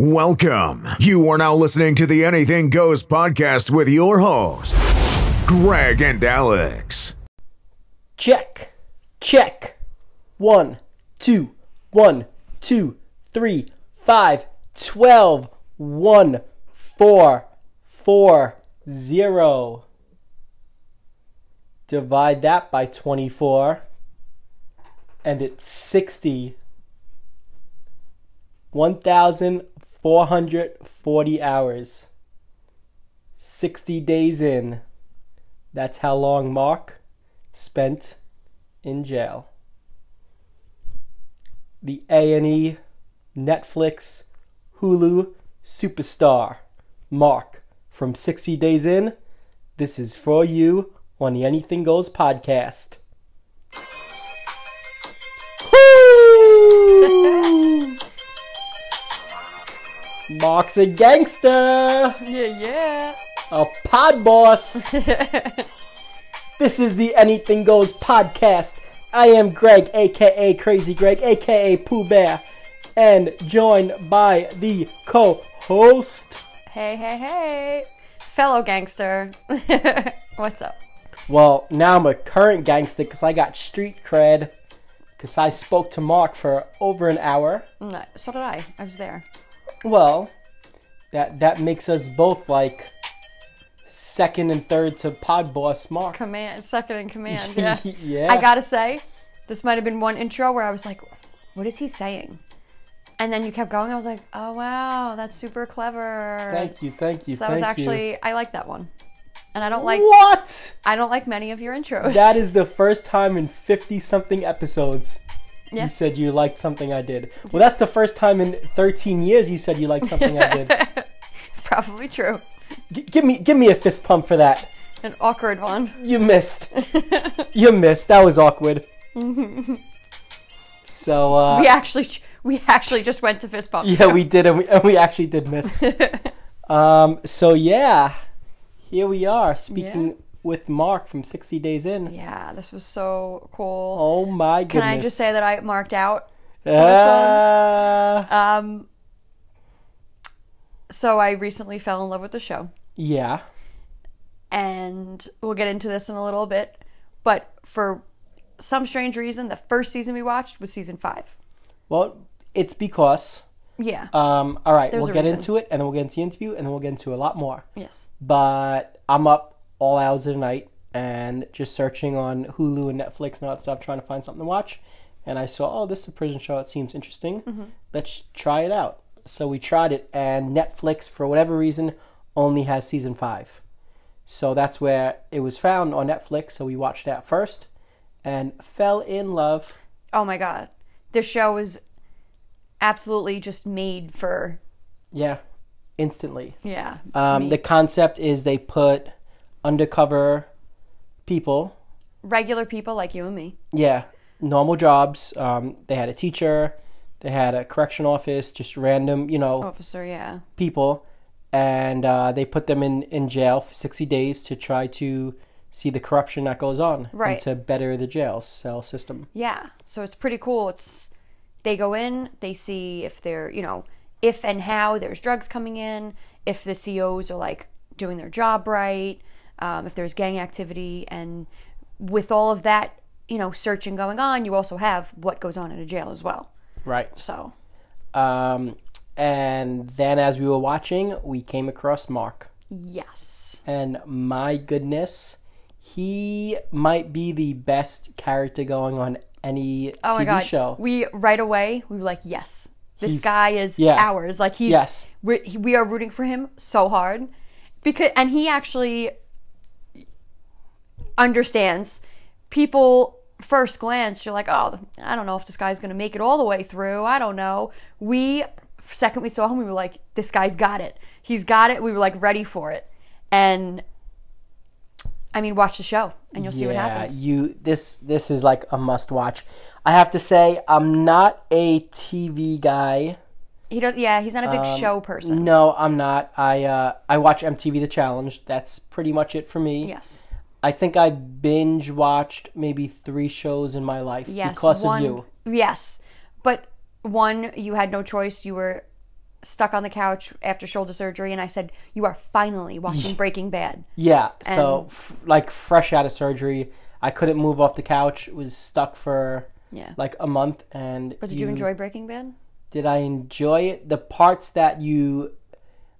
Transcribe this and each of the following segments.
Welcome. You are now listening to the Anything Goes podcast with your hosts, Greg and Alex. Check. Check. One, two, one, two, three, five, twelve, one, four, four, zero. Divide that by 24, and it's 60. 1,440 hours. 60 days in. That's how long Mark spent in jail. The A&E, Netflix, Hulu superstar Mark from 60 Days In. This is for you on the Anything Goes podcast. Mark's a gangster, Yeah, yeah. a pod boss. This is the Anything Goes podcast. I am Greg, aka Crazy Greg, aka Pooh Bear, and joined by the co-host. Hey, hey, hey. Fellow gangster. What's up? Well, now I'm a current gangster because I got street cred. Because I spoke to Mark for over an hour. No, so did I. I was there. Well, that that makes us both like second and third to pod boss Mark. Command, second in command. Yeah. yeah. I gotta say, this might have been one intro where I was like, what is he saying? And then you kept going. I was like, oh, wow, that's super clever. Thank you, thank you, So that thank was you. actually, I like that one. And I don't like, what? I don't like many of your intros. That is the first time in 50 something episodes Yeah. you said you liked something I did. Well, that's the first time in 13 years you said you liked something I did. probably true. G- give me give me a fist pump for that. An awkward one. You missed. you missed. That was awkward. so uh We actually, we actually just went to fist pump. yeah, we did and we, and we actually did miss. um so yeah. Here we are speaking Yeah. With Mark from 60 Days In. Yeah, this was so cool. Oh my goodness. Can. I just say that I marked out? Uh, Um, so I recently fell in love with the show, yeah. and we'll get into this in a little bit. But for some strange reason, the first season we watched was season five. Well, it's because. Yeah. Um, all right, There's we'll get reason. into it, and then we'll get into the interview, and then we'll get into a lot more. yes. But I'm up all hours of the night and just searching on Hulu and Netflix and all that stuff, trying to find something to watch. And I saw, oh, this is a prison show. It seems interesting. Mm-hmm. Let's try it out. So we tried it, and Netflix, for whatever reason, only has season five. So that's where it was found on Netflix. So we watched that first and fell in love. Oh my god, this show was absolutely just made for Yeah, instantly. yeah. Um, me. the concept is they put undercover people, regular people like you and me. yeah, normal jobs. Um, they had a teacher, they had a correction office, just random, you know, Officer, yeah. people, and uh, they put them in, in jail for 60 days to try to see the corruption that goes on Right. and to better the jail cell system. Yeah. So it's pretty cool. It's they go in, they see if they're, you know, if and how there's drugs coming in, if the COs are like doing their job right, um, if there's gang activity, and with all of that, you know, searching going on, you also have what goes on in a jail as well. Right. So Um, and then as we were watching, we came across Mark. yes, and my goodness, he might be the best character going on any oh TV my god, show. we right away we were like, yes, this He's- guy is yeah. ours. Like he's Yes. we we are rooting for him so hard because and he actually understands people first glance you're like oh i don't know if this guy's going to make it all the way through i don't know we second we saw him we were like this guy's got it he's got it we were like ready for it and i mean watch the show and you'll see what happens you this this is like a must watch. I have to say, I'm not a TV guy. he does yeah he's not a big Um, show person No, I'm not. I uh, I watch MTV The Challenge. That's pretty much it for me. yes I think I binge watched maybe three shows in my life yes because one, of you. yes but one you had no choice you were stuck on the couch after shoulder surgery, and I said, "You are finally watching Breaking Bad." Yeah, so f- like fresh out of surgery, I couldn't move off the couch. Was stuck for Yeah. like a month. And But did you, enjoy Breaking Bad? Did I enjoy it? The parts that you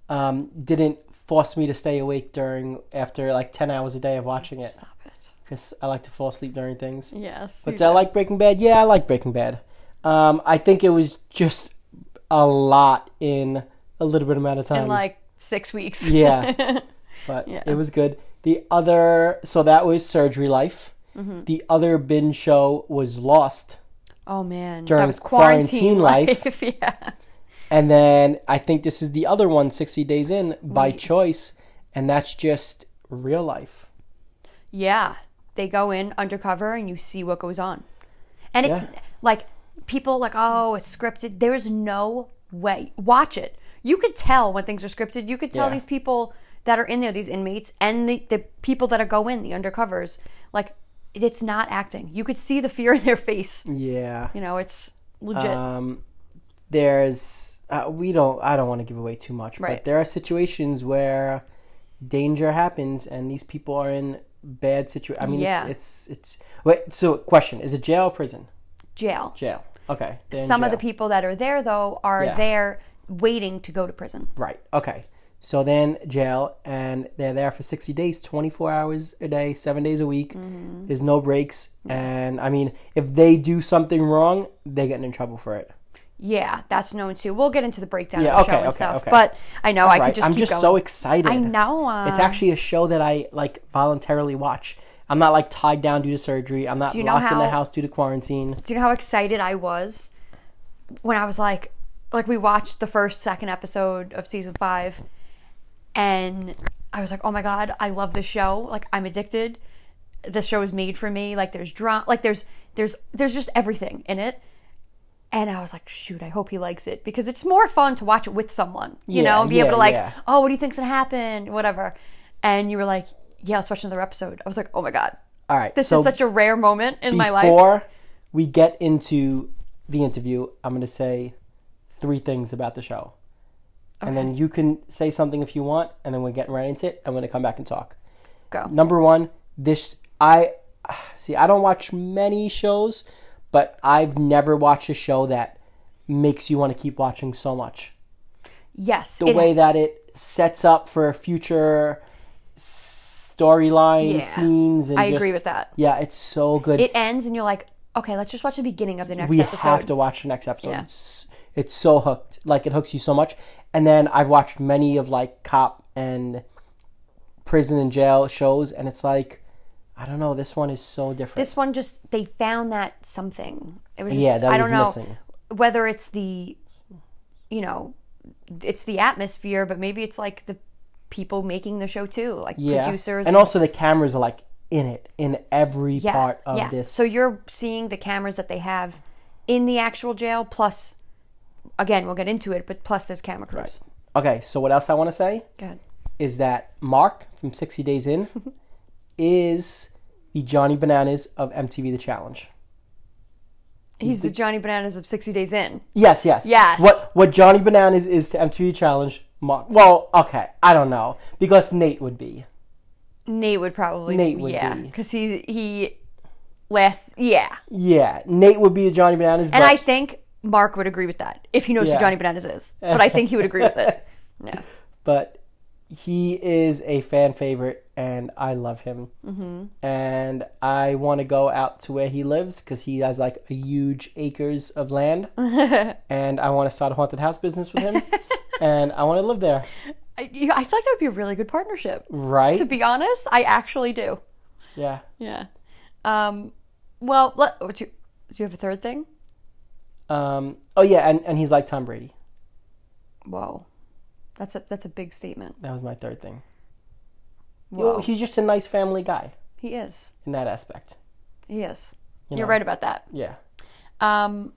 um, didn't force me to stay awake during after like ten hours a day of watching it, Stop it. because I like to fall asleep during things. Yes. But did I like Breaking Bad? Yeah, I like Breaking Bad. Um, I think it was just a lot in a little bit amount of time. in like six weeks. Yeah. but Yeah. it was good. The other, so that was Surgery Life. Mm-hmm. The other binge show was Lost. oh man, During that was quarantine quarantine, life. life. yeah. And then I think this is the other one, 60 Days In, by choice. And that's just real life. Yeah, they go in undercover and you see what goes on. And it's Yeah. like people like, "Oh, it's scripted." There is no way. Watch it. You could tell when things are scripted. You could tell Yeah. these people that are in there, these inmates and the the people that are go in, the undercovers, like it's not acting. You could see the fear in their face. Yeah. You know, it's legit. Um, there's, uh, we don't, I don't want to give away too much, Right. but there are situations where danger happens and these people are in bad situation. I mean, Yeah. it's, it's, it's, wait, so question, is it jail or prison? Jail. Jail. Okay. Some of the people that are there though are Yeah. there waiting to go to prison. Right. Okay. So then jail, and they're there for 60 days, 24 hours a day, seven days a week. Mm-hmm. There's no breaks. And I mean, if they do something wrong, they're getting in trouble for it. Yeah, that's known too. We'll get into the breakdown Yeah, of the okay, show and okay, stuff. okay. But I know I Right. could just I'm just going. so excited. I know. Uh, It's actually a show that I like voluntarily watch. I'm not like tied down due to surgery. I'm not locked in the house due to quarantine. do you know how excited I was when I was like, like we watched the first, second episode of season five, and I was like, oh my god, I love this show. Like I'm addicted. This show is made for me. Like there's drama. Like there's there's there's just everything in it. And I was like, shoot, I hope he likes it because it's more fun to watch it with someone, you Yeah, know, and be yeah, able to like, yeah. oh, what do you think's gonna happen, whatever. And you were like, yeah, let's watch another episode. I was like, oh my god, All right. this so is such a rare moment in my life. before we get into the interview, I'm to say three things about the show. And then you can say something if you want, and then we're getting right into it. I'm to come back and talk. Go. Number one, this I see. I don't watch many shows, but I've never watched a show that makes you want to keep watching so much. Yes, The way that it sets up for future storyline Yeah. scenes, and I just- agree with that. Yeah, it's so good. It ends and you're like, okay, let's just watch the beginning of the next we episode. have to watch the next episode. Yeah. It's, it's so hooked. Like it hooks you so much. And then I've watched many of like cop and prison and jail shows, and it's like I don't know. This one is so different. This one just they found that something. It was just, Yeah, that I was don't know missing. whether it's the, you know, it's the atmosphere, but maybe it's like the people making the show too, like yeah, producers and also the cameras are like in it in every yeah, part of yeah. this. So you're seeing the cameras that they have in the actual jail, plus, again, we'll get into it, but plus there's camera crews. okay. So what else I want to say is that Mark from 60 Days In is the Johnny Bananas of MTV The Challenge. He's the Johnny Bananas of 60 Days In. Yes, yes. Yes. What what Johnny Bananas is to MTV Challenge, Mark. Well, okay, I don't know because Nate would be. Nate would probably Nate would yeah, be. because he he last yeah, Yeah, Nate would be the Johnny Bananas. and I think Mark would agree with that if he knows Yeah. who Johnny Bananas is. But I think he would agree with it. Yeah, but he is a fan favorite, and I love him. Mm-hmm. And I want to go out to where he lives because he has like a huge acres of land, and I want to start a haunted house business with him, and I want to live there. I, I feel like that would be a really good partnership. Right? To be honest, I actually do. yeah. Yeah. Um. Well, let, what you, do you have a third thing? Um. Oh yeah, and and he's like Tom Brady. Whoa, that's a that's a big statement. That was my third thing. He's just a nice family guy he is. in that aspect. He is. You are right about that. Yeah. Um.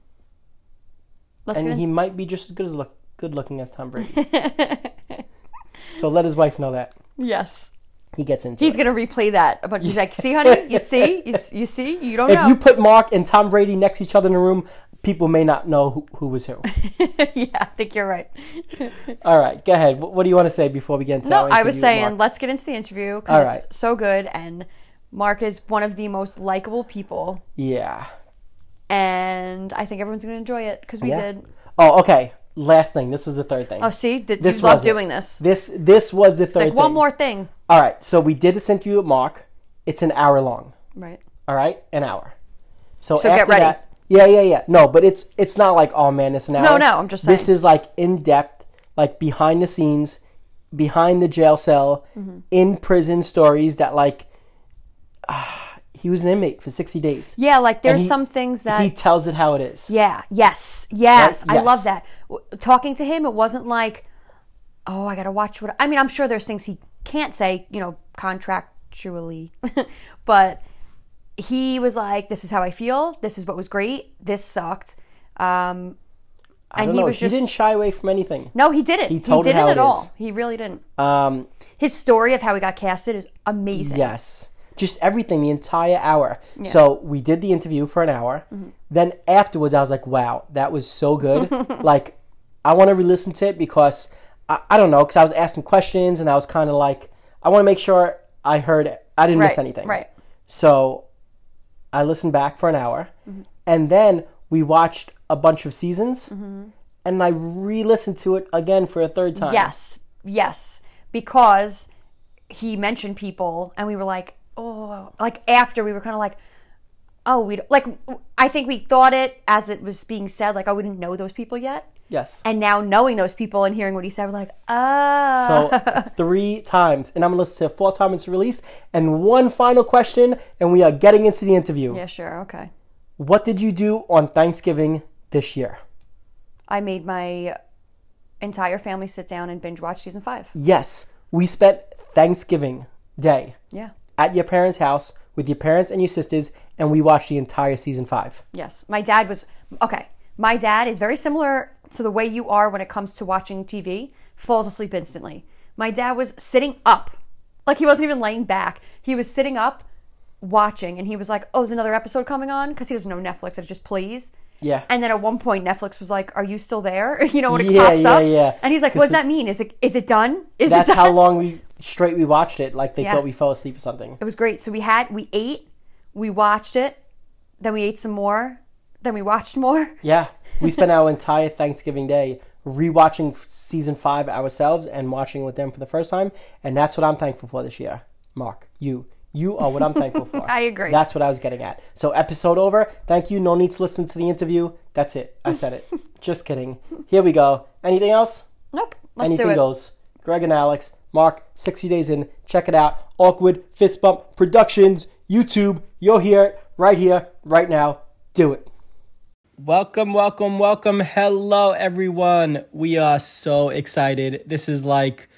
Let's and in- he might be just as good as look good looking as Tom Brady. so let his wife know that yes. he gets into He's it. gonna replay that a bunch. He's like, "See, honey, you see, you, you see, you don't If know." you put Mark and Tom Brady next to each other in a room, people may not know who, who was who. yeah, I think you're right. All right, go ahead. What, what do you want to say before we get into No, I was saying let's get into the interview because right. it's so good and Mark is one of the most likable people Yeah. and I think everyone's going to enjoy it because we Yeah. did. Oh, okay. Last thing. This was the third thing. Oh, see, did, This you love doing this. This this was the It's third like one thing. more thing, All right. So we did this interview with Mark. It's an hour long. right? All right, an hour. So, So get after ready. that, yeah, yeah, yeah. No, but it's it's not like oh man, it's an hour. No, no, I'm just saying. This is like in depth, like behind the scenes, behind the jail cell, Mm-hmm. in prison stories that like ah, he was an inmate for sixty days. Yeah, like there's he- some things that he tells it how it is. Yeah. Yes. Yes. Right? I love that. Talking to him, it wasn't like, oh, I gotta watch what. I mean, I'm sure there's things he can't say, you know, contractually, but he was like, "This is how I feel. This is what was great. This sucked." Um, I and don't he know. was he just didn't shy away from anything. no, he didn't. He, told it didn't how at it all. is. He really didn't. Um, His story of how he got casted is amazing. Yes. Just everything, the entire hour. So we did the interview for an hour. Then afterwards, I was like, wow, that was so good. like, I want to re listen to it because I, I don't know, because I was asking questions and I was kind of like, I want to make sure I heard it. I didn't Right. miss anything. Right. So I listened back for an hour. Mm-hmm. And then we watched a bunch of seasons. Mm-hmm. And I re listened to it again for a third time. Yes, yes, because he mentioned people, and we were like, oh, like after we were kind of like, oh, we like. I think we thought it as it was being said, like, oh, we didn't know those people yet, Yes. and now knowing those people and hearing what he said, we're like, ah, So three times, and I'm gonna listen to four times it's released. And one final question, and we are getting into the interview. yeah, sure, okay. What did you do on Thanksgiving this year? I made my entire family sit down and binge watch season five. Yes, we spent Thanksgiving Day Yeah, at your parents' house with your parents and your sisters, and we watched the entire season five. Yes. My dad was okay. My dad is very similar to the way you are when it comes to watching TV, falls asleep instantly. My dad was sitting up. Like he wasn't even laying back. He was sitting up watching and he was like, "Oh, there's another episode coming on" because he doesn't know Netflix. It just plays. Yeah. And then at one point Netflix was like, "Are you still there?" You know when it Yeah, pops yeah, up. yeah. And he's like, "What does that mean? Is it is it done? Is That's it done?" how long we straight we watched it. Like they Yeah. thought we fell asleep or something. It was great. So we had we ate, we watched it, then we ate some more, then we watched more. Yeah, we spent our entire Thanksgiving day rewatching season five ourselves and watching with them for the first time, and that's what I'm thankful for this year. Mark, you, you are what I'm thankful for. I agree. That's what I was getting at. So episode over. Thank you. No need to listen to the interview. That's it. I said it. Just kidding. Here we go. Anything else? Nope. Let's Anything do it. goes. Greg and Alex, Mark, 60 days in. Check it out. Awkward Fist Bump Productions, YouTube. You'll hear it right here, right now. Do it. Welcome, welcome, welcome. Hello, everyone. We are so excited. This is like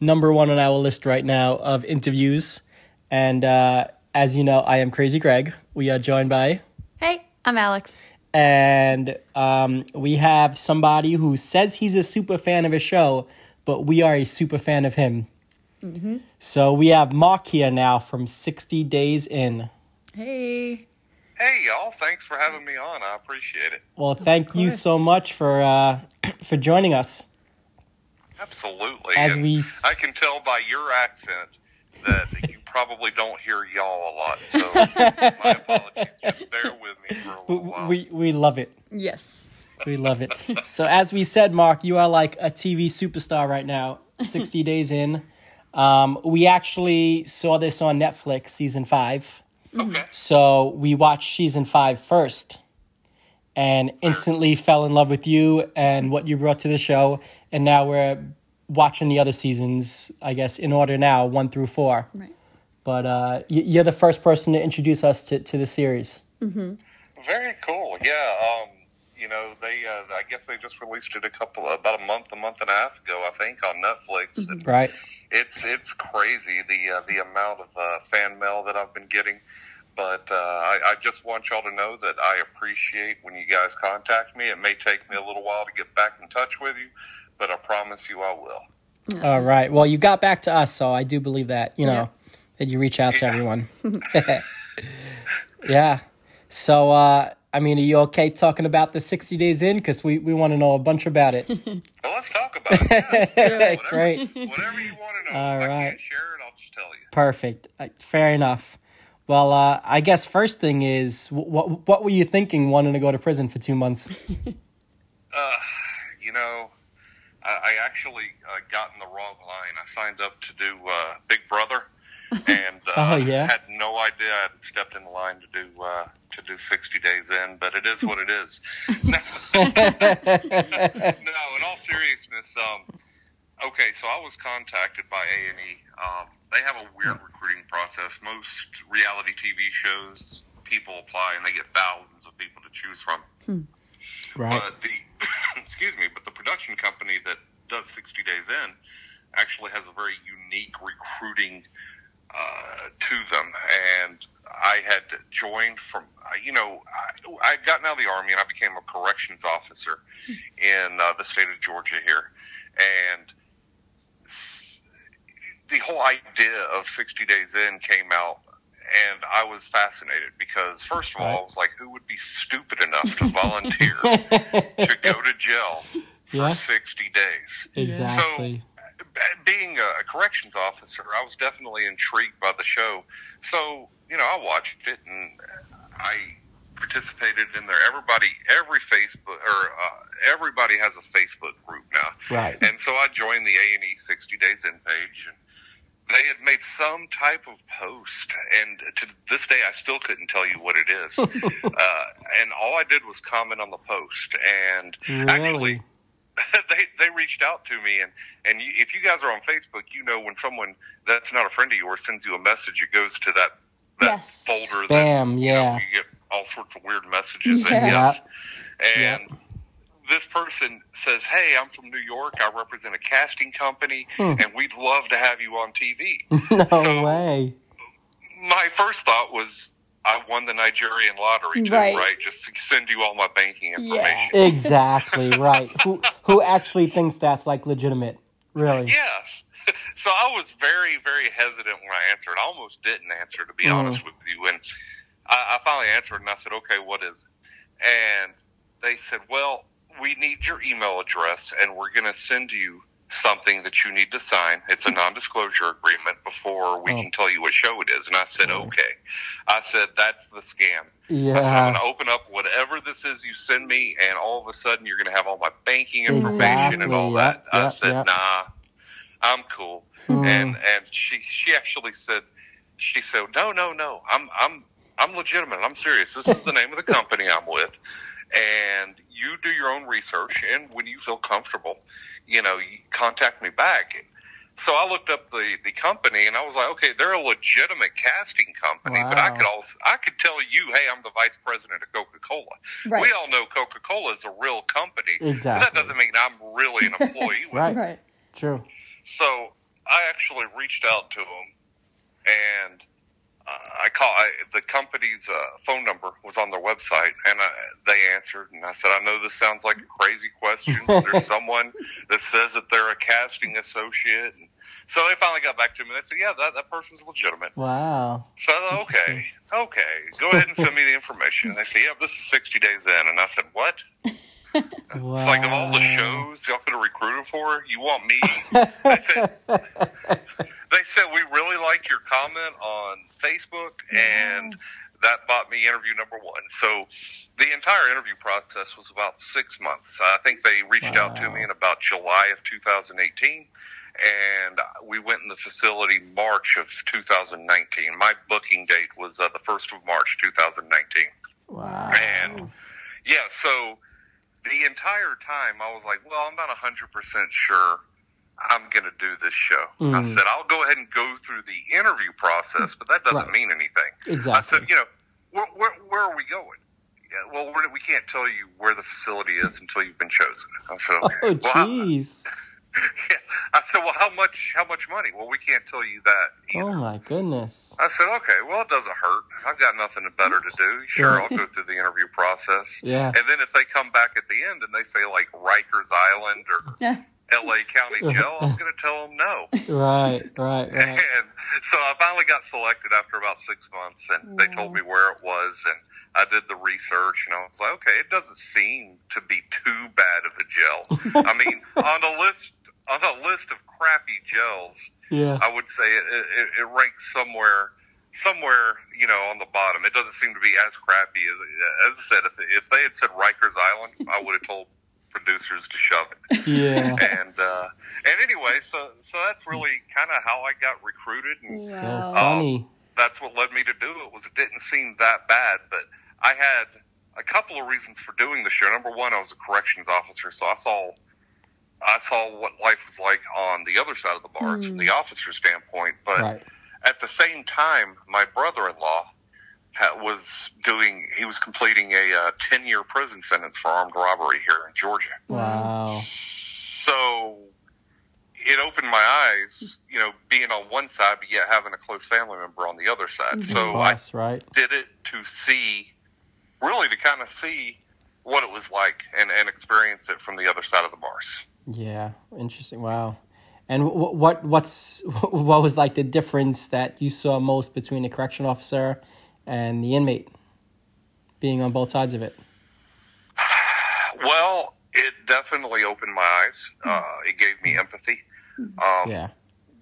number one on our list right now of interviews. And uh, as you know, I am Crazy Greg. We are joined by Hey, I'm Alex. and um, we have somebody who says he's a super fan of a show, but we are a super fan of him. So we have Mark here now from 60 Days In. Hey. Hey y'all, thanks for having me on. I appreciate it. Well, thank you so much for uh, for joining us. Absolutely. As And we s- I can tell by your accent that you probably don't hear y'all a lot. So my apologies. Just bear with me for a little while. We we love it. Yes. We love it. so as we said, Mark, you are like a TV superstar right now. 60 Days In. Um, we actually saw this on Netflix, season five. Okay. So we watched season five first and instantly fell in love with you and what you brought to the show. And now we're watching the other seasons, I guess, in order now, one through four. Right. But uh, you're the first person to introduce us to, to the series. Very cool. Yeah. Um, you know, they. Uh, I guess they just released it a couple, about a month, a month and a half ago, I think, on Netflix. And Right? it's it's crazy the uh, the amount of uh, fan mail that I've been getting. But uh, I, I just want y'all to know that I appreciate when you guys contact me. It may take me a little while to get back in touch with you, but I promise you I will. All right. Well, you got back to us, so I do believe that, you know, Yeah. that you reach out to everyone. yeah. So, uh, I mean, are you okay talking about the 60 days in? Because we, we want to know a bunch about it. Well, let's talk about it. Yeah. Whatever- Great. Whatever you want to know. All if I can't share it, I'll just tell you. Perfect. Uh, Fair enough. Well, uh, I guess first thing is, wh- what what were you thinking wanting to go to prison for two months? Uh, you know, I, I actually uh, got in the wrong line. I signed up to do uh, Big Brother, and uh, Oh, yeah? had no idea I had stepped in the line to do uh, to do 60 days in. But it is what it is. no, in all seriousness, um, okay. So I was contacted by A and E. Um, they have a weird recruiting process. Most reality TV shows, people apply and they get thousands of people to choose from. Right. But the excuse me, but the production company that does 60 Days In actually has a very unique recruiting uh, to them, and I had joined from uh, you know I I'd gotten out of the army and I became a corrections officer in uh, the state of Georgia here, and s- the whole idea of 60 Days In came out. And I was fascinated because, first of all, I was like, who would be stupid enough to volunteer to go to jail for Yeah. 60 days? exactly. So, being a corrections officer, I was definitely intrigued by the show. So, you know, I watched it and I participated in there. Everybody, every Facebook or uh, everybody has a Facebook group now, Right. And so I joined the A and E 60 Days In page and. They had made some type of post, and to this day, I still couldn't tell you what it is. uh, and all I did was comment on the post, and actually, they they reached out to me and and you, if you guys are on Facebook, you know when someone that's not a friend of yours sends you a message, it goes to that that Yes. folder. Spam, that, you know, yeah. you get all sorts of weird messages. Yeah. And yes, Yep. And this person says, "Hey, I'm from New York. I represent a casting company, Hmm. and we'd love to have you on TV." no So- way. My first thought was. I won the Nigerian lottery too, Right. right? Just send you all my banking information. Yeah, Exactly right. who who actually thinks that's like legitimate? Really? Yes. So I was very, very hesitant when I answered. I almost didn't answer, to be Mm. honest with you. And I, I finally answered, and I said, "Okay, what is it?" And they said, "Well, we need your email address, and we're going to send you something that you need to sign. It's a non-disclosure agreement before we Oh. can tell you what show it is." And I said, "Okay." I said, "That's the scam." I said, I'm going to open up whatever this is you send me, and all of a sudden you're going to have all my banking information and all Exactly. that. Yep, I said, yep. nah, I'm cool. Mm. And and she she actually said, she said, no, no, no, I'm I'm I'm legitimate. I'm serious. This is the name of the company I'm with, and you do your own research, and when you feel comfortable, you know, you contact me back. So I looked up the, the company and I was like, okay, they're a legitimate casting company, but I could also I could tell you, hey, I'm the vice president of Coca Cola. Right. We all know Coca Cola is a real company. But that doesn't mean I'm really an employee. Right. Right. True. So I actually reached out to them, and I call I, the company's uh, phone number was on their website, and I, they answered, and I said, "I know this sounds like a crazy question. but There's someone that says that they're a casting associate." And so they finally got back to me. They said, "Yeah, that that person's legitimate." Wow. So okay, okay, go ahead and send me the information. They said, "Yeah, this is 60 days in," and I said, "What?" Wow. It's like of all the shows y'all could have recruited for, you want me? they said they said we really liked your comment on Facebook, and that bought me interview number one. So the entire interview process was about six months. I think they reached out to me in about July of 2018. And we went in the facility March of 2019. My booking date was uh, the 1st of March 2019. Wow. And yeah, so the entire time I was like, well, I'm not 100% sure I'm going to do this show. I Mm. said, I'll go ahead and go through the interview process, but that doesn't Right. mean anything. Exactly. I said, you know, where, where, where are we going? Yeah, well, we're, we can't tell you where the facility is until you've been chosen. I said, okay. Oh, well, jeez. I said, well, how much? How much money? Well, we can't tell you that. Either. Oh my goodness. I said, okay, well, it doesn't hurt. I've got nothing better to do. Sure, I'll go through the interview process. Yeah. And then if they come back at the end and they say like Rikers Island or Yeah. L.A. County Jail, I'm going to tell them no. Right, right, right. And so I finally got selected after about six months, and they told me where it was, and I did the research, and I was like, okay, it doesn't seem to be too bad of a jail. I mean, on the list on a list of crappy jails, Yeah. I would say it, it, it ranks somewhere somewhere you know on the bottom. It doesn't seem to be as crappy as as I said. If, if they had said Rikers Island, I would have told producers to shove it Yeah. and uh, and anyway, so so that's really kind of how I got recruited, and So Wow. funny. that's what led me to do it. Was it didn't seem that bad, but I had a couple of reasons for doing the show. Number one, I was a corrections officer, so I saw I saw what life was like on the other side of the bars from the officer standpoint. But Right. at the same time, my brother-in-law was doing he was completing a uh, ten year prison sentence for armed robbery here in Georgia. Wow. So it opened my eyes, you know, being on one side, but yet having a close family member on the other side. Of So I right? did it to see, really to kind of see what it was like and, and experience it from the other side of the bars. Yeah, interesting. Wow. And wh- what what's what was like the difference that you saw most between the correction officer and the inmate being on both sides of it? Well, it definitely opened my eyes. Uh, it gave me empathy. Um, Yeah.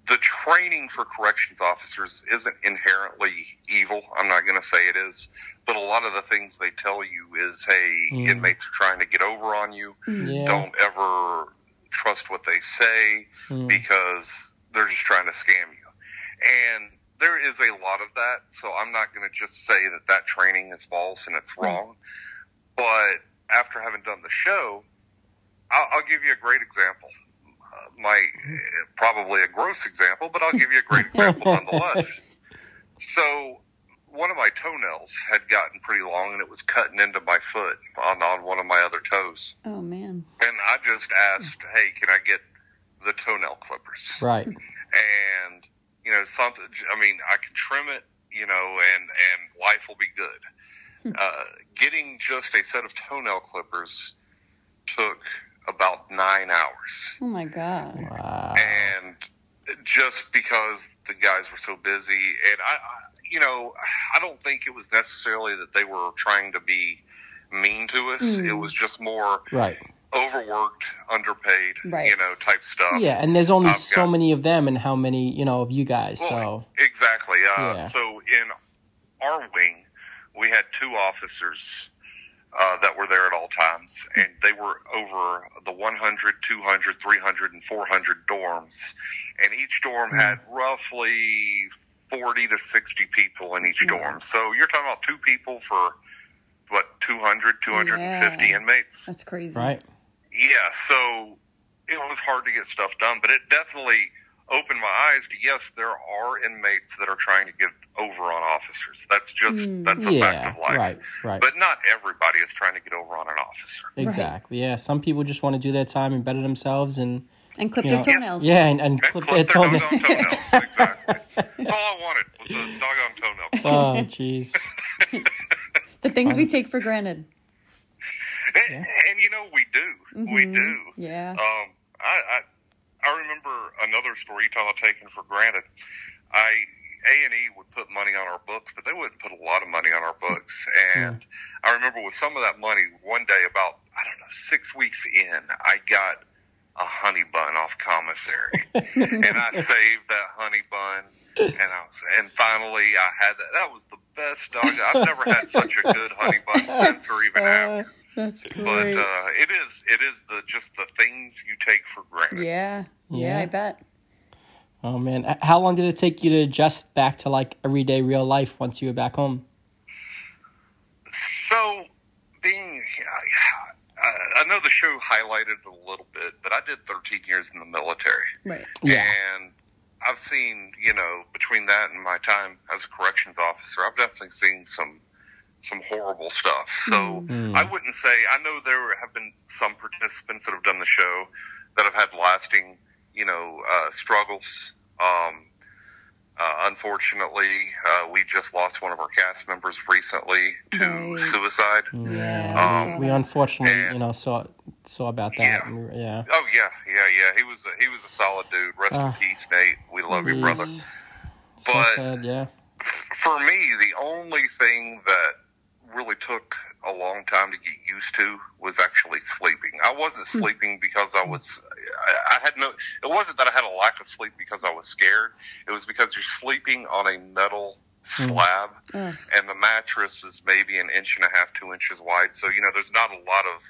the training for corrections officers isn't inherently evil. I'm not going to say it is, but a lot of the things they tell you is, hey, Mm. inmates are trying to get over on you. Yeah. Don't ever trust what they say Mm. because they're just trying to scam you. And there is a lot of that, so I'm not going to just say that that training is false and it's wrong. But after having done the show, I'll, I'll give you a great example. Uh, my probably a gross example, but I'll give you a great example nonetheless. So, one of my toenails had gotten pretty long, and it was cutting into my foot on on one of my other toes. Oh man. And I just asked, "Hey, can I get the toenail clippers?" Right. And you know, something. I mean, I can trim it, you know, and and life will be good. Uh, getting just a set of toenail clippers took about nine hours Oh my god. Wow. and just because the guys were so busy and I, I you know i don't think it was necessarily that they were trying to be mean to us it was just more Right. overworked underpaid Right. you know type stuff Yeah, and there's only I've so got- many of them, and how many you know of you guys. So exactly. Uh, Yeah. So in our wing, we had two officers uh, that were there at all times, and they were over the 100, 200, 300, and 400 dorms, and each dorm Hmm. had roughly 40 to 60 people in each dorm. So you're talking about two people for what 200, 250 Yeah. inmates. That's crazy. right. Yeah, so it was hard to get stuff done, but it definitely opened my eyes to yes, there are inmates that are trying to get over on officers. That's just hmm. that's a fact of life. Right. Right. But not everybody is trying to get over on an officer. exactly. Yeah. Some people just want to do their time and better themselves, and And clip You their know- toenails. yeah, and, and And clip clip their their toenail. doggone toenails. exactly. All I wanted was a doggone toenail. clip. oh, jeez. The things we take for granted. And, and you know we do, we do. Yeah. Um, I, I I remember another story you talking about taking for granted. I A and E would put money on our books, but they wouldn't put a lot of money on our books. And I remember with some of that money, one day about I don't know six weeks in, I got a honey bun off commissary, and I saved that honey bun. And I was, and finally I had that. That was the best dog. I've never had such a good honey bun since or even after. That's But great. uh, it is it is the just the things you take for granted. yeah. yeah. Yeah. I bet. Oh man, how long did it take you to adjust back to like everyday real life once you were back home? So being, I, I know the show highlighted it a little bit, but I did 13 years in the military, Right. Yeah. and I've seen you know between that and my time as a corrections officer, I've definitely seen some some horrible stuff. So Mm. I wouldn't say I know there have been some participants that have done the show that have had lasting, you know, uh, struggles. Um, uh, unfortunately, uh, we just lost one of our cast members recently to Right. suicide. Yeah. Yeah, Um, we unfortunately, and- you know, saw saw about that. Yeah. Yeah. Oh yeah, yeah, yeah. He was a, he was a solid dude. Rest Ah. in peace, Nate. We love you, brother. He's- So But- sad, yeah. For me, the only thing that really took a long time to get used to was actually sleeping. I wasn't hmm. sleeping because I was. I, I had no. It wasn't that I had a lack of sleep because I was scared. It was because you're sleeping on a metal hmm. slab, Ugh. and the mattress is maybe an inch and a half, two inches wide. So you know, there's not a lot of.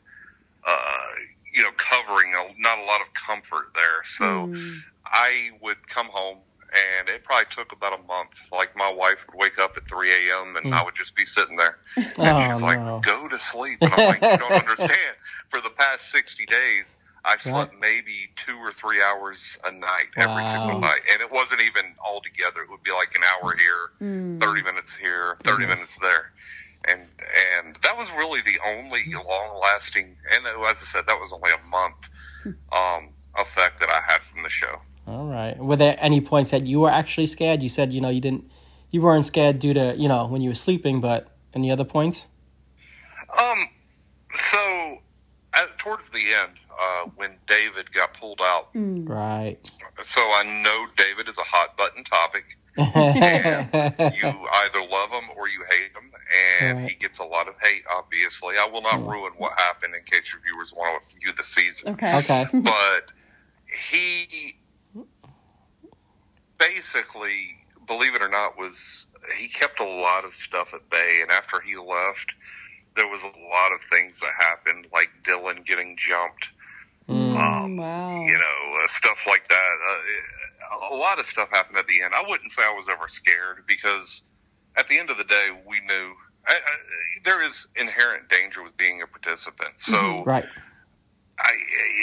Uh, you know, covering, a, not a lot of comfort there. So hmm. I would come home and it probably took about a month. Like my wife would wake up at 3 a.m. and hmm. I would just be sitting there. And Oh, she's like, no. go to sleep. And I'm like, you don't understand. For the past 60 days, I slept Right. maybe two or three hours a night every Wow. single night. And it wasn't even all together. It would be like an hour here, hmm. 30 minutes here, 30 Goodness. minutes there. And and that was really the only long lasting, and oh, as I said, that was only a month hmm. um, effect that I had from the show. All right. Were there any points that you were actually scared? You said you know you didn't, you weren't scared due to you know when you were sleeping, but any other points? Um, so at, towards the end, uh, when David got pulled out, Right. so I know David is a hot button topic. and you either love him or you hate him, and Right. he gets a lot of hate. Obviously, I will not ruin what happened in case your viewers want to view the season. Okay. okay. but he basically, believe it or not, was he kept a lot of stuff at bay. And after he left, there was a lot of things that happened, like Dylan getting jumped, Mm. um, Wow. you know, uh, stuff like that. Uh, a lot of stuff happened at the end. I wouldn't say I was ever scared because at the end of the day, we knew. I, I, there is inherent danger with being a participant. So Right. I,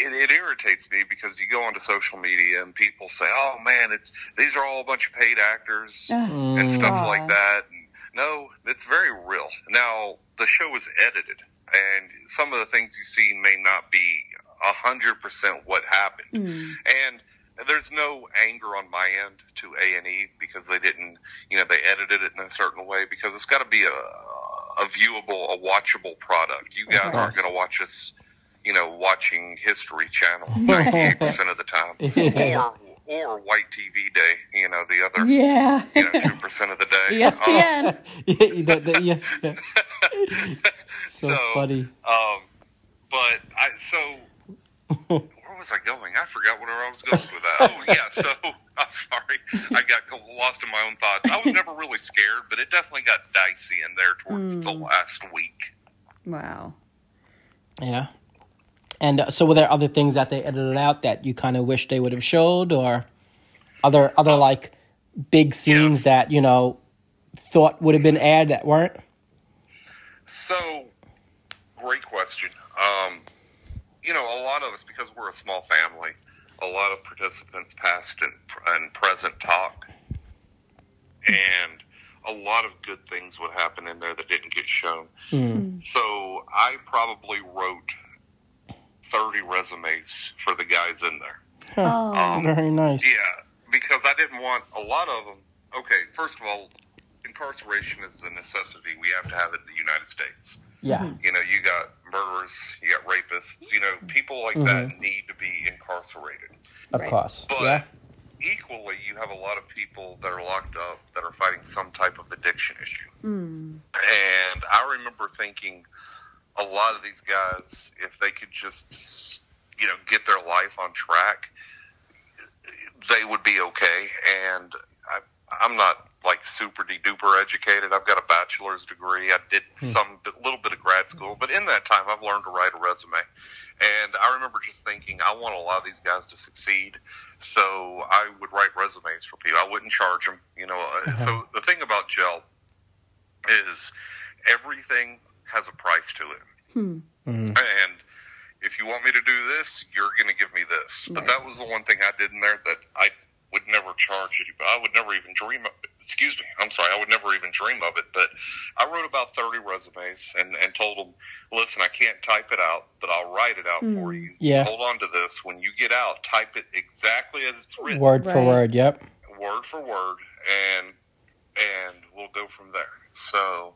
it, it irritates me because you go onto social media and people say, "Oh man, it's these are all a bunch of paid actors and Mm. stuff Aw. like that." And no, it's very real. Now the show is edited, and some of the things you see may not be a hundred percent what happened. And there's no anger on my end to A and E because they didn't, you know, they edited it in a certain way because it's got to be a, a viewable, a watchable product. You guys aren't going to watch us, you know, watching History Channel 98 percent of the time, or or White TV Day, you know, the other, Yeah. you know, two percent of the day. ESPN. yeah, the, the, yes. yeah. So, So, funny. Um, but I so where was I going? I forgot where I was going with that. Oh yeah, so I'm sorry, I got lost in my own thoughts. I was never really scared, but it definitely got dicey in there towards the last week. wow. Yeah. And uh, so, were there other things that they edited out that you kind of wish they would have showed, or other other like big scenes Yes. that you know thought would have been aired that weren't? So, great question. Um, you know, a lot of us, because we're a small family, a lot of participants past and, and present talk. And a lot of good things would happen in there that didn't get shown. So, I probably wrote 30 resumes for the guys in there. Oh. Um, Very nice. Yeah, because I didn't want a lot of them. Okay, first of all, incarceration is a necessity. We have to have it in the United States. Yeah. Mm-hmm. You know, you got murderers, you got rapists. You know, people like mm-hmm. that need to be incarcerated. Of Right. course. But Yeah. equally, you have a lot of people that are locked up that are fighting some type of addiction issue. Mm. And I remember thinking a lot of these guys, if they could just, you know, get their life on track, they would be okay. And I, I'm not like super de duper educated. I've got a bachelor's degree. I did some little bit of grad school, but in that time, I've learned to write a resume. And I remember just thinking, I want a lot of these guys to succeed, so I would write resumes for people. I wouldn't charge them, you know. uh So the thing about gel is everything has a price to it, hmm. mm-hmm. and if you want me to do this, you're going to give me this. But that was the one thing I did in there that I would never charge anybody. I would never even dream of Excuse me. I'm sorry. I would never even dream of it. But I wrote about 30 resumes and, and told them, listen, I can't type it out, but I'll write it out for hmm. you. Yeah. Hold on to this. When you get out, type it exactly as it's written Word for word. Yep. word for word, and and we'll go from there. So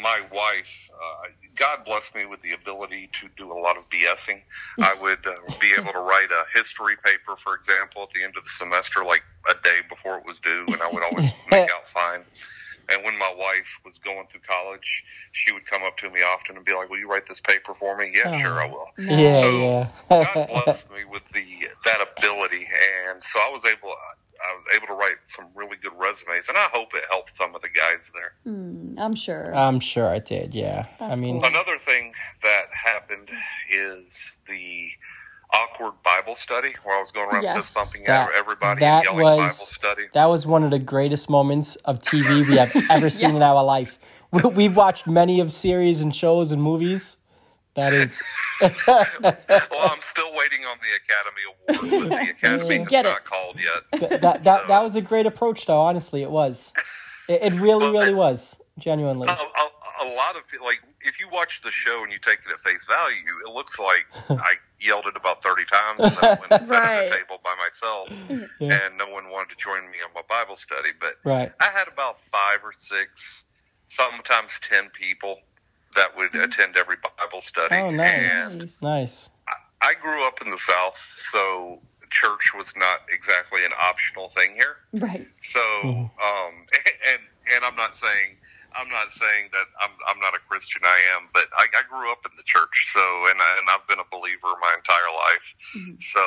my wife, uh, God blessed me with the ability to do a lot of BSing. I would uh, be able to write a history paper, for example, at the end of the semester, like a day before it was due, and I would always make out fine. And when my wife was going through college, she would come up to me often and be like, "Will you write this paper for me?" Yeah, sure, I will. Yeah, So yeah. God blessed me with the that ability, and so I was able. I was able to write some really good resumes, and I hope it helped some of the guys there. Hmm, I'm sure. I'm sure it did. Yeah. I mean, cool. Another thing that happened is the awkward Bible study, where I was going around Yes. fist bumping That- everybody that and yelling was- Bible study. that was one of the greatest moments of TV we have ever seen in our life. We've watched many of series and shows and movies. That is, well, I'm still waiting on the Academy Award, but the Academy should has get not it. called yet. that, that, that, that was a great approach, though. Honestly, it was. It, it really, really was. Genuinely. A, a, a lot of people, like, if you watch the show and you take it at face value, it looks like I yelled it about 30 times and then went and sat Right. at the table by myself Yeah. and no one wanted to join me on my Bible study. But Right. I had about five or six, sometimes 10 people that would mm-hmm. attend every Bible study. Oh, nice. And Nice. I grew up in the South, so church was not exactly an optional thing here. right. So, mm-hmm. um, and and I'm not saying I'm not saying that I'm I'm not a Christian. I am, but I, I grew up in the church. So, and I, and I've been a believer my entire life. Mm-hmm. So,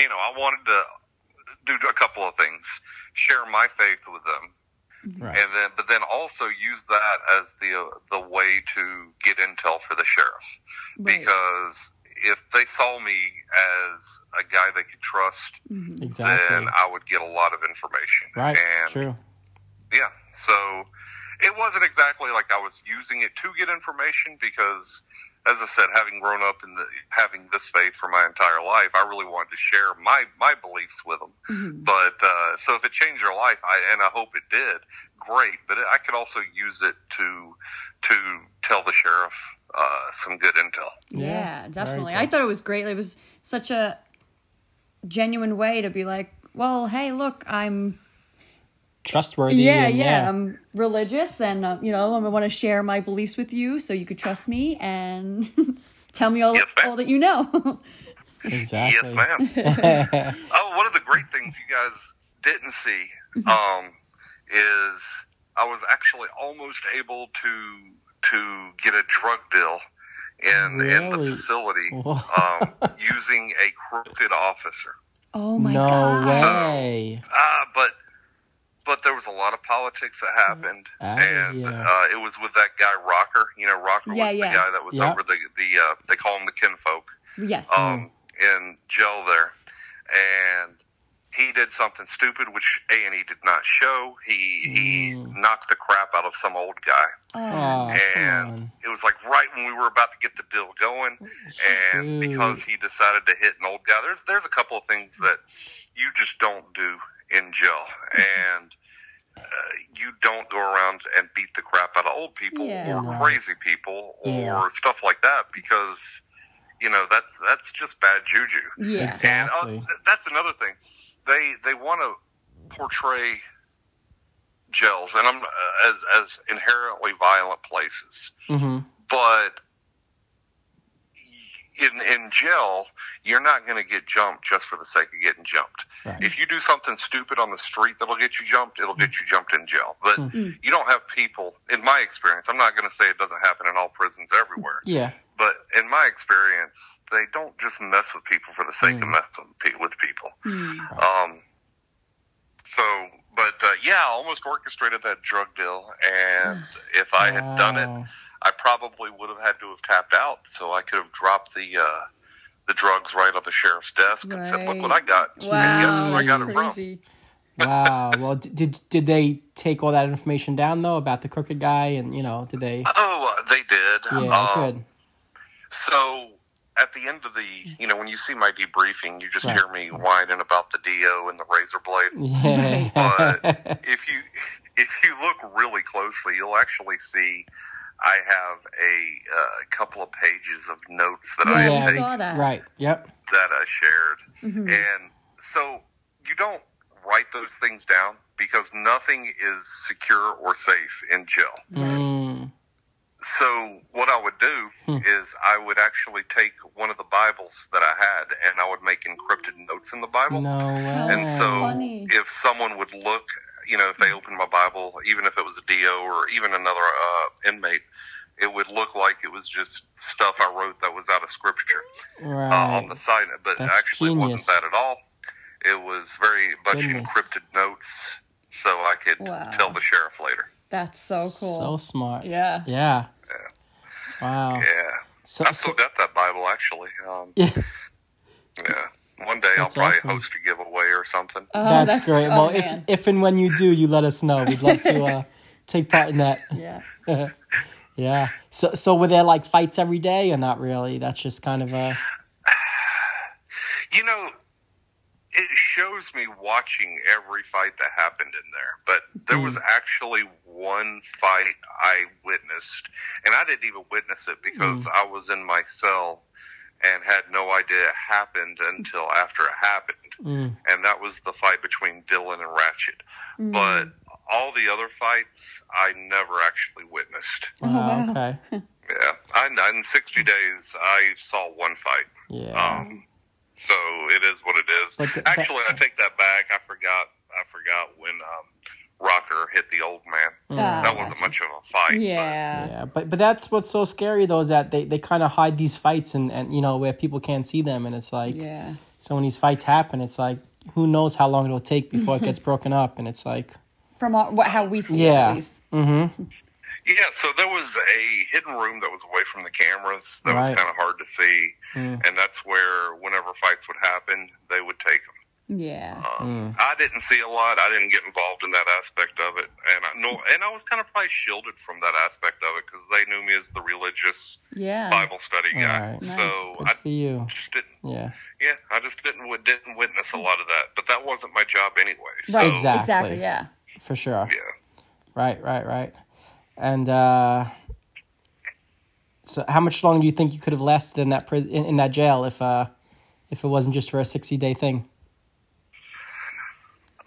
you know, I wanted to do a couple of things: share my faith with them, Right. and then but then also use that as the uh, the way to get intel for the sheriff Right. because if they saw me as a guy they could trust Exactly. then I would get a lot of information. Right. And True. yeah, so it wasn't exactly like I was using it to get information because, as I said, having grown up in the having this faith for my entire life, I really wanted to share my my beliefs with them. Mm-hmm. But uh, so if it changed their life, I and I hope it did, great. But I could also use it to to tell the sheriff uh, some good intel. Yeah, very definitely. I thought it was great. It was such a genuine way to be like, well, hey, look, I'm Trustworthy. yeah, and, yeah, I'm religious, and uh, you know, I want to share my beliefs with you, so you could trust me and tell me all, Yes, all that you know. Exactly. Yes, ma'am. oh, one of the great things you guys didn't see um, is I was actually almost able to to get a drug deal in in the facility um, using a crooked officer. oh my no god! way. Uh, but but there was a lot of politics that happened, Ah, and yeah. uh, it was with that guy Rocker. You know, Rocker Yeah, was yeah. the guy that was Yeah. over the the uh, they call him the kinfolk Yes. um, in jail there, and he did something stupid, which A and E did not show. He he knocked the crap out of some old guy, Oh, and it was like right when we were about to get the deal going, and because he decided to hit an old guy, there's there's a couple of things that you just don't do in jail, and. Uh, you don't go around and beat the crap out of old people Yeah. or Right. crazy people or Yeah. stuff like that because you know that that's just bad juju. yeah. Exactly. And uh, th- that's another thing. They they want to portray gels and I'm uh, as as inherently violent places, Mhm. but in in jail you're not going to get jumped just for the sake of getting jumped. Right. If you do something stupid on the street that'll get you jumped, it'll get you jumped in jail. But Hmm. you don't have people. In my experience, I'm not going to say it doesn't happen in all prisons everywhere. Yeah. But in my experience, they don't just mess with people for the sake of messing with people. Um, so, but uh, yeah, I almost orchestrated that drug deal, and if I had done it, Wow. I probably would have had to have tapped out, so I could have dropped the uh, the drugs right on the sheriff's desk and said, "Look what I got!" And guess Wow. I got it from? Wow. Well, did did they take all that information down though about the crooked guy and you know did they? Oh, uh, they did. Yeah. Um, good. So at the end of the, you know, when you see my debriefing, you just Right. hear me whining about the DO and the razor blade. Yeah. But if you if you look really closely, you'll actually see I have a uh, couple of pages of notes that I Yeah, have I saw that. Right. Yep. that I shared, and so you don't write those things down because nothing is secure or safe in jail. Mm, so what I would do Hmm. is I would actually take one of the Bibles that I had, and I would make encrypted notes in the Bible. No way. And so, Funny. if someone would look, you know, if they opened my Bible, even if it was a DO or even another uh, inmate, it would look like it was just stuff I wrote that was out of Scripture right. uh, on the side. But That's actually, it wasn't that at all. It was very much Goodness. encrypted notes, so I could Wow. tell the sheriff later. That's so cool. So smart. yeah. Yeah. Wow. Yeah, So, I've so still got that Bible actually. Um, yeah, yeah, one day I'll probably awesome. host a giveaway or something. Oh, that's, great. oh, well, if man. if and when you do, you let us know. We'd love to uh, take part in that. yeah. Yeah. So so were there like fights every day or not really? That's just kind of a You know, it shows me watching every fight that happened in there, but there was actually one fight I witnessed, and I didn't even witness it because I was in my cell and had no idea it happened until after it happened. mm, And that was the fight between Dylan and Ratchet. But all the other fights, I never actually witnessed. wow, wow. okay. Yeah, I, in 60 days, I saw one fight. Yeah. Um, so it is what it is. But the- Actually, I take that back. I forgot. I forgot when um, Rocker hit the old man. Ah, that wasn't much of a fight. Yeah. yeah, but but that's what's so scary though is that they, they kind of hide these fights and, and you know where people can't see them and it's like Yeah. so when these fights happen it's like who knows how long it'll take before it gets broken up and it's like From our, what, how we see it, Yeah. at least. mm-hmm Yeah. So there was a hidden room that was away from the cameras. That Right. was kind of hard to see, Mm. and that's where whenever fights would happen, they would take them. Yeah. Um, I didn't see a lot. I didn't get involved in that aspect of it, and I know, and I was kind of probably shielded from that aspect of it because they knew me as the religious Yeah. Bible study guy. Alright. Nice. So good I for you just didn't. yeah Yeah, I just didn't didn't witness a lot of that, but that wasn't my job anyway. So, Right. Exactly. Exactly. Yeah. for sure Yeah. right right right and uh so how much longer do you think you could have lasted in that prison in, in that jail if uh if it wasn't just for a 60 day thing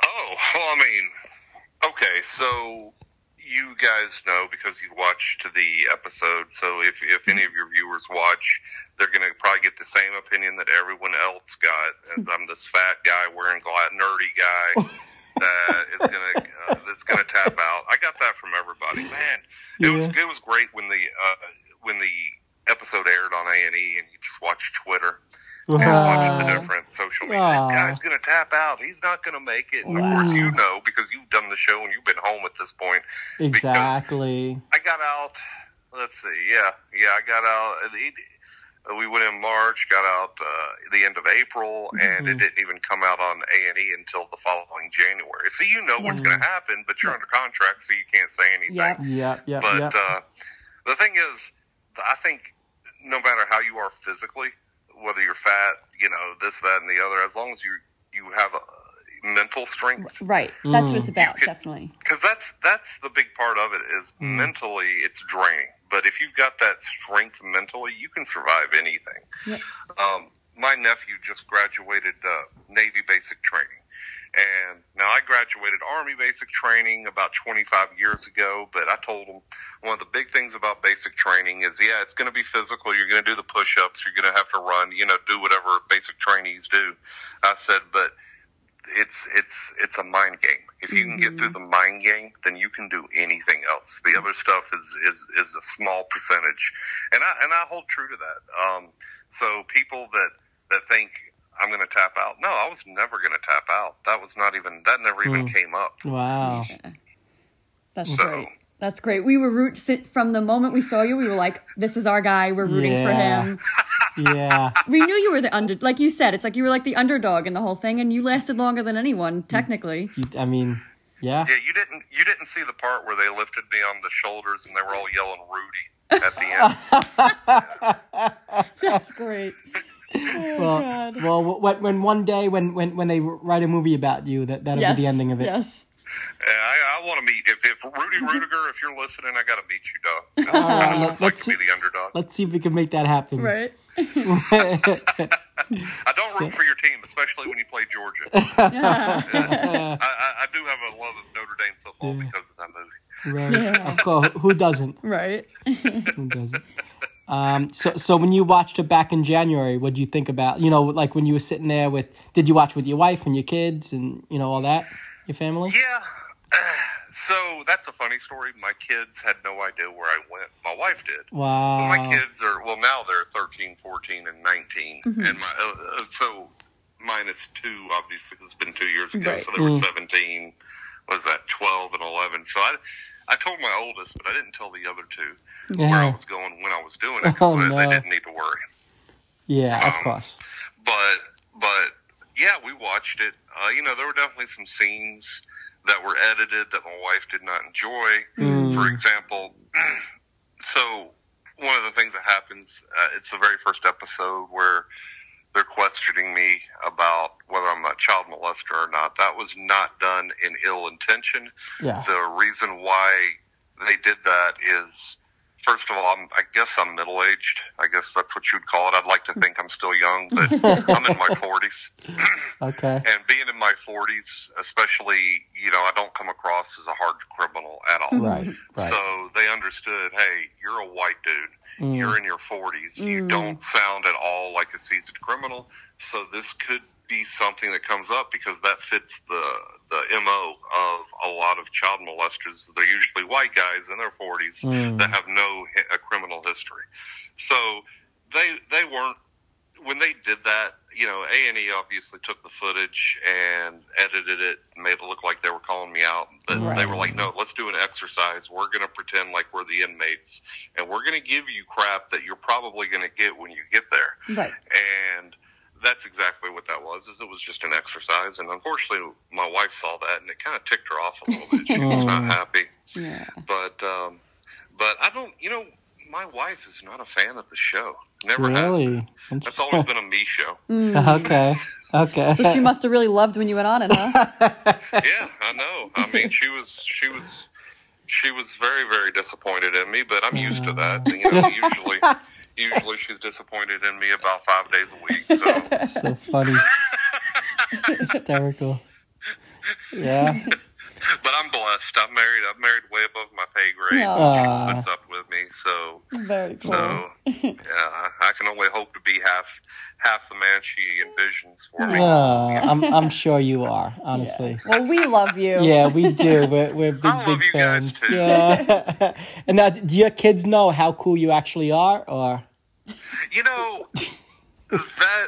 Oh, well, I mean, okay, so you guys know because you watched the episode. So if if any of your viewers watch, they're gonna probably get the same opinion that everyone else got, as I'm this fat guy wearing gla nerdy guy. that is gonna uh, that's gonna tap out. I got that from everybody. Man, it was it was great when the uh, when the episode aired on A and E, and you just watch Twitter and watch the different social media. This guy's gonna tap out. He's not gonna make it. And of course, you know because you've done the show and you've been home at this point. exactly I got out. Let's see. Yeah, yeah. I got out. uh, We went in March, got out uh, the end of April, and it didn't even come out on A and E until the following January. So you know what's going to happen, but you're under contract, so you can't say anything. Yep. yeah yeah But yeah uh, the thing is, I think no matter how you are physically, whether you're fat, you know, this, that, and the other, as long as you you have a mental strength, Right. That's what it's about. could- Definitely. because that's that's the big part of it is mentally it's draining. But if you've got that strength mentally, you can survive anything. Yep. Um, my nephew just graduated uh, Navy basic training. And now I graduated Army basic training about 25 years ago, but I told him one of the big things about basic training is, yeah, it's going to be physical. You're going to do the push-ups. You're going to have to run, you know, do whatever basic trainees do. I said, but it's it's it's a mind game. If you can get through the mind game, then you can do anything else. The other stuff is is is a small percentage, and I and I hold true to that. Um, so people that that think I'm going to tap out, no, I was never going to tap out. That was not even that never even hmm. came up. wow That's So- great. That's great. We were root from the moment we saw you. We were like, "This is our guy. We're rooting for him." yeah We knew you were the under, like you said. It's like you were like the underdog in the whole thing, and you lasted longer than anyone technically. You- i mean yeah Yeah, you didn't you didn't see the part where they lifted me on the shoulders and they were all yelling Rudy at the end. That's great. Well, God. well when, when one day when, when, when they write a movie about you that that'll Yes. be the ending of it Yes. Yeah, I, I want to meet if, if Rudy Ruettiger, if you're listening, I got to meet you, dog. Uh, let's- like let's to be see- the underdog. let's see if we can make that happen Right. I don't root for your team, especially when you play Georgia. I, I, I do have a love of Notre Dame football because of that movie. Right. Of course. Who doesn't? Right. Who doesn't? Um, so, so when you watched it back in January, what did you think about? You know, like when you were sitting there with, did you watch with your wife and your kids and you know all that, your family? Yeah. So that's a funny story. My kids had no idea where I went. My wife did. Wow. My kids are well now they're 13, 14, and 19, and my uh, uh, so minus two obviously 'cause it's been two years ago, Right. so they were seventeen. Was that twelve and eleven? So I I told my oldest, but I didn't tell the other two where I was going when I was doing it. Oh, they, they didn't need to worry. Yeah, of Um, course. but but yeah, we watched it. Uh, you know, there were definitely some scenes that were edited that my wife did not enjoy. For example, so one of the things that happens, uh, it's the very first episode where they're questioning me about whether I'm a child molester or not. That was not done in ill intention. Yeah. The reason why they did that is, first of all, I'm, I guess I'm middle aged. I guess that's what you'd call it. I'd like to think I'm still young, but I'm in my 40s. Okay. And being in my 40s, especially, you know, I don't come across as a hard criminal at all. Right. Right. So they understood, hey, you're a white dude. Mm. You're in your 40s. You don't sound at all like a seasoned criminal. So this could be something that comes up because that fits the the mo of a lot of child molesters. They're usually white guys in their 40s Mm. that have no a criminal history. So they they weren't when they did that. You know, A and E obviously took the footage and edited it, and made it look like they were calling me out. But they were like, "No, let's do an exercise. We're going to pretend like we're the inmates, and we're going to give you crap that you're probably going to get when you get there." Right. and that's exactly what that was is it was just an exercise and unfortunately my wife saw that and it kind of ticked her off a little bit she was not happy Yeah. but um but i don't you know my wife is not a fan of the show never has Really? been. that's always been a me show mm. Okay. Okay. So she must have really loved when you went on it, huh? yeah i know i mean she was she was she was very very disappointed in me but i'm used to that you know usually usually she's disappointed in me about five days a week so so funny. Hysterical. Yeah. But I'm blessed. I'm married. I'm married way above my pay grade. Aw. She puts up with me, so Very cool. so yeah. I, can only hope to be half half the man she envisions for me. Oh, I'm I'm sure you are, honestly. well, we love you. Yeah, we do. We're, we're big, I love big you guys, fans. too. Yeah. and now, do your kids know how cool you actually are, or? You know, that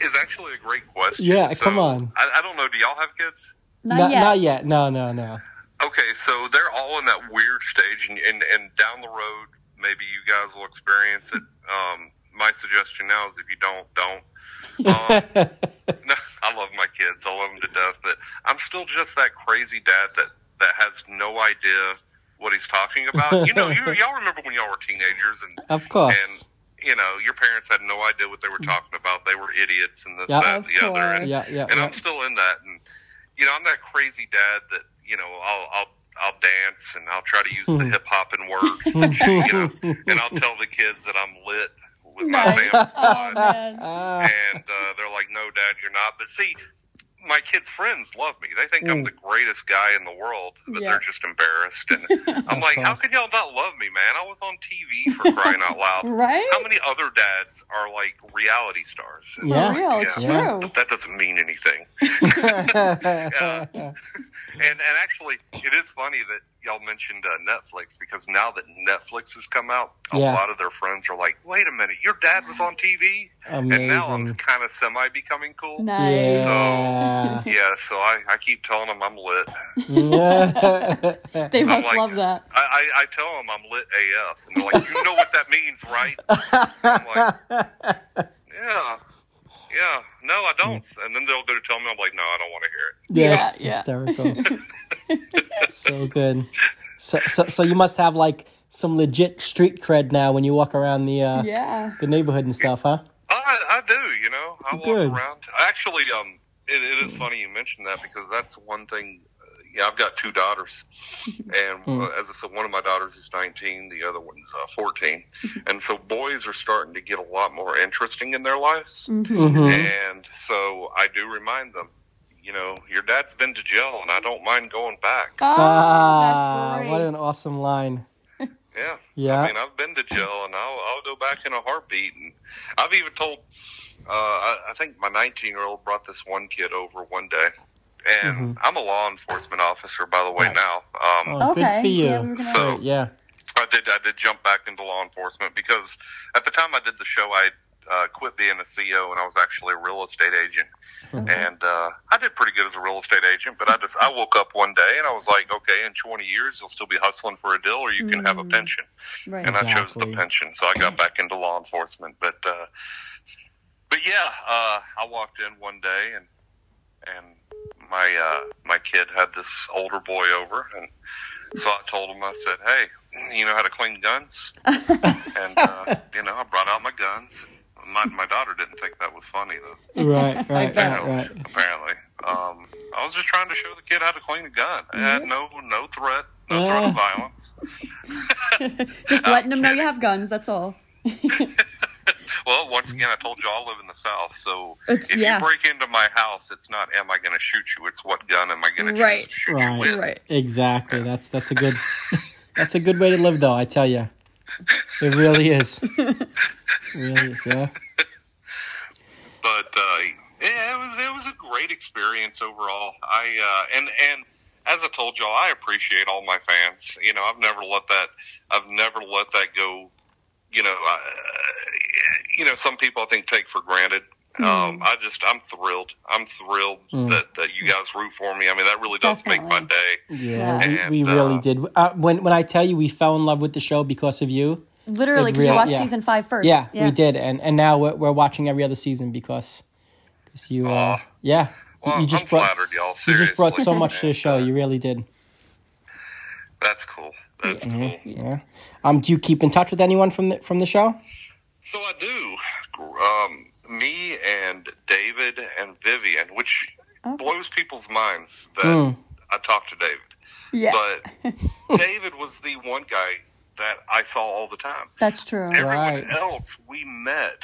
is actually a great question. Yeah, So, come on. I, I don't know. Do y'all have kids? Not Not yet. Not yet. No, no, no. Okay, so they're all in that weird stage, and, and, and down the road, maybe you guys will experience it. Um, my suggestion now is if you don't, don't. Um, no, I love my kids. I love them to death, but I'm still just that crazy dad that, that has no idea what he's talking about. You know, you, y'all remember when y'all were teenagers and Of course. and you know your parents had no idea what they were talking about. They were idiots and this, Yeah. that, and the other. And, course. Yeah, yeah, and yeah. I'm still in that. And you know, I'm that crazy dad that you know I'll I'll I'll dance and I'll try to use the hip hop and words, that you, you know, and I'll tell the kids that I'm lit with my Nice. fam Oh, squad. And uh, they're like, "No, Dad, you're not." But see. My kids' friends love me. They think I'm the greatest guy in the world, but Yeah. they're just embarrassed. And I'm like, how course. can y'all not love me, man? I was on TV for crying out loud. Right? How many other dads are like reality stars? Yeah. For real, it's Yeah. true. That doesn't mean anything. Uh, and and actually, it is funny that y'all mentioned uh, Netflix because now that Netflix has come out, a Yeah. lot of their friends are like, "Wait a minute, your dad was on TV," and now I'm kind of semi becoming cool. Nice. Yeah. Yeah, so I, I keep telling them I'm lit. yeah. They must like- love that. I, I, I tell them I'm lit AF, and they're like, "You know what that means, right?" I'm like, "Yeah, yeah, no, I don't." And then they'll go to tell me, I'm like, "No, I don't want to hear it." Yeah, Yeah, it's yeah. hysterical. so good. So, so, so you must have like some legit street cred now when you walk around the uh, Yeah. the neighborhood and stuff, huh? I, I do, you know. I walk Good. around. Actually, um, it, it is funny you mentioned that because that's one thing. Uh, yeah, I've got two daughters, and uh, as I said, one of my daughters is 19, the other one's uh, 14, and so boys are starting to get a lot more interesting in their lives. Mm-hmm. And so I do remind them, you know, your dad's been to jail, and I don't mind going back. Oh, Ah, that's what an awesome line. Yeah. Yeah. I mean, I've been to jail, and I'll, I'll go back in a heartbeat. And I've even told, uh, I, I think my 19 year old brought this one kid over one day. And I'm a law enforcement officer, by the way, Mm-hmm. Now. Um, Oh, Okay, good for you. yeah, we gonna- So- Great, yeah. I did. I did jump back into law enforcement because at the time I did the show, I uh, quit being a CEO and I was actually a real estate agent. And uh, I did pretty good as a real estate agent, but I just I woke up one day and I was like, okay, in 20 years you'll still be hustling for a deal, or you can have a pension. Right. And I chose the pension, so I got back into law enforcement. But uh, but yeah, uh, I walked in one day and and my uh, my kid had this older boy over, and so I told him, I said, "Hey, you know how to clean guns?" and uh, you know, I brought out my guns. My my daughter didn't think that was funny though. Right, right, bet. right, right. Apparently, um, I was just trying to show the kid how to clean a gun. I had no no threat, no threat of violence. Just letting them know you have guns. That's all. Well, once again, I told you I live in the South, so It's- if yeah. you break into my house, it's not "Am I going to shoot you?" It's "What gun am I going to shoot Right. you with?" Right. Exactly. That's that's a good that's a good way to live though, I tell you. It really is. It really is, yeah. But uh, yeah, it was it was a great experience overall. I uh, and and as I told y'all, I appreciate all my fans. You know, I've never let that I've never let that go. You know, uh, you know, some people I think take for granted. Um, I just I'm thrilled. I'm thrilled that that you guys root for me. I mean, that really does make my day. Yeah, Yeah. we, we really uh, did. Uh, when when I tell you we fell in love with the show because of you, Literally, It because you watched yeah. season five first. yeah, we did, and and now we're, we're watching every other season because because you, uh, Aw. yeah, Well, you just I'm brought flattered, y'all, you just brought so much to the show. You really did. That's cool. That's cool. Yeah. Um, do you keep in touch with anyone from the from the show? So I do. Um, me and David and Vivian, which blows people's minds that Mm. I talked to David. Yeah. But David was the one guy that I saw all the time. That's true. Everyone Right. else we met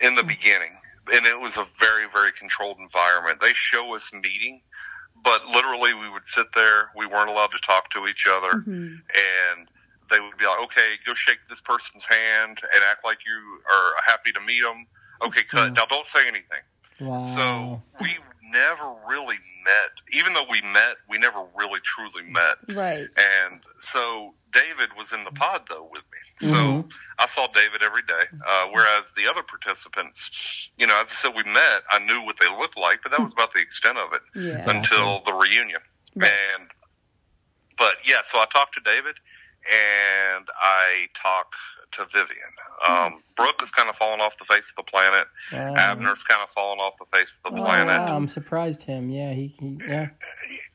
in the beginning, and it was a very, very controlled environment. They show us meeting, but literally we would sit there. We weren't allowed to talk to each other, mm-hmm. and they would be like, "Okay, go shake this person's hand and act like you are happy to meet them." Okay, cut. Now don't say anything. Wow. So we never really met. Even though we met, we never really truly met. Right. And so David was in the pod though with me. So Mhm. I saw David every day. Uh, whereas the other participants, you know, as I said, we met. I knew what they looked like, but that was about the extent of it Yeah. until the reunion. Right. And but yeah, so I talked to David and I talked to Vivian. Um, Brooke is kind of fallen off the face of the planet. Wow. Abner's kind of fallen off the face of the Oh, planet. wow, I'm surprised him. Yeah, he, he yeah.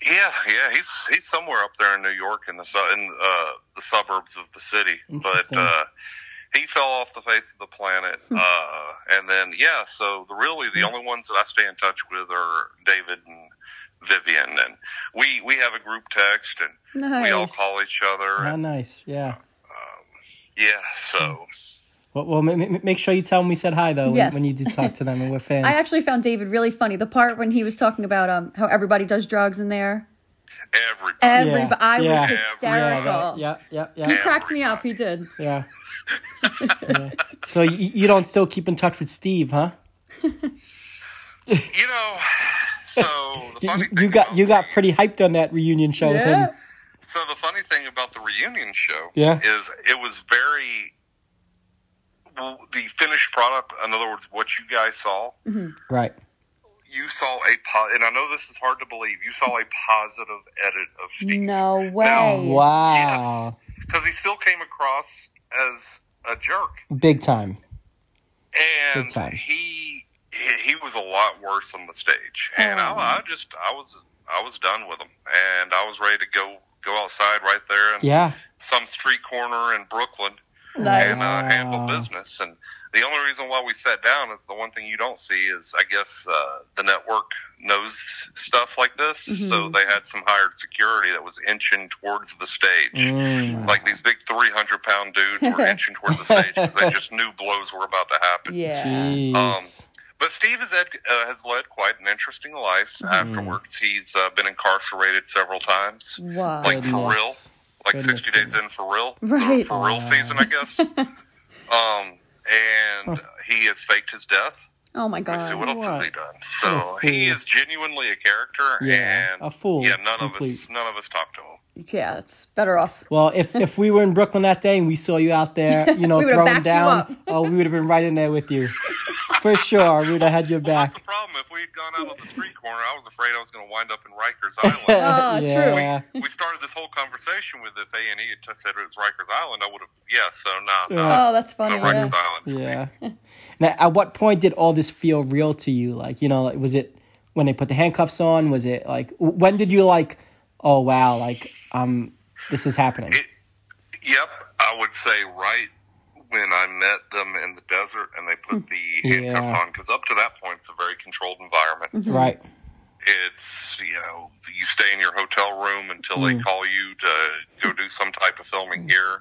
Yeah, yeah, he's he's somewhere up there in New York in the in uh, the suburbs of the city, but uh, he fell off the face of the planet. uh, and then yeah, so the really the only ones that I stay in touch with are David and Vivian, and we we have a group text, and we all call each other. Oh, And, nice. Yeah. Yeah, so Well, well ma- ma- make sure you tell them we said hi though when, Yes. when you do talk to them and we're fans. I actually found David really funny. The part when he was talking about um how everybody does drugs in there. everybody. Everybody, I yeah. was hysterical. Yeah, yeah, yeah, He yeah, cracked me up. He did. yeah. yeah. So you, you don't still keep in touch with Steve, huh? you know, so the You, funny you- thing you got you got pretty hyped on that reunion show with Yeah. him. So the funny thing about the reunion show Yeah. is it was very the finished product. In other words, what you guys saw, mm-hmm. Right. you saw a po- and I know this is hard to believe. You saw a positive edit of Steve. No way. Now- Wow. because he still came across as a jerk, Big time. and Big time. he he he was a lot worse on the stage, and Oh. I, I just I was I was done with him, and I was ready to go go outside right there and Yeah. some street corner in Brooklyn Nice. and uh, handle business. And the only reason why we sat down is the one thing you don't see is I guess uh, the network knows stuff like this, so they had some hired security that was inching towards the stage. Mm. Like these big 300 pound dudes were inching towards the stage because they just knew blows were about to happen. Yeah. Jeez. Um, But Steve has led, uh, has led quite an interesting life afterwards. He's uh, been incarcerated several times, Wow. like for real, like Goodness, 60 days in for real, Right. for real season, I guess. um, and he has faked his death. Oh my Let's see, what else has he done? So he is genuinely a character, Yeah, and a fool, Yeah, none complete. of us, none of us talk to him. Yeah, it's better off. Well, if if we were in Brooklyn that day and we saw you out there, you know, We throwing down, oh, we would have been right in there with you, for sure. We would have had your Well, that's back. the problem. If we'd gone out on the street corner, I was afraid I was going to wind up in Rikers Island. Ah, true. yeah. we started this whole conversation with if A and E had said it was Rikers Island, I would have. Yeah, so no, no, Oh, that's funny. no yeah. Rikers Island. Yeah. Now, at what point did all this feel real to you? Like, you know, like, was it when they put the handcuffs on? Was it like when did you like, oh wow, like um, this is happening? It, yep, I would say right when I met them in the desert and they put the handcuffs Yeah. on, because up to that point it's a very controlled environment. Right. It's you know you stay in your hotel room until Mm. they call you to go do some type of filming here.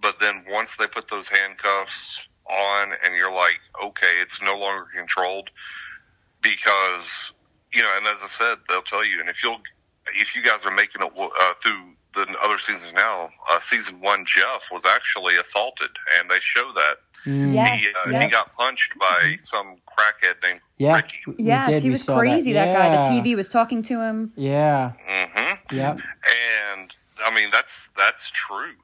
But then once they put those handcuffs on, and you're like, okay, it's no longer controlled because you know. And as I said, they'll tell you, and if you'll if you guys are making it uh, through the other seasons now, uh, season one, Jeff was actually assaulted, and they show that Yes, he uh, yes. he got punched by some crackhead named Yeah. Ricky. we- we Yes, did, he we was saw that. crazy. That, guy. The TV was talking to him. Yeah. hmm Yep. and I mean that's that's true,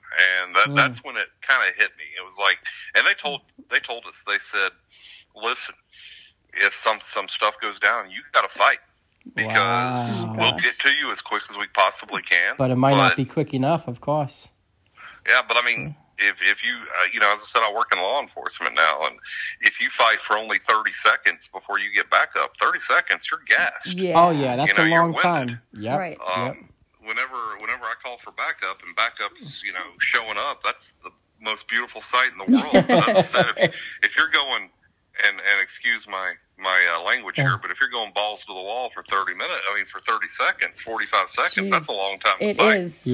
and that Mm. that's when it kind of hit me. It was like, and they told they told us they said, listen, if some some stuff goes down, you got to fight because Wow. we'll Gosh. get to you as quick as we possibly can. But it might not be quick enough, of course. Yeah, but I mean. If, if you uh, you know as I said I work in law enforcement now and if you fight for only 30 seconds before you get back up 30 seconds you're gassed Yeah. Oh yeah, that's You know, a long time. Yeah. Right. Um, Yep. Whenever, whenever I call for backup and backup's, you know, showing up, that's the most beautiful sight in the world. But as I said, if, if you're going, and and excuse my my uh, language here, but if you're going balls to the wall for 30 minutes, I mean, for 30 seconds, 45 seconds, that's a long time to It fight. Yes.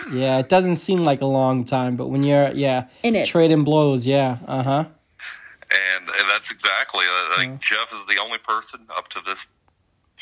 It is. Yeah, it doesn't seem like a long time, but when you're yeah In it. trading blows, yeah, uh huh. And and that's exactly. Uh, I think Jeff is the only person up to this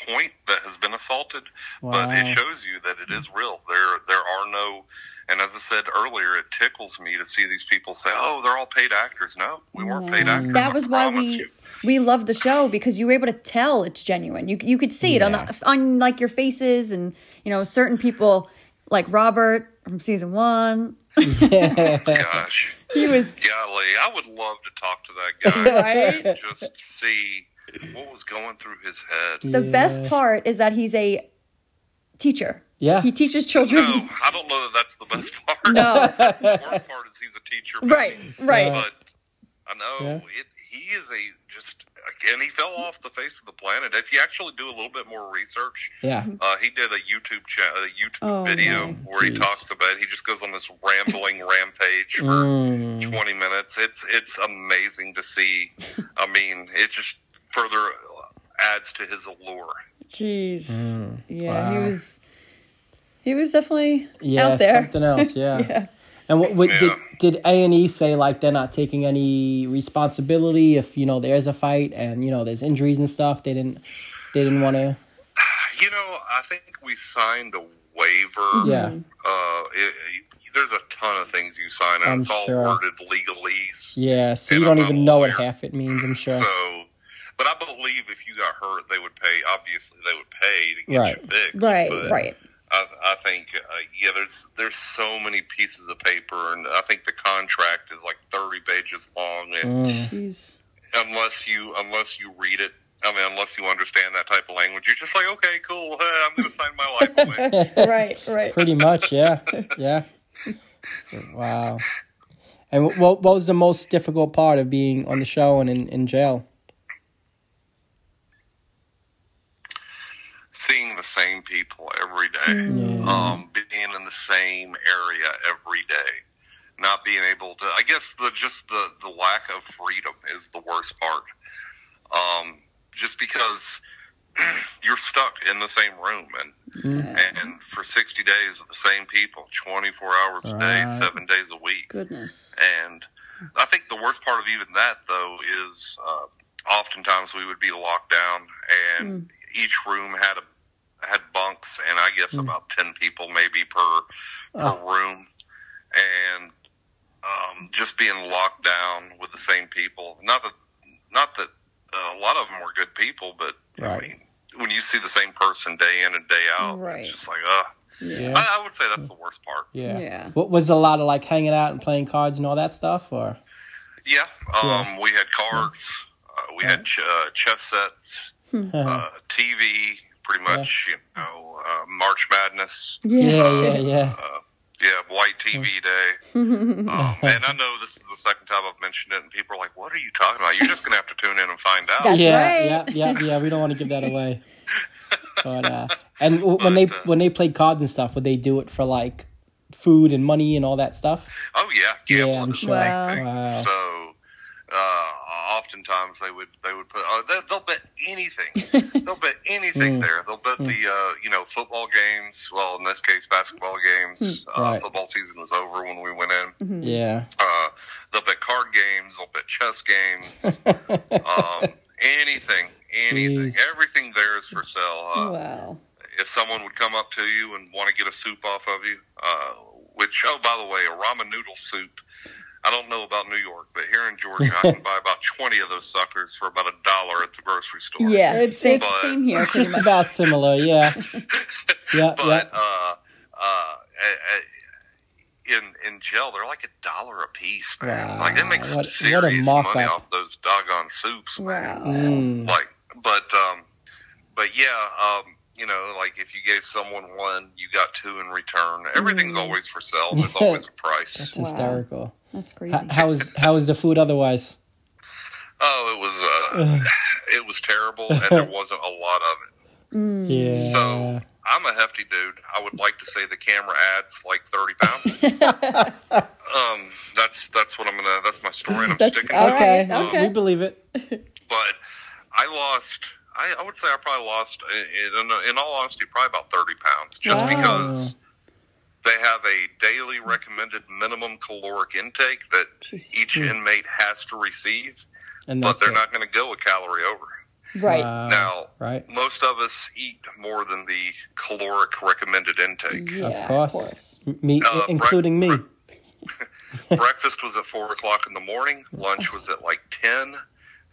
point that has been assaulted, but it shows you that it is real. There there are no. And as I said earlier, it tickles me to see these people say, "Oh, they're all paid actors." No, we weren't paid actors. That I was why we you. we loved the show because you were able to tell it's genuine. You you could see it on the on like your faces and you know certain people like Robert from season one. Gosh, He was golly, I would love to talk to that guy Right? and just see what was going through his head. the best part is that he's a teacher. Yeah. He teaches children. No, I don't know that that's the best part. No. the worst part is he's a teacher. but- right, right. But I know Yeah. it, he is a just again. He fell off the face of the planet. If you actually do a little bit more research, Yeah. uh, he did a YouTube cha- a YouTube Oh, video my. where he talks about. He just goes on this rambling rampage for Mm. twenty minutes. It's it's amazing to see. I mean, it just further adds to his allure. Jeez. Mm. Yeah, he was. He was definitely Yeah, out there. something else. Yeah. Yeah. And what, what did Yeah. did A and E say like they're not taking any responsibility if you know there's a fight and you know there's injuries and stuff? They didn't they didn't want to. You know, I think we signed a waiver. Yeah. Uh, it, it- there's a ton of things you sign, and I'm it's all sure. worded legalese. Yeah. So you don't I'm even a know what half it means. I'm sure. So, but I believe if you got hurt, they would pay. Obviously, they would pay to get Right. you fixed. Right, but right. I, I think, uh, yeah, there's there's so many pieces of paper, and I think the contract is like 30 pages long, and Mm. Unless you unless you read it. I mean, unless you understand that type of language, you're just like, okay, cool. I'm going to sign my life away. right, right. Pretty much. Yeah. Yeah. Wow. And what what was the most difficult part of being on the show and in, in jail? Seeing the same people every day. Yeah. um, being in the same area every day, not being able to. I guess the just the the lack of freedom is the worst part. Um, just because you're stuck in the same room and and for 60 days with the same people, 24 hours a day, Right. seven days a week. Goodness. And I think the worst part of even that, though, is uh, oftentimes we would be locked down, and each room had a had bunks, and I guess about ten people maybe per per room, and um, just being locked down with the same people. Not that not that uh, a lot of them were good people, but I mean, when you see the same person day in and day out, Right. it's just like, uh, Yeah. I, I would say that's the worst part. Yeah. Yeah. What was a lot of like hanging out and playing cards and all that stuff, or Yeah, um, we had cards, uh, we had ch- uh, chess sets, uh, TV, pretty much, you know, uh, March Madness. yeah, yeah, yeah. Uh, yeah, White TV Day. um, and I know this is the second time I've mentioned it, and people are like, "What are you talking about?" You're just gonna have to tune in and find out. That's yeah, right. yeah, yeah, yeah. We don't want to give that away. But uh, and w- when they uh, when they played cards and stuff, would they do it for like food and money and all that stuff? Oh yeah, Yeah, gambling I'm sure. Wow. Wow. So uh, oftentimes they would they would put uh, they, they'll bet anything. they'll bet Mm. anything there. They'll bet the uh, you know football games. Well, in this case, basketball games. Uh, Mm. Right. Football season was over when we went in. Yeah. Uh, they'll bet card games. They'll bet chess games. um, anything, anything, Jeez. everything there is for sale. Uh, Wow. if someone would come up to you and want to get a soup off of you, uh, which, oh, by the way, a ramen noodle soup. I don't know about New York, but here in Georgia, I can buy about 20 of those suckers for about a dollar at the grocery store. Yeah. It's- same, it's- same here. pretty Just much. about similar. Yeah. Yeah, But yeah. uh, uh, uh, in in gel, they're like a dollar a piece, man. Wow. Like they make some What- what serious money off those doggone soups, man. Wow. Mm. like but um but yeah um you know like if you gave someone one you got two in return everything's always for sale there's Yeah. always a price That's Wow. hysterical. That's crazy. H- how was how was the food otherwise? oh it was uh it was terrible and there wasn't a lot of it Yeah. so i'm a hefty dude i would like to say the camera adds like 30 pounds um that's that's what i'm gonna that's my story and i'm That's- sticking all with it okay, right, okay. we believe it. but I lost. I, I would say I probably lost, in, in, in all honesty, probably about thirty pounds, just Wow. because they have a daily recommended minimum caloric intake that Jeez. each inmate has to receive, And but they're it. not going to go a calorie over. right. Wow. now, right. most of us eat more than the caloric recommended intake. yeah, of course. M- Me, Uh, including me. Breakfast was at four o'clock in the morning. Lunch was at like ten.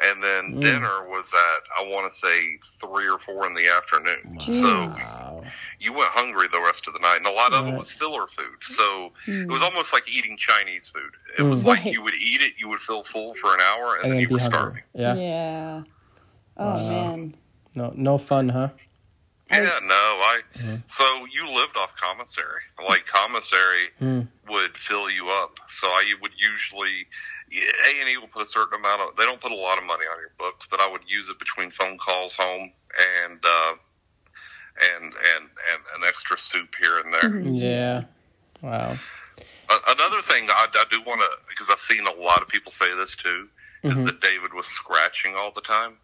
And then mm. dinner was at I want to say three or four in the afternoon. So you went hungry the rest of the night, and a lot of it was filler food. So it was mm. almost like eating Chinese food. It was mm. like Right. you would eat it, you would feel full for an hour, and, And then then you be were hungry. starving. Yeah. Yeah. Oh man. No, no fun, huh? Yeah, no, I. Mm-hmm. So you lived off commissary. Like commissary would fill you up. So I would usually A and E will put a certain amount of. They don't put a lot of money on your books, but I would use it between phone calls home and uh, and and and an extra soup here and there. Yeah. Wow. A- Another thing I, I do want to, because I've seen a lot of people say this too, is that David was scratching all the time,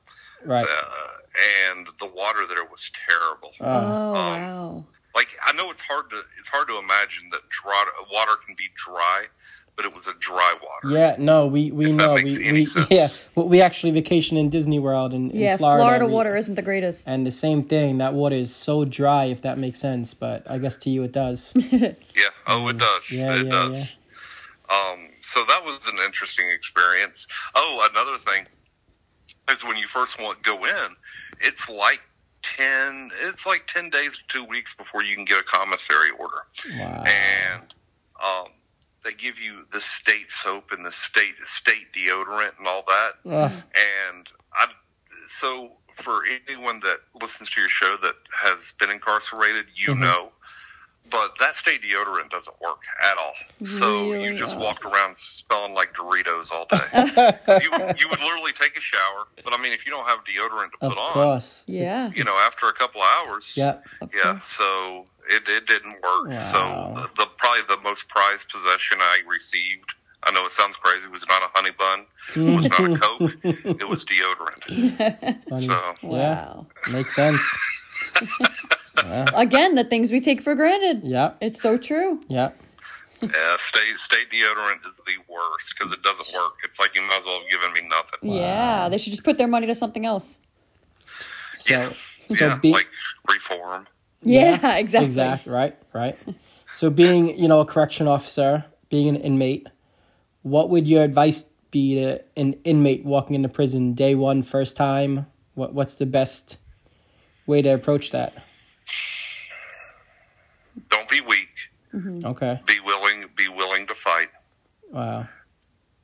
Right. uh, and the water there was terrible. Uh, Oh wow. like I know it's hard to it's hard to imagine that dry water can be dry, but it was a dry water. yeah. No, we we If that know makes we any we sense. yeah. Well, we actually vacation in Disney World in, in Yeah, Florida. Florida, We- water isn't the greatest. And the same thing. That water is so dry, if that makes sense. But I guess to you it does. Yeah. Oh, it does. Yeah, it yeah, does. yeah. Um, so that was an interesting experience. Oh, another thing is when you first want go in, it's like ten. It's like ten days to two weeks before you can get a commissary order. Wow. and um, they give you the state soap and the state state deodorant and all that. Ugh. And I, so for anyone that listens to your show that has been incarcerated, you Mm-hmm. know. But that state deodorant doesn't work at all. So you just walked around smelling like Doritos all day. you, you would literally take a shower, but I mean, if you don't have deodorant to Of put on, yeah. you know, after a couple of hours, Yeah. Of yeah, course. so it, it didn't work. Wow. So the, the probably the most prized possession I received. I know it sounds crazy. It was not a honey bun. It was not a coke. It was deodorant. Funny. So Yeah. Wow. Makes sense. Again, the things we take for granted. Yeah. It's so true. Yeah. yeah, state state deodorant is the worst because it doesn't work. It's like you might as well have given me nothing. Yeah, they should just put their money to something else. So, so yeah, be, like reform. Yeah, exactly. exactly right, right. So being, you know, a correction officer, being an inmate, what would your advice be to an inmate walking into prison day one, first time? What what's the best way to approach that? Don't be weak. Mm-hmm. Okay. Be willing. Be willing to fight. Wow.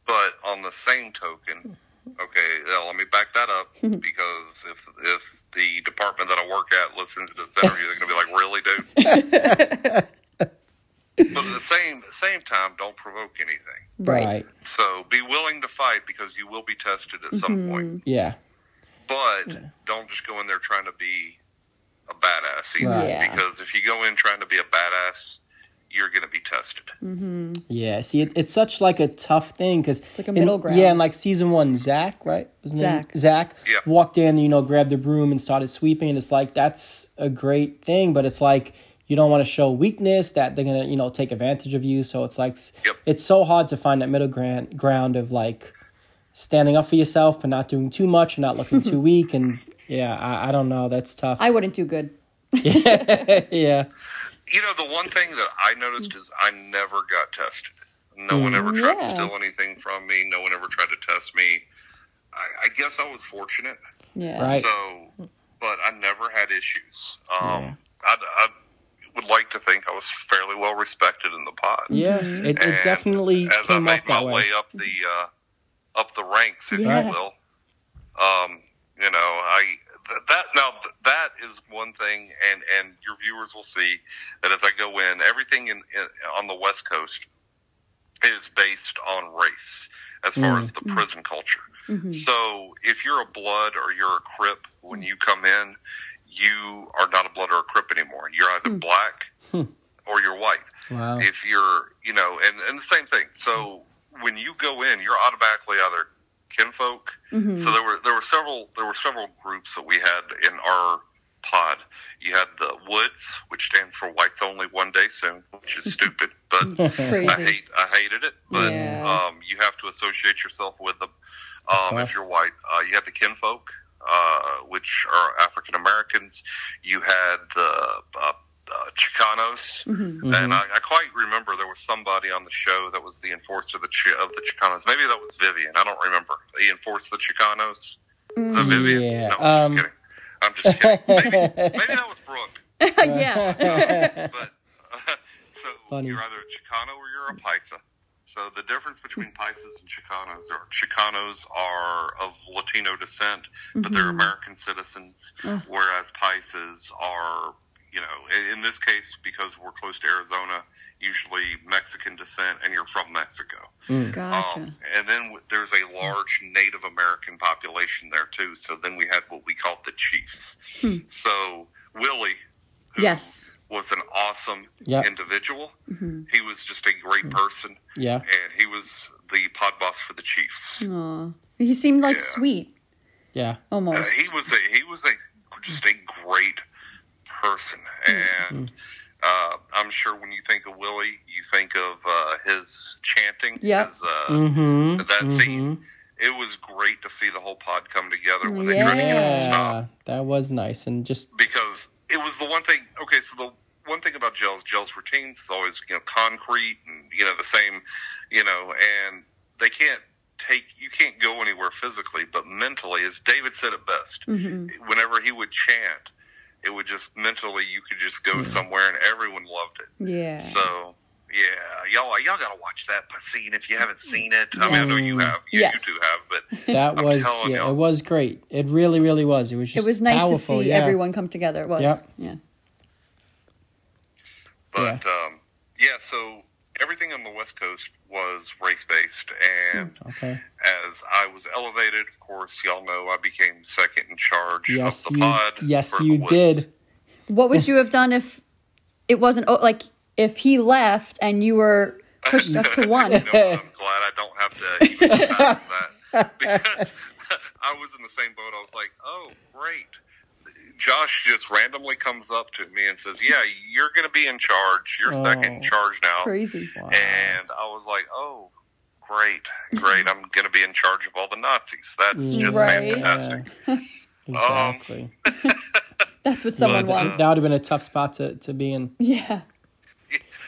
But on the same token, okay, now let me back that up because if if the department that I work at listens to this interview, they're gonna be like, "Really, dude?" but at the same same time, don't provoke anything. Right. So be willing to fight because you will be tested at some mm-hmm. point. Yeah. But don't just go in there trying to be a badass either. Right. Yeah. Because if you go in trying to be a badass, you're going to be tested. Mm-hmm. Yeah. See, it, it's such like a tough thing because like a middle ground. Yeah, and like season one, Zach, right? Was his name? Zach. Zach Yeah. walked in, you know, grabbed the broom and started sweeping, and it's like that's a great thing, but it's like you don't want to show weakness that they're gonna, you know, take advantage of you. So it's like Yep. it's so hard to find that middle ground ground of like standing up for yourself but not doing too much and not looking too weak. And yeah, I, I don't know, that's tough. I wouldn't do good. yeah. You know, the one thing that I noticed is I never got tested. No one ever tried Yeah. to steal anything from me. No one ever tried to test me. I, I guess I was fortunate. Yeah. Right. So, but I never had issues. Um, I, I would like to think I was fairly well respected in the pod. Yeah, it, it And definitely as I came made off my that way. way up the uh, up the ranks, if Yeah. you will. Um, you know, I th- that now that is one thing, and and your viewers will see that as I go in, everything in, in on the West Coast is based on race as far as mm. the prison culture. Mm-hmm. So if you're a blood or you're a crip when you come in, you are not a blood or a crip anymore. You're either hmm. black hmm. or you're white. Wow. if you're you know and and the same thing. So hmm. when you go in you're automatically either kinfolk so there were there were several there were several groups that we had in our pod you had the woods which stands for whites only one day soon which is stupid but crazy. I hate I hated it, but Yeah. um, you have to associate yourself with them um, if you're white. Uh, you had the kinfolk, uh, which are African Americans. You had the uh, uh, Chicanos, mm-hmm. and mm-hmm. I, I quite remember there was somebody on the show that was the enforcer of the Chi- of the Chicanos. Maybe that was Vivian. I don't remember. He enforced the Chicanos. Is that mm, Vivian? Yeah, No, I'm um, just kidding. I'm just kidding. Maybe, maybe that was Brooke yeah. but uh, so Funny. you're either a Chicano or you're a Paisa. So the difference between Paisas and Chicanos are Chicanos are of Latino descent, but they're mm-hmm. American citizens, whereas Paisas are, you know, in, in this case because we're close to Arizona, usually Mexican descent, and you're from Mexico. Gotcha. Um, and then w- there's a large Native American population there too. So then we had what we called the chiefs. Hmm. So Willie, who Yes. was an awesome Yep. individual. He was just a great person, Yeah. and he was the pod boss for the Chiefs. Aw. He seemed like Yeah. sweet, Yeah, almost. he was a he was a just a great person, and uh, I'm sure when you think of Willie, you think of uh, his chanting, Yep. his, uh, Mm-hmm. that scene. It was great to see the whole pod come together when they tried to get him to stop. Yeah, that was nice, and just because it was the one thing. Okay, so the one thing about gels, gels routines is always you know concrete and you know the same, you know, and they can't take you can't go anywhere physically, but mentally, as David said it best, whenever he would chant, it would just mentally you could just go somewhere and everyone loved it. yeah. So. Yeah, y'all, y'all gotta watch that scene if you haven't seen it. I mean, I know you have, you, Yes. you two have, but that I'm was yeah, you. it was great. It really, really was. It was just it was nice powerful, to see yeah. everyone come together. It was. Yep. Yeah. But um, yeah, so everything on the West Coast was race based, and hmm, Okay. as I was elevated, of course, y'all know I became second in charge Yes, of the you. pod. Yes, you did. What would you have done if it wasn't oh, like if he left and you were pushed up to one? You know, I'm glad I don't have to even that because I was in the same boat. I was like, oh, great. Josh just randomly comes up to me and says, "Yeah, you're going to be in charge. You're second in Oh. charge now." Crazy. And I was like, "Oh, great, great! I'm going to be in charge of all the Nazis. That's just Right. fantastic." Yeah, exactly. That's what someone Yeah, wants. that would have been a tough spot to, to be in. Yeah,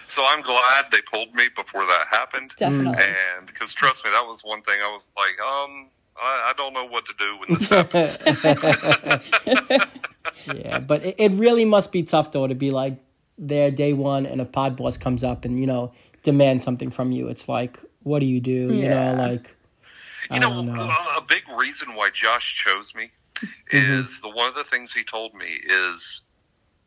So I'm glad they pulled me before that happened. definitely. And because trust me, that was one thing I was like, um, I, I don't know what to do when this happens. Yeah, but it, it really must be tough though to be like there day one and a pod boss comes up and you know demand something from you. It's like, what do you do? You Yeah. know, like You I know, don't know. a big reason why Josh chose me Mm-hmm. is the one of the things he told me is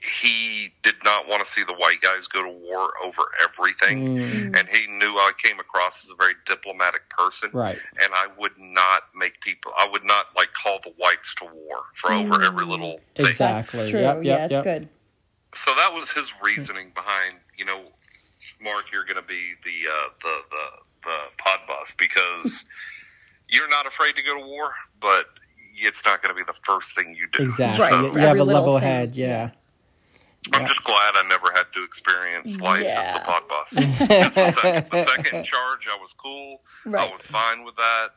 he did not want to see the white guys go to war over everything, Mm. and he knew I came across as a very diplomatic person, right. and I would not make people. I would not like call the whites to war for over every little thing. Exactly. That's true. Yep, yep, yeah, it's yep. good. So that was his reasoning behind, you know, Mark, you're going to be the uh, the the the pod boss because you're not afraid to go to war, but it's not going to be the first thing you do. Exactly. Right, You, So you have a level thing. head. Yeah. I'm just glad I never had to experience life as Yeah. the pod boss. The, second, the second in charge, I was cool. Right. I was fine with that.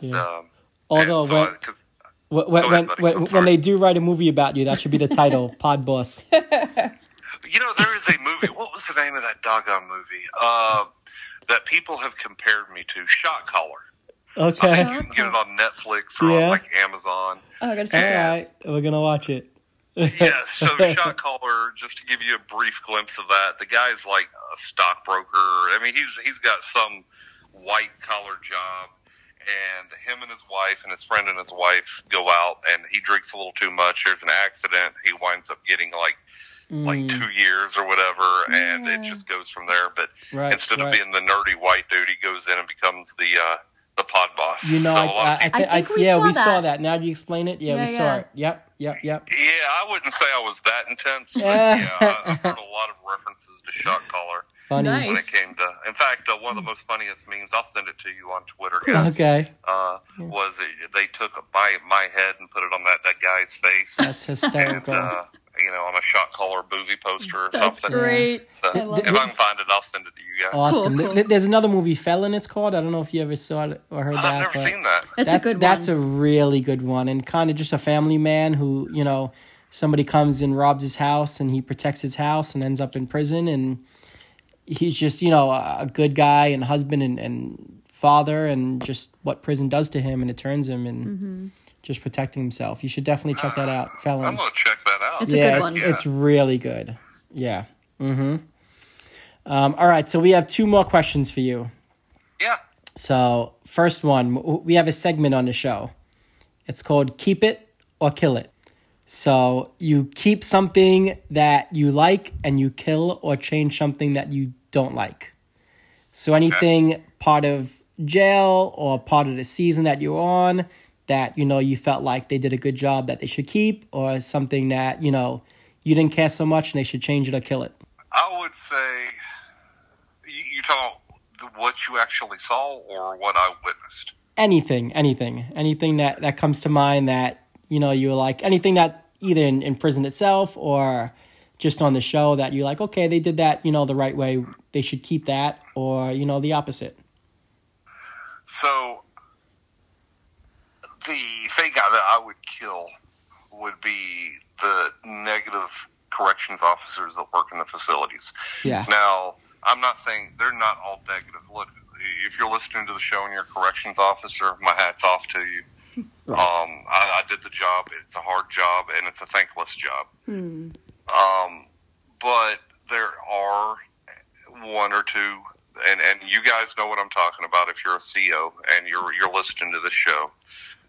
And Yeah. um, Although and so when, I- 'cause- when, Go when, ahead, when, when they do write a movie about you, that should be the title, Pod Boss. you know, there is a movie. What was the name of that doggone movie? Uh, that people have compared me to Shot Caller. I Okay. think you can get it on Netflix or Yeah. on like Amazon. Oh, I gotta All check it out. right. We're going to watch it. Yes, so shot caller. Just to give you a brief glimpse of that, the guy's like a stockbroker. I mean, he's he's got some white collar job, and him and his wife and his friend and his wife go out, and he drinks a little too much. There's an accident. He winds up getting like like Mm, two years or whatever, and it just goes from there. But right. instead of being the nerdy white dude, he goes in and becomes the uh, the pod boss. You know, So I, a lot of I, I, people- thi- I think I- we yeah, saw we saw that. that. Now do you explain it? Yeah, Yeah, we saw it. Yep, yep, yep. Yeah, I wouldn't say I was that intense, but Yeah. yeah, I, I've heard a lot of references to shot caller Funny. Nice. when it came to. In fact, uh, one of the most funniest memes I'll send it to you on Twitter. Guys, Okay. uh, was it, they took my my head and put it on that that guy's face, That's and hysterical. uh, you know, on a shot caller movie poster or That's something. great. So, I love if it. I can find it, I'll send it to you guys. Awesome. Cool, cool. There's another movie, Felon. It's called. I don't know if you ever saw it or heard I've that. never but seen that. That's that- a good That's a really good one, and kind of just a family man who, you know, somebody comes and robs his house, and he protects his house, and ends up in prison, and he's just, you know, a good guy and husband and, and father, and just what prison does to him, and it turns him, and Mm-hmm. Just protecting himself. You should definitely check that out, I'm gonna check that out. It's a good it's, one. it's really good. Yeah. Mm-hmm. Um, all right, so we have two more questions for you. yeah. So, first one, we have a segment on the show. It's called Keep It or Kill It. So, you keep something that you like and you kill or change something that you don't like. So, anything part of jail or part of the season that you're on that you know you felt like they did a good job that they should keep or something that, you know, you didn't care so much and they should change it or kill it. I would say you, you talk what you actually saw or what I witnessed. anything, anything, anything that that comes to mind that you know you were like anything that either in, in prison itself or just on the show that you're like, okay, they did that, you know, the right way. They should keep that, or you know, the opposite. So the thing that I would kill would be the negative corrections officers that work in the facilities. Yeah. Now, I'm not saying they're not all negative. Look, if you're listening to the show and you're a corrections officer, my hat's off to you. Um, I, I did the job. It's a hard job and it's a thankless job. Um, but there are one or two, and and you guys know what I'm talking about. If you're a CO and you're you're listening to this show,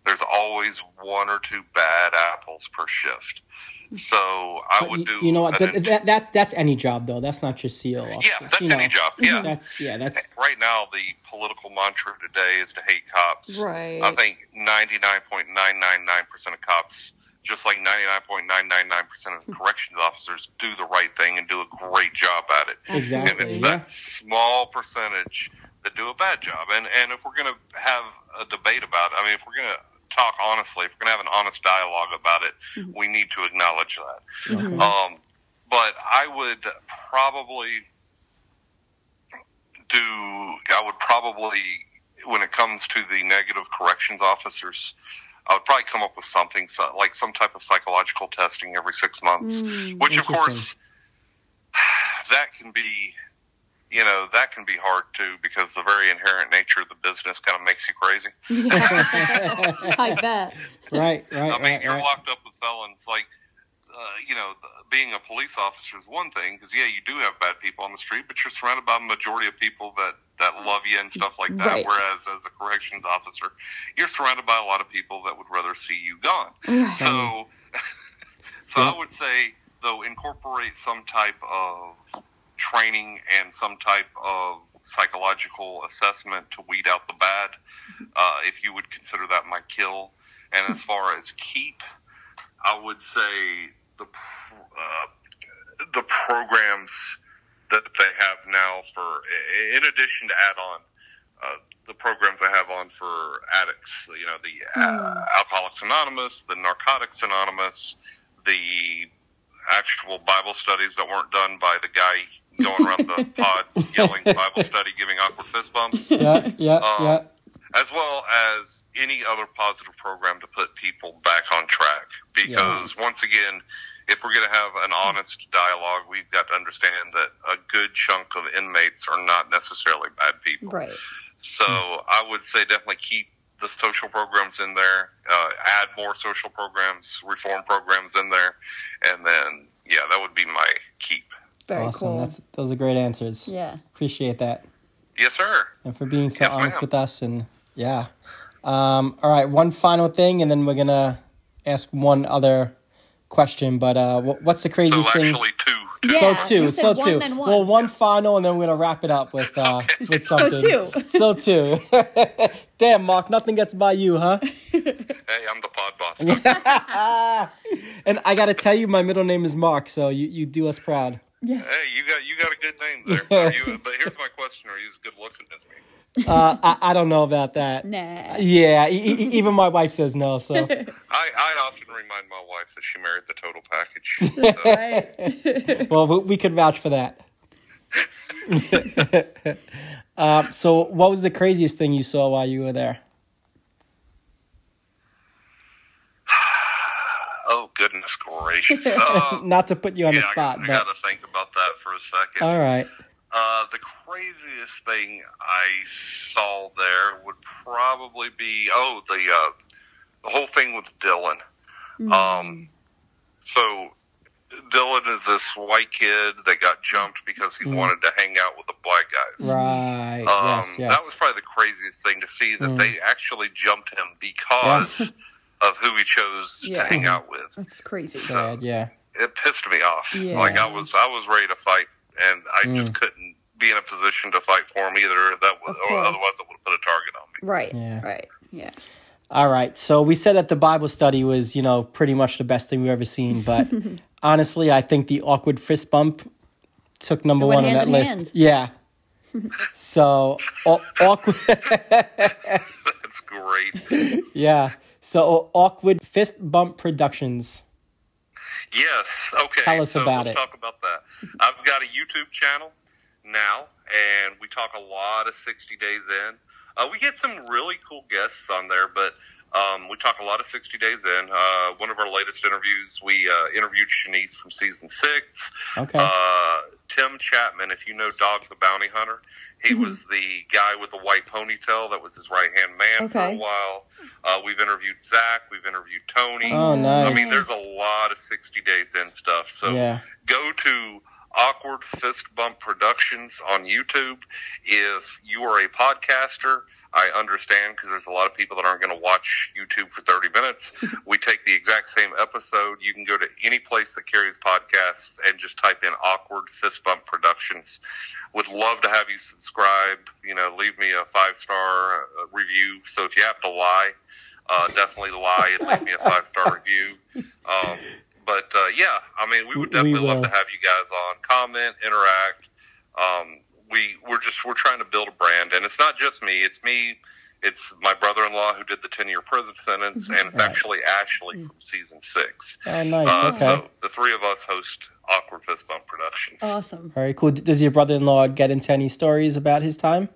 there's always one or two bad apples per shift. So I But would you, do. you know what? an But that, that that's any job though. That's not just CO. Officers. Yeah, that's you know, any job. Yeah. That's yeah. That's right now the political mantra today is to hate cops. Right. I think 99.999% of cops, just like 99.999% of hmm. corrections officers, do the right thing and do a great job at it. And exactly. it's Yeah. that small percentage that do a bad job. And and if we're going to have a debate about, it, I mean, if we're going to talk honestly, if we're going to have an honest dialogue about it, mm-hmm. we need to acknowledge that. Mm-hmm. Um, but I would probably do. I would probably, when it comes to the negative corrections officers, I would probably come up with something so, like some type of psychological testing every six months, mm. which of course that can be. You know that can be hard too because the very inherent nature of the business kind of makes you crazy. I bet. Right, right, I mean, right, you're right. locked up with felons. Like, uh, you know, being a police officer is one thing because yeah, you do have bad people on the street, but you're surrounded by a majority of people that that love you and stuff like that. Right. Whereas as a corrections officer, you're surrounded by a lot of people that would rather see you gone. So, so Yeah. I would say though, incorporate some type of training and some type of psychological assessment to weed out the bad. Uh, if you would consider that my kill. And as far as keep, I would say the uh, the programs that they have now for, in addition to add on uh, the programs I have on for addicts, you know, the uh, Alcoholics Anonymous, the Narcotics Anonymous, the actual Bible studies that weren't done by the guy going around the pod yelling Bible study, giving awkward fist bumps Yeah, yeah, Um, yeah. as well as any other positive program to put people back on track. Because Yes. once again, if we're going to have an honest dialogue, we've got to understand that a good chunk of inmates are not necessarily bad people. Right. So I would say definitely keep the social programs in there, uh, add more social programs, reform programs in there, and then yeah, that would be my keep. Very awesome. cool. That's those are great answers. yeah. Appreciate that. Yes, sir. and for being so Yes, honest ma'am. with us. And yeah. Um, all right, one final thing, and then we're gonna ask one other question. But uh, wh- what's the So craziest thing? actually, two. two. Yeah, so two, you so one, two. then one. Well, one final, and then we're gonna wrap it up with uh, with So something. two. So two. Damn, Mark, nothing gets by you, huh? Hey, I'm the pod boss. And I gotta tell you, my middle name is Mark, so you, you do us proud. Yes. Hey, you got you got a good name there. You, but here's my question: Are you as good looking as me? Uh, I, I don't know about that. Nah. Yeah, e- e- even my wife says no. So I, I often remind my wife that she married the total package. So, Right. well, we, we could vouch for that. um, so, what was the craziest thing you saw while you were there? oh goodness gracious! Uh, Not to put you on yeah, the spot, I, but got to think about that for a second. all right. Uh, the craziest thing I saw there would probably be oh the uh, the whole thing with Dylan. Um, so Dylan is this white kid that got jumped because he wanted to hang out with the black guys. Right. Um, yes, yes. That was probably the craziest thing to see that Mm. they actually jumped him because of who he chose Yeah. to hang out with. That's crazy. Sad, yeah. It pissed me off. Yeah. Like I was, I was ready to fight, and I Mm. just couldn't be in a position to fight for him either. That was, or otherwise, it would have put a target on me. Right. Yeah. Right. Yeah. All right. So we said that the Bible study was, you know, pretty much the best thing we've ever seen, but honestly, I think the awkward fist bump took number one on that list. hand. Yeah. so aw- awkward. That's great. yeah. So awkward fist bump productions. yes. Okay. Tell us so about it. Talk about that. I've got a YouTube channel now, and we talk a lot of 60 days in. Uh, we get some really cool guests on there, but um, we talk a lot of 60 days in. Uh, one of our latest interviews, we uh, interviewed Shanice from season six. Okay. Uh, Tim Chapman, if you know Dog the Bounty Hunter, he Mm-hmm. was the guy with the white ponytail that was his right hand man for a while. Uh, we've interviewed Zach, we've interviewed Tony. oh, nice. I mean, there's a lot of 60 days in stuff. So Yeah. go to Awkward Fist Bump Productions on YouTube. If you are a podcaster, I understand because there's a lot of people that aren't going to watch YouTube for 30 minutes. we take the exact same episode. You can go to any place that carries podcasts and just type in Awkward Fist Bump Productions. Would love to have you subscribe. You know, leave me a five star uh, review. So if you have to lie, uh, definitely lie and leave me a five star review. Um, but uh, yeah, I mean, we would We definitely love to have you guys on, comment, interact. Um, we we're just we're trying to build a brand, and it's not just me; it's me, it's my brother-in-law who did the 10-year prison sentence, and it's Right. actually Ashley from season six. Oh, nice. Uh, okay. So the three of us host Awkward Fist Bump Productions. Awesome. Very cool. Does your brother-in-law get into any stories about his time?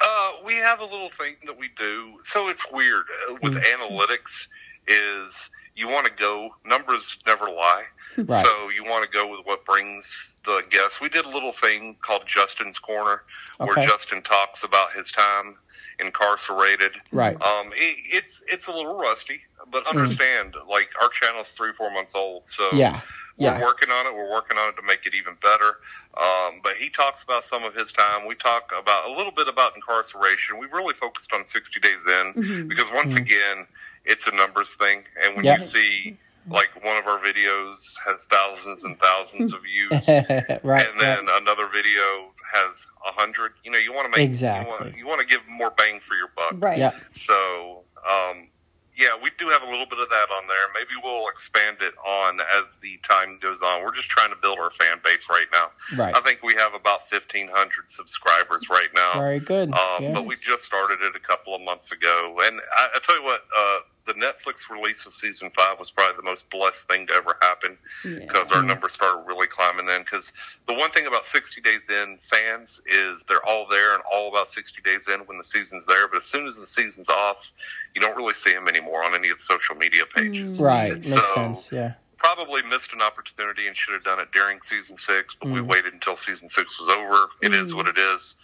Uh, we have a little thing that we do. So it's weird uh, with analytics. Is you want to go numbers never lie. Right. So you want to go with what brings the guests. We did a little thing called Justin's Corner, where Justin talks about his time incarcerated. Right. Um, it, it's it's a little rusty, but understand, like our channel's three four months old, so Yeah. we're Yeah. working on it. We're working on it to make it even better. Um, but he talks about some of his time. We talk about a little bit about incarceration. We really focused on 60 days in because once again, it's a numbers thing. And when Yeah. you see like one of our videos has thousands and thousands of views, right. and then another video has a hundred, you know, you want to make Exactly. You want, you want to give more bang for your buck. Right. Yeah. So, um, yeah, we do have a little bit of that on there. Maybe we'll expand it on as the time goes on. We're just trying to build our fan base right now. Right. I think we have about 1,500 subscribers right now. Very good. Um, Yeah. But we just started it a couple of months ago. And I, I tell you what, uh, the Netflix release of season five was probably the most blessed thing to ever happen Yeah. because our mm-hmm. numbers started really climbing then. Because the one thing about 60 Days In fans is they're all there and all about 60 Days In when the season's there. But as soon as the season's off, you don't really see them anymore on any of the social media pages. Mm. Right. And Makes so, sense. Yeah. Probably missed an opportunity and should have done it during season six, but Mm. we waited until season six was over. It is mm. what it is.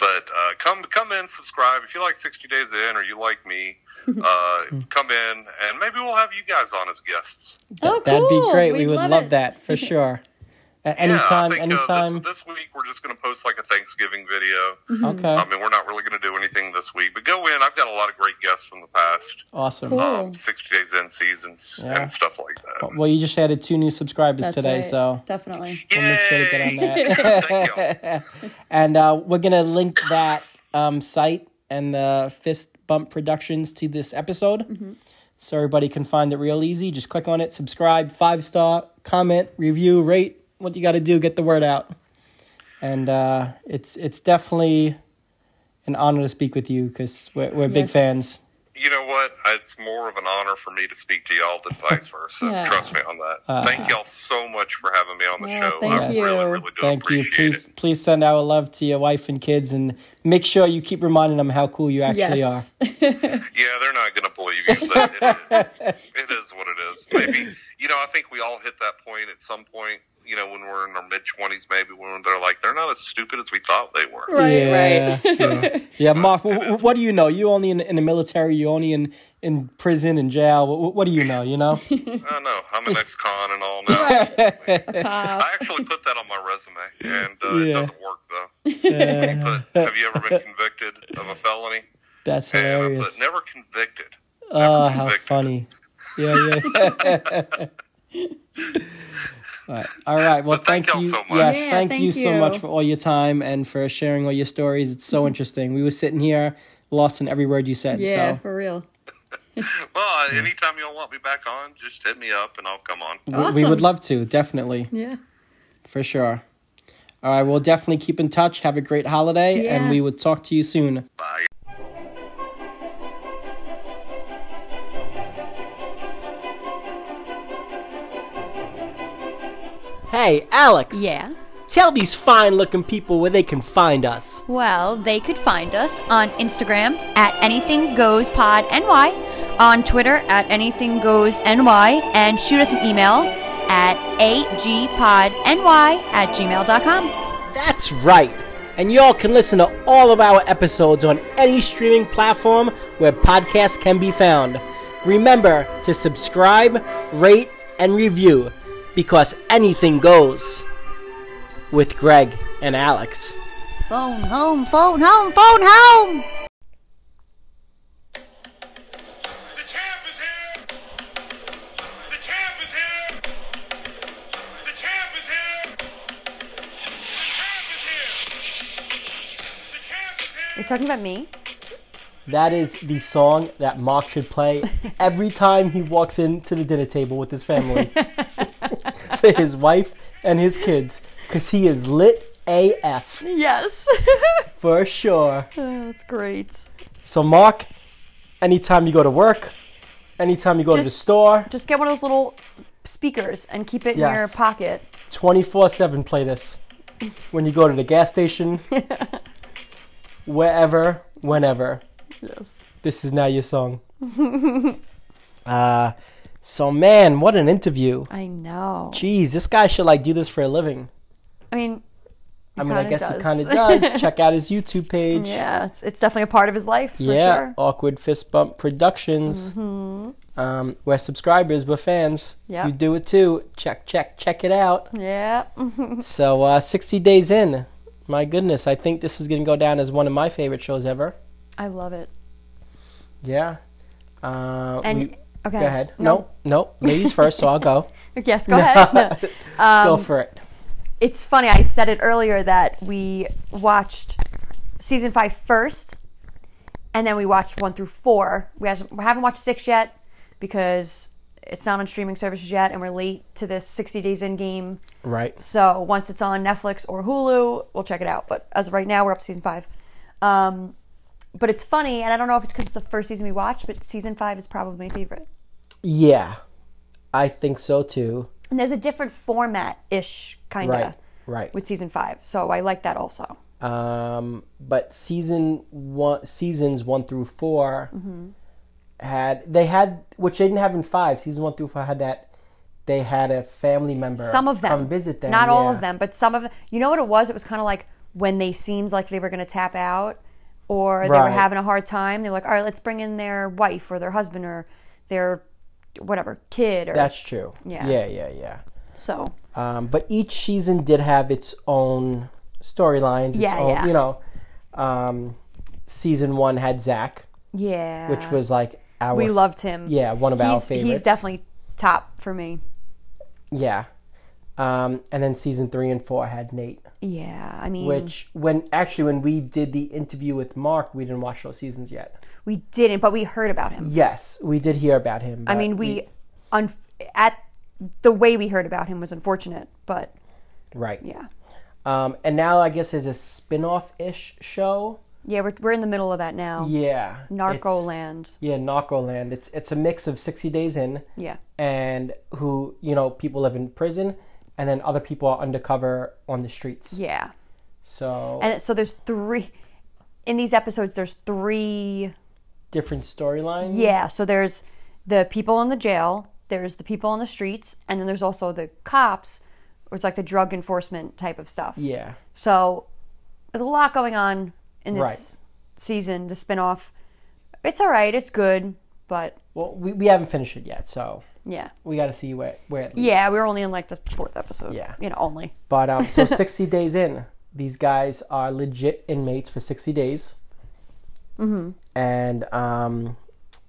But uh, come come in, subscribe if you like 60 Days In or you like me. Uh, come in and maybe we'll have you guys on as guests. Oh, That'd be great. We'd we would love love, that for sure. At Yeah, anytime, I think, anytime. Uh, this, this week we're just going to post like a Thanksgiving video. okay. I mean, we're not really going to do anything this week, but go in. I've got a lot of great guests from the past, awesome. Cool. um, 60 Days In seasons Yeah. and stuff like that. Well, you just added two new subscribers That's today, right. so definitely. we'll make sure to get on that. And uh, we're gonna link that um, site and the Fist Bump Productions to this episode, Mm-hmm. so everybody can find it real easy. Just click on it, subscribe, five star, comment, review, rate. What you got to do, get the word out. And uh, it's it's definitely an honor to speak with you because we're, we're big fans. You know what? It's more of an honor for me to speak to y'all than vice versa. Yeah. Trust me on that. thank y'all so much for having me on the Yeah, show. thank I you. really, really do Thank you. Please it. please send our love to your wife and kids, and make sure you keep reminding them how cool you actually yes. Yeah, they're not going to believe you, but it, it is what it is. Maybe, you know, I think we all hit that point at some point, you know, when we're in our mid 20s, maybe when they're like, they're not as stupid as we thought they were. Right, yeah, right. so- yeah, Mark. wh- wh- what do you know? You only in, in the military. You only in in prison and jail. What, what do you know? You know. I don't know. I'm an ex con and all now. I actually put that on my resume, and uh, it doesn't work, though. Yeah. But have you ever been convicted of a felony? That's And I hilarious. put never convicted. Oh, how funny. Yeah, yeah. All right. All right. Well, thank thank y'all so much. Yes, Yeah, thank, thank you so much for all your time and for sharing all your stories. It's so interesting. We were sitting here, lost in every word you said. yeah, so for real. Well, uh, anytime y'all want me back on, just hit me up and I'll come on. we- we would love to, definitely, Yeah. for sure. All right. We'll definitely keep in touch. Have a great holiday, and we would talk to you soon. Bye. Hey, Alex. Yeah. Tell these fine looking people where they can find us. Well, they could find us on Instagram at Anything Goes Pod NY, on Twitter at Anything Goes NY, and shoot us an email at agpodny at gmail.com. That's right. And y'all can listen to all of our episodes on any streaming platform where podcasts can be found. Remember to subscribe, rate, and review because anything goes with Greg and Alex. Phone home, phone home, phone home! The champ is here! The champ is here! The champ is here! The champ is here! The champ is here! You're talking about me? That is the song that Mark should play every time he walks into the dinner table with his family. For his wife and his kids. Because he is lit AF Yes. for sure. That's great. So, Mark, anytime you go to work, anytime you go to the store, Just get one of those little speakers and keep it in your pocket. 24 7 play this. When you go to the gas station, wherever, whenever. Yes. This is now your song. uh, so, man, what an interview. I know. Jeez, this guy should like do this for a living. I mean, I mean, I guess he kind of does. Check out his YouTube page. yeah, it's, it's definitely a part of his life. For Yeah, Sure. Awkward Fist Bump Productions. Um, we're subscribers, we're fans. Mm-hmm. You do it too. Check, check, check it out. Yeah. So, uh, 60 days in. My goodness, I think this is going to go down as one of my favorite shows ever. I love it. Yeah. Uh, And we- okay. go ahead. No, no, ladies first, so I'll go. Yes, go ahead. go Um, for it. it's funny. I said it earlier that we watched season five first, and then we watched one through four. We hasn't- we haven't watched six yet because it's not on streaming services yet, and we're late to this 60 days in game. Right. So once it's on Netflix or Hulu, we'll check it out. But as of right now, we're up to season five. Um, but it's funny, and I don't know if it's because it's the first season we watched, but season five is probably my favorite. Yeah, I think so too. And there's a different format ish kind of Right, right. with season five, so I like that also. Um, but season one, seasons one through 4 Mm-hmm. had they had which they didn't have in five. Season one through four had that they had a family member Some of them, come visit them. not all of them, but some of them. You know what it was? It was kind of like when they seemed like they were going to tap out, or they were having a hard time. They're like, all right, let's bring in their wife or their husband or their whatever kid or That's true. Yeah. yeah, yeah, yeah. so. Um, but each season did have its own storylines. Its Yeah, own, yeah. You know, um, season one had Zach, Yeah, which was like our we loved him. yeah one of our favorites. He's definitely top for me. yeah. Um, and then season three and four had Nate. Yeah, I mean, Which when actually when we did the interview with Mark, we didn't watch those seasons yet. we didn't, but we heard about him. Yes, we did hear about him. I mean, we, un- at the way we heard about him was unfortunate, but right. yeah, Um, and now I guess is a spin-off ish show. yeah, we're we're in the middle of that now. Yeah, Narco it's- Land. Yeah, Narco Land. It's it's a mix of 60 Days In Yeah, and who you know people live in prison, and then other people are undercover on the streets. yeah, So and so there's three in these episodes. There's three. different storylines. Yeah, so there's the people in the jail. There's the people on the streets, and then there's also the cops, or it's like the drug enforcement type of stuff. Yeah. So there's a lot going on in this Right. season, the spinoff. It's all right, it's good, but Well, we, we haven't finished it yet, so yeah. we got to see where where it leads. Yeah, we were only in like the fourth episode. Yeah. You know, only. But um, so 60 days in, these guys are legit inmates for 60 days. Mm-hmm. And um,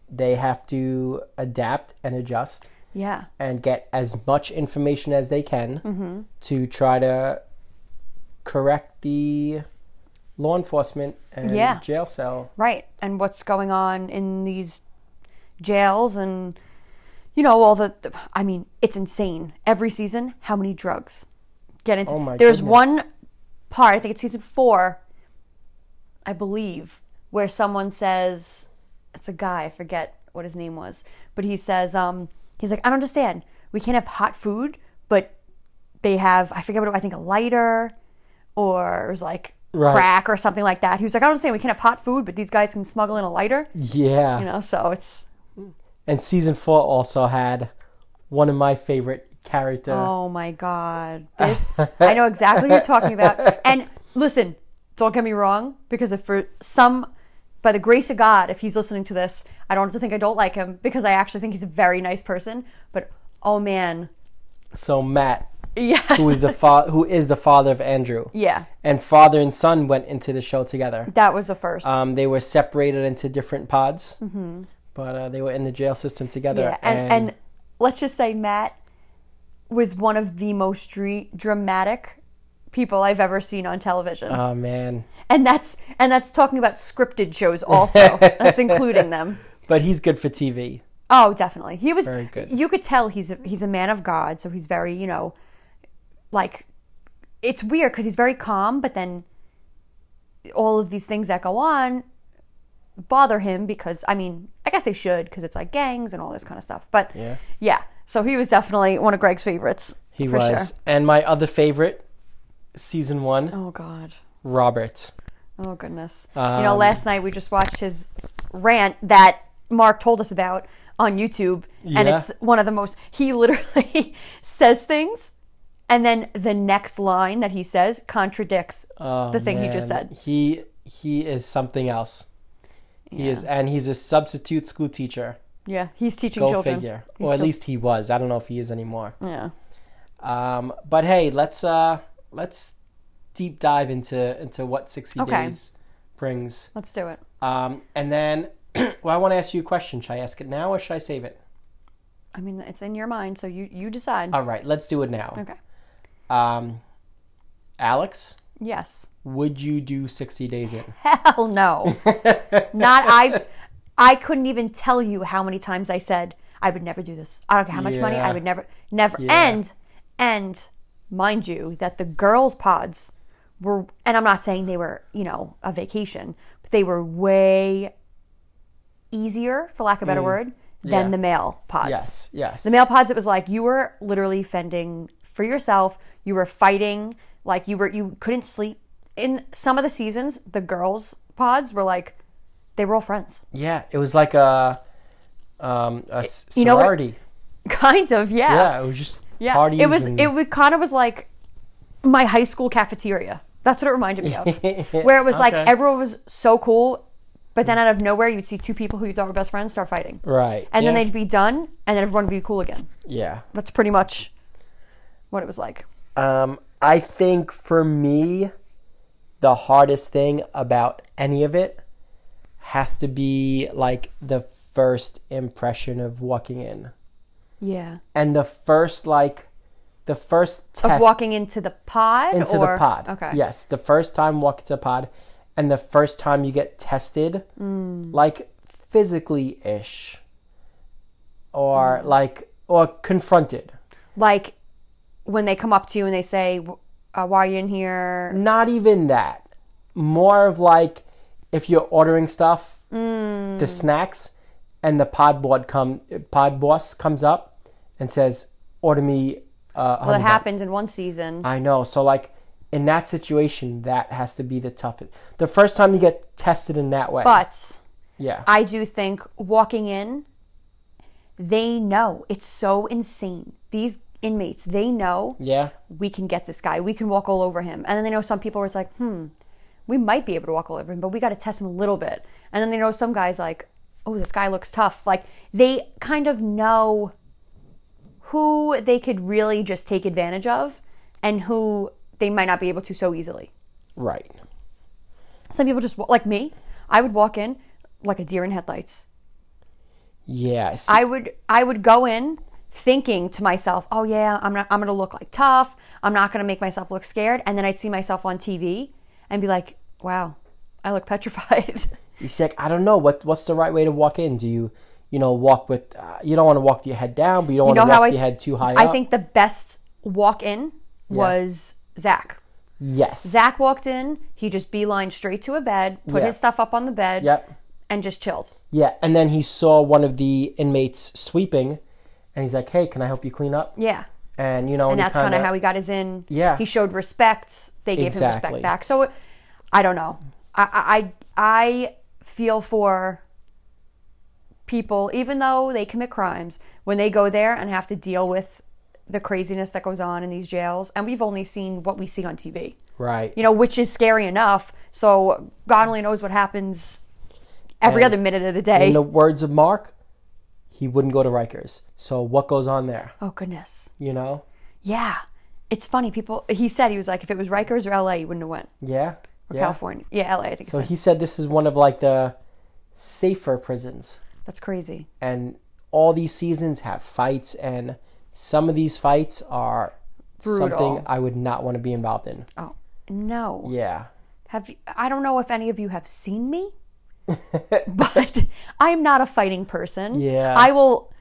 they have to adapt and adjust Yeah. and get as much information as they can Mm-hmm. to try to correct the law enforcement and Yeah. jail cell. Right. And what's going on in these jails and you know all the, the I mean, it's insane. Every season, how many drugs get into Oh my There's goodness. one part, I think it's season 4, I believe, where someone says it's a guy, I forget what his name was, but he says um he's like, "I don't understand. We can't have hot food, but they have I forget what I think a lighter or it was like Right. crack or something like that. He was like, I don't understand. We can't have hot food, but these guys can smuggle in a lighter. Yeah. You know, so it's And season four also had one of my favorite character. oh my god, this I know exactly what you're talking about. And listen, don't get me wrong, because if for some, by the grace of God, if he's listening to this, I don't have to think I don't like him because I actually think he's a very nice person. But oh man, So Matt, yes, who is the fa- who is the father of Andrew, yeah, and father and son went into the show together. that was the first. Um, they were separated into different pods, but uh, they were in the jail system together. Yeah, and, and let's just say Matt was one of the most dre- dramatic people I've ever seen on television, oh man, and that's and that's talking about scripted shows also. that's including them. but he's good for TV. Oh, definitely. He was. Very good. You could tell he's a, he's a man of God, so he's very you know, like, it's weird because he's very calm, but then all of these things that go on, bother him because I mean, I guess they should because it's like gangs and all this kind of stuff. But Yeah. yeah. So he was definitely one of Greg's favorites. He was. Sure. And my other favorite, season one, Oh God. Robert. Oh goodness. you know, Um, last night we just watched his rant that Mark told us about on YouTube, and it's one of the most. He literally says things, and then the next line that he says contradicts Oh, the thing he just said. He he is something else. He is, and he's a substitute school teacher. Yeah, he's teaching Go children. figure. He's or at least he was. I don't know if he is anymore. yeah. Um, but hey, let's uh let's deep dive into into what sixty Okay. days brings. Let's do it. Um, and then, well, I want to ask you a question. Should I ask it now or should I save it? I mean, it's in your mind, so you you decide. All right, let's do it now. okay. Um, Alex, Yes. Would you do sixty days in? Hell no. Not I. I couldn't even tell you how many times I said I would never do this. I don't care how much money. I would never, never. Yeah. And and mind you that the girls' pods were, and I'm not saying they were, you know, a vacation, but they were way easier, for lack of a better word, than Mm. Yeah. the male pods. Yes, yes. The male pods, it was like you were literally fending for yourself. You were fighting, like you were you couldn't sleep. In some of the seasons, the girls pods were like they were all friends, Yeah, it was like a um a s- You know what- sorority. kind of. Yeah, yeah, it was just yeah. parties. it was and- it would kind of was like my high school cafeteria. That's what it reminded me of, where it was like everyone was so cool, but then out of nowhere you'd see two people who you thought were best friends start fighting, right, and then they'd be done, and then everyone would be cool again. yeah. That's pretty much what it was like. Um, I think for me, the hardest thing about any of it has to be like the first impression of walking in, Yeah. and the first like the first test of walking into the pod into or the pod. okay Yes, the first time walk into the pod, and the first time you get tested, Mm. like physically ish, or Mm. like or confronted. like when they come up to you and they say uh, why are you in here Not even that. More of like if you're ordering stuff, Mm. the snacks, and the pod board come pod boss comes up and says, "Order me." Uh, well it happened in one season I know. So like in that situation, that has to be the toughest. The first time you get tested in that way. but yeah. i do think walking in they know it's so insane these inmates. They know yeah. we can get this guy. We can walk all over him. And then they know some people where it's like hmm we might be able to walk all over him but we got to test him a little bit. And then they know some guys like oh this guy looks tough. Like they kind of know who they could really just take advantage of and who they might not be able to so easily. Right. some people just like me i would walk in like a deer in headlights. Yes. I would I would go in thinking to myself, "Oh yeah, I'm not I'm going to look like tough. I'm not going to make myself look scared." And then I'd see myself on TV and be like, "Wow, I look petrified." He's like, I don't know what what's the right way to walk in. Do you, you know, walk with? Uh, you don't want to walk your head down, but you don't you want to walk I your head too high I up. think the best walk in was Zach. yes. Zach walked in, he just beelined straight to a bed, put Yeah. his stuff up on the bed, Yep. and just chilled. Yeah, and then he saw one of the inmates sweeping, and he's like, "Hey, can I help you clean up?" Yeah. And you know, and that's kind of how he got his in. Yeah. he showed respect. They gave him respect back. So I don't know. I I I feel for people, even though they commit crimes, when they go there and have to deal with the craziness that goes on in these jails. And we've only seen what we see on TV, right. you know, which is scary enough. So God only knows what happens every And other minute of the day. In the words of Mark, he wouldn't go to Rikers. So what goes on there? oh goodness, You know? yeah. It's funny. People. He said he was like, if it was Rikers or LA, he wouldn't have went. Yeah. Or yeah. California. Yeah, LA. I think. So So he said this is one of like the safer prisons. That's crazy. and all these seasons have fights and some of these fights are something I would not want to be involved in. Oh no. Yeah. Have you, I don't know if any of you have seen me, but I'm not a fighting person. Yeah. I will.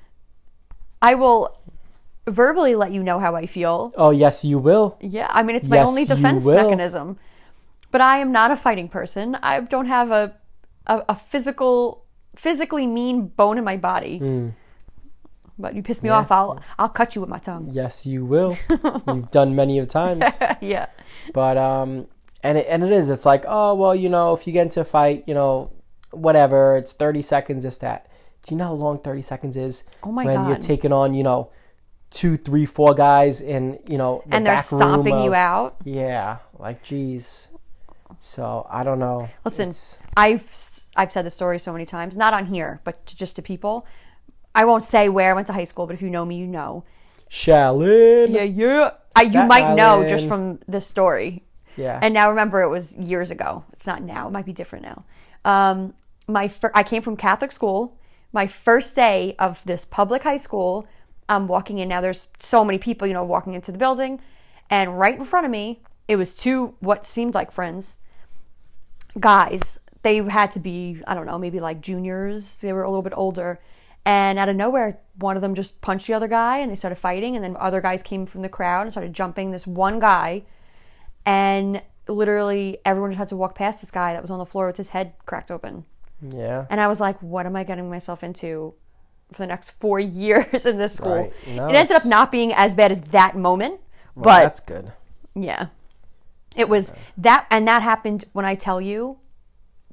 I will verbally let you know how I feel. Oh yes, you will. Yeah, I mean it's my Yes, only defense mechanism. But I am not a fighting person. I don't have a a, a physical, physically mean bone in my body. But you piss me off, I'll I'll cut you with my tongue. Yes, you will. You've done many of times. yeah. But um, and it, and it is. It's like, oh well, you know, if you get into a fight, you know, whatever. It's thirty seconds. This that. Do you know how long thirty seconds is? Oh my when you're taking on, you know, two, three, four guys in, you know, the And they're back room stomping of- you out. Yeah, like geez. So I don't know. Listen, It's- I've I've said the story so many times, not on here, but to, just to people. I won't say where I went to high school, but if you know me, you know. Shaolin. Yeah, yeah. I, you might know just from the story. Yeah. And now remember, it was years ago. It's not now. It might be different now. Um, my fir- I came from Catholic school. My first day of this public high school, I'm walking in. Now there's so many people, you know, walking into the building, and right in front of me, it was two what seemed like friends, guys. They had to be, I don't know, maybe like juniors. They were a little bit older. And out of nowhere, one of them just punched the other guy and they started fighting. And then other guys came from the crowd and started jumping this one guy. And literally everyone just had to walk past this guy that was on the floor with his head cracked open. Yeah. And I was like, what am I getting myself into for the next four years in this school? Right. No, it ended up not being as bad as that moment. Well, but that's good. yeah. It was that, and that happened when I tell you,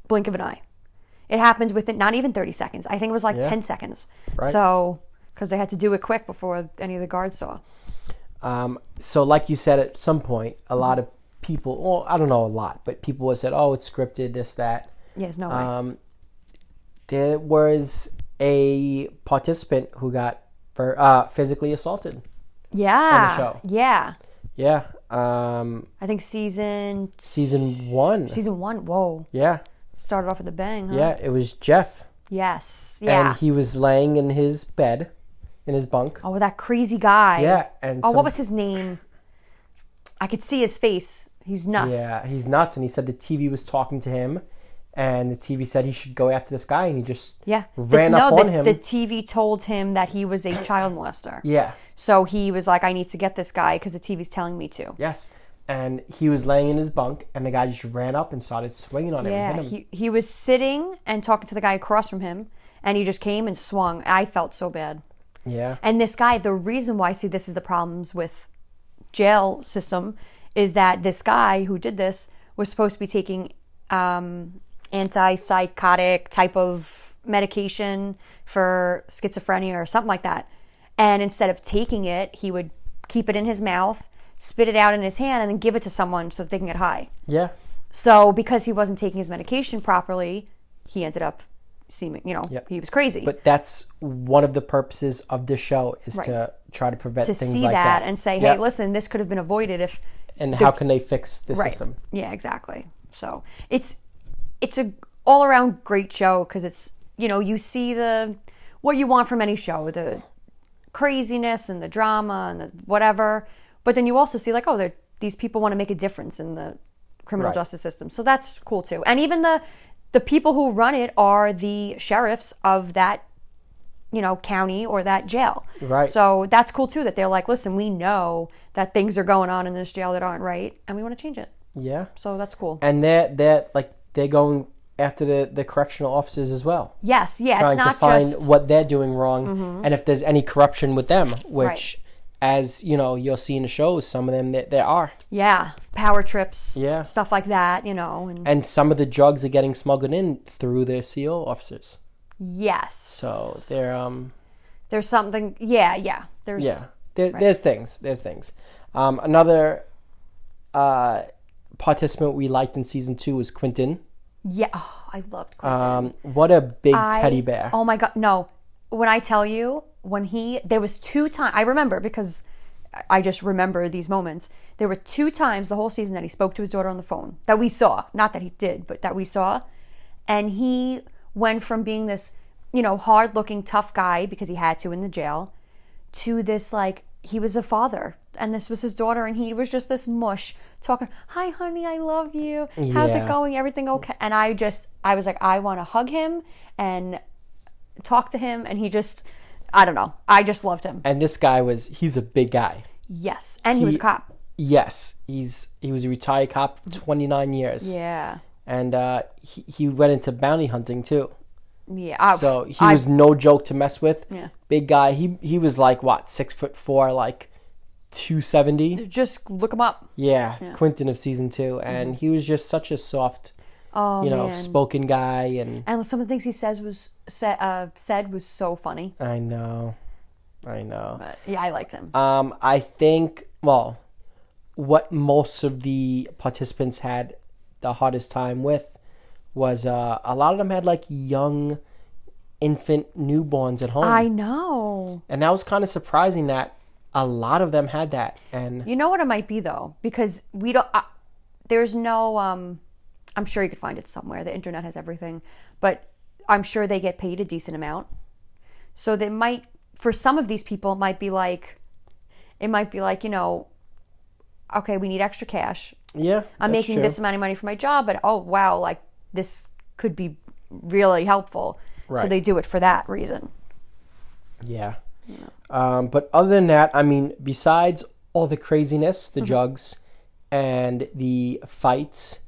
blink of an eye. It happened within not even 30 seconds. I think it was like Yeah. 10 seconds. Right. So, because they had to do it quick before any of the guards saw. Um, so, like you said, at some point, a lot of people, well, I don't know a lot, but people have said, oh, it's scripted, this, that. Yes, no way. Um, there was a participant who got for, uh, physically assaulted. yeah. show. Yeah. Yeah. Um, I think season season one. season one. Whoa. yeah. Started off with a bang, huh? Yeah. It was Jeff. Yes. Yeah. And he was laying in his bed, in his bunk. oh, that crazy guy. Yeah. And Oh, some- what was his name? I could see his face. He's nuts. Yeah, he's nuts. And he said the TV was talking to him, and the TV said he should go after this guy, and he just Yeah. The- ran no, up the, on him. The TV told him that he was a child molester. yeah. So he was like, I need to get this guy because the TV's telling me to. Yes. And he was laying in his bunk, and the guy just ran up and started swinging on him. Yeah, and hit him. he, he was sitting and talking to the guy across from him, and he just came and swung. I felt so bad. yeah. And this guy, the reason why I see this is the problems with jail system is that this guy who did this was supposed to be taking um, antipsychotic type of medication for schizophrenia or something like that. And instead of taking it, he would keep it in his mouth, spit it out in his hand, and then give it to someone so they can get high. Yeah. So because he wasn't taking his medication properly, he ended up seeming, you know, Yep. he was crazy. But that's one of the purposes of this show is Right. to try to prevent to things see like that, that, and say, hey, listen, this could have been avoided if And the- how can they fix the right. system? Yeah, exactly. So it's it's a all around great show because it's you know you see the what you want from any show the craziness and the drama and the whatever, but then you also see like oh these people want to make a difference in the criminal Right. justice system, so that's cool too. And even the the people who run it are the sheriffs of that you know county or that jail. Right. So that's cool too that they're like, listen, we know that things are going on in this jail that aren't right, and we want to change it. Yeah. So that's cool. And they're they're like they're going after the, the correctional officers as well. Yes, yeah, trying it's to find just Mm-hmm. what they're doing wrong and if there's any corruption with them, which as you know, you'll see in the shows, some of them there, there are. yeah power trips, Yeah. stuff like that, you know, and, And some of the drugs are getting smuggled in through the CO officers. yes. So they're um there's something, yeah, yeah. There's yeah. There, There's things. There's things. Um, another uh, participant we liked in season two was Quentin. yeah. Oh, I loved Quentin. Um, what a big I- teddy bear. Oh my god, no! When I tell you, when he there was two times I remember because I just remember these moments. There were two times the whole season that he spoke to his daughter on the phone that we saw, not that he did, but that we saw, and he went from being this, you know, hard-looking tough guy because he had to in the jail, to this like he was a father and this was his daughter and he was just this mush talking hi honey i love you how's Yeah. it going everything okay and i just i was like i want to hug him and talk to him and he just i don't know i just loved him and this guy was he's a big guy. yes and he was a cop Yes, he's he was a retired cop for 29 years. yeah and uh, he he went into bounty hunting too. Yeah. I, So he I- was no joke to mess with. Yeah. Big guy. He he was like what six foot four, like two seventy. just look him up. Yeah, Quentin of season two, and he was just such a soft, Mm-hmm. Oh you know, man. spoken guy, and and some of the things he says was said uh, said was so funny. I know, I know. But yeah, I liked him. Um, I think well, what most of the participants had the hardest time with was uh, a lot of them had like young infant newborns at home, I know. and that was kind of surprising that a lot of them had that. And You know what it might be though, because we don't. Uh, there's no. Um, I'm sure you could find it somewhere. The internet has everything, but I'm sure they get paid a decent amount. So they might, for some of these people, it might be like, it might be like you know, okay, we need extra cash. yeah, I'm making true. this amount of money for my job, but oh wow, like this could be really helpful. So they do it for that reason. Yeah. Um, but other than that, I mean, besides all the craziness, Mm-hmm. the drugs, and the fights,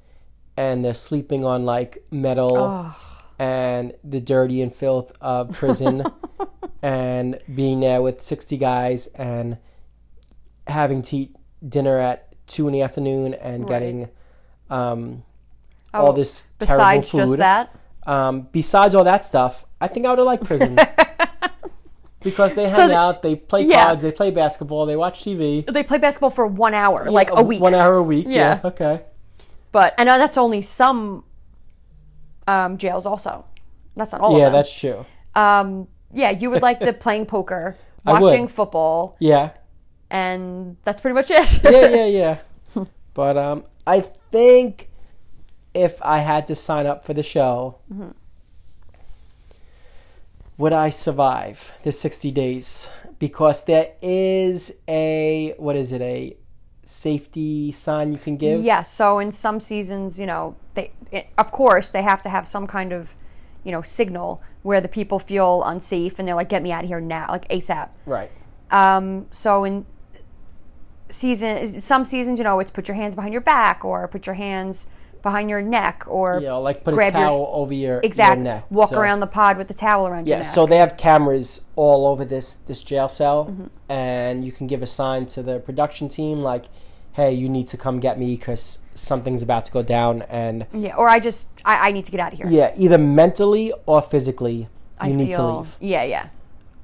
and the sleeping on like metal, Oh. and the dirty and filth of prison, and being there with 60 guys and having to eat dinner at 2 in the afternoon and getting um, all this terrible Oh, food. that, Um, besides all that stuff, I think I would have liked prison. because they hang the- out, they play yeah. cards, they play basketball, they watch TV. they play basketball for one hour, like Yeah, a week. One hour a week. Yeah. Yeah. okay. But I know that's only some um, jails. Also, that's not all. yeah, of them. that's true. Um, yeah, you would like the playing poker, watching football, Yeah. and that's pretty much it. Yeah, yeah, yeah. but um, I think if I had to sign up for the show, Mm-hmm. would I survive the 60 days? Because there is a, what is it, a safety sign you can give? Yeah. So in some seasons, you know, they it, of course they have to have some kind of, you know, signal where the people feel unsafe and they're like, "Get me out of here now!" Like ASAP. Right. Um, so in season, some seasons, you know, it's put your hands behind your back or put your hands behind your neck or You know, like put a grab your- towel over your, exactly your neck. walk So- around the pod with the towel around your Yeah, neck. so they have cameras all over this this jail cell, Mm-hmm. and you can give a sign to the production team like, "Hey, you need to come get me because something's about to go down." And yeah, or I just I, I need to get out of here. yeah, either mentally or physically, you I need feel, to leave. Yeah, yeah.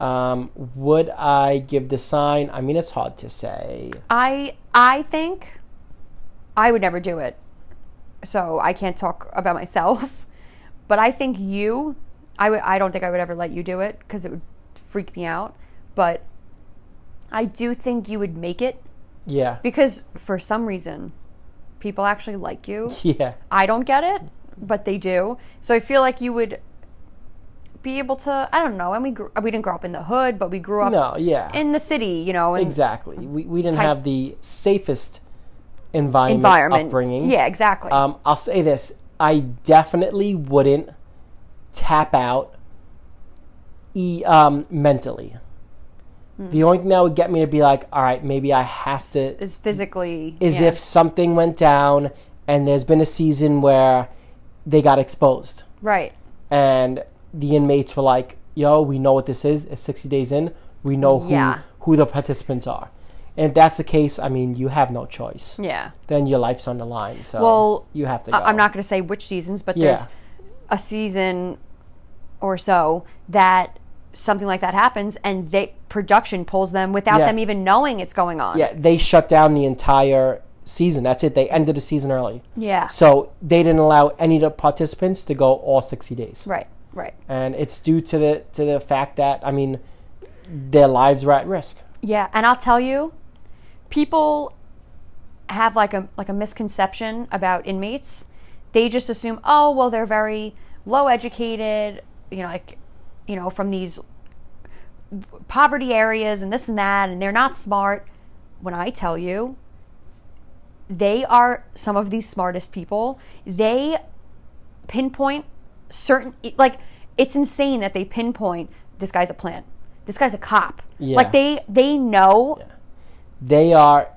Um, would I give the sign? I mean, it's hard to say. I I think I would never do it. So I can't talk about myself, but I think you I would I don't think I would ever let you do it cuz it would freak me out, but I do think you would make it Yeah, because for some reason people actually like you. yeah, I don't get it, but they do. So I feel like you would be able to I don't know, and we grew, we didn't grow up in the hood, but we grew up no, yeah, in the city, you know, and exactly. We we didn't type- have the safest environment, environment. upbringing. Yeah, exactly. Um, I'll say this: I definitely wouldn't tap out e- um, mentally. Hmm. The only thing that would get me to be like, all right, maybe I have to, is physically is yeah. if something went down and there's been a season where they got exposed right. and the inmates were like, yo, we know what this is. It's 60 days in. We know who, Yeah. who the participants are. And if that's the case, I mean, you have no choice. Yeah. Then your life's on the line. So Well, you have to go. I'm not going to say which seasons, but Yeah. there's a season or so that something like that happens, and they production pulls them without Yeah. them even knowing it's going on. Yeah, they shut down the entire season. That's it. They ended the season early. Yeah. So they didn't allow any of the participants to go all 60 days. Right. Right. And it's due to the to the fact that I mean their lives were at risk. Yeah, and I'll tell you, people have like a like a misconception about inmates. They just assume, oh, well, they're very low educated, you know, like you know, from these poverty areas and this and that, and they're not smart. When I tell you, they are some of the smartest people. They pinpoint certain like it's insane that they pinpoint this guy's a plant. This guy's a cop. Yeah. Like they they know They are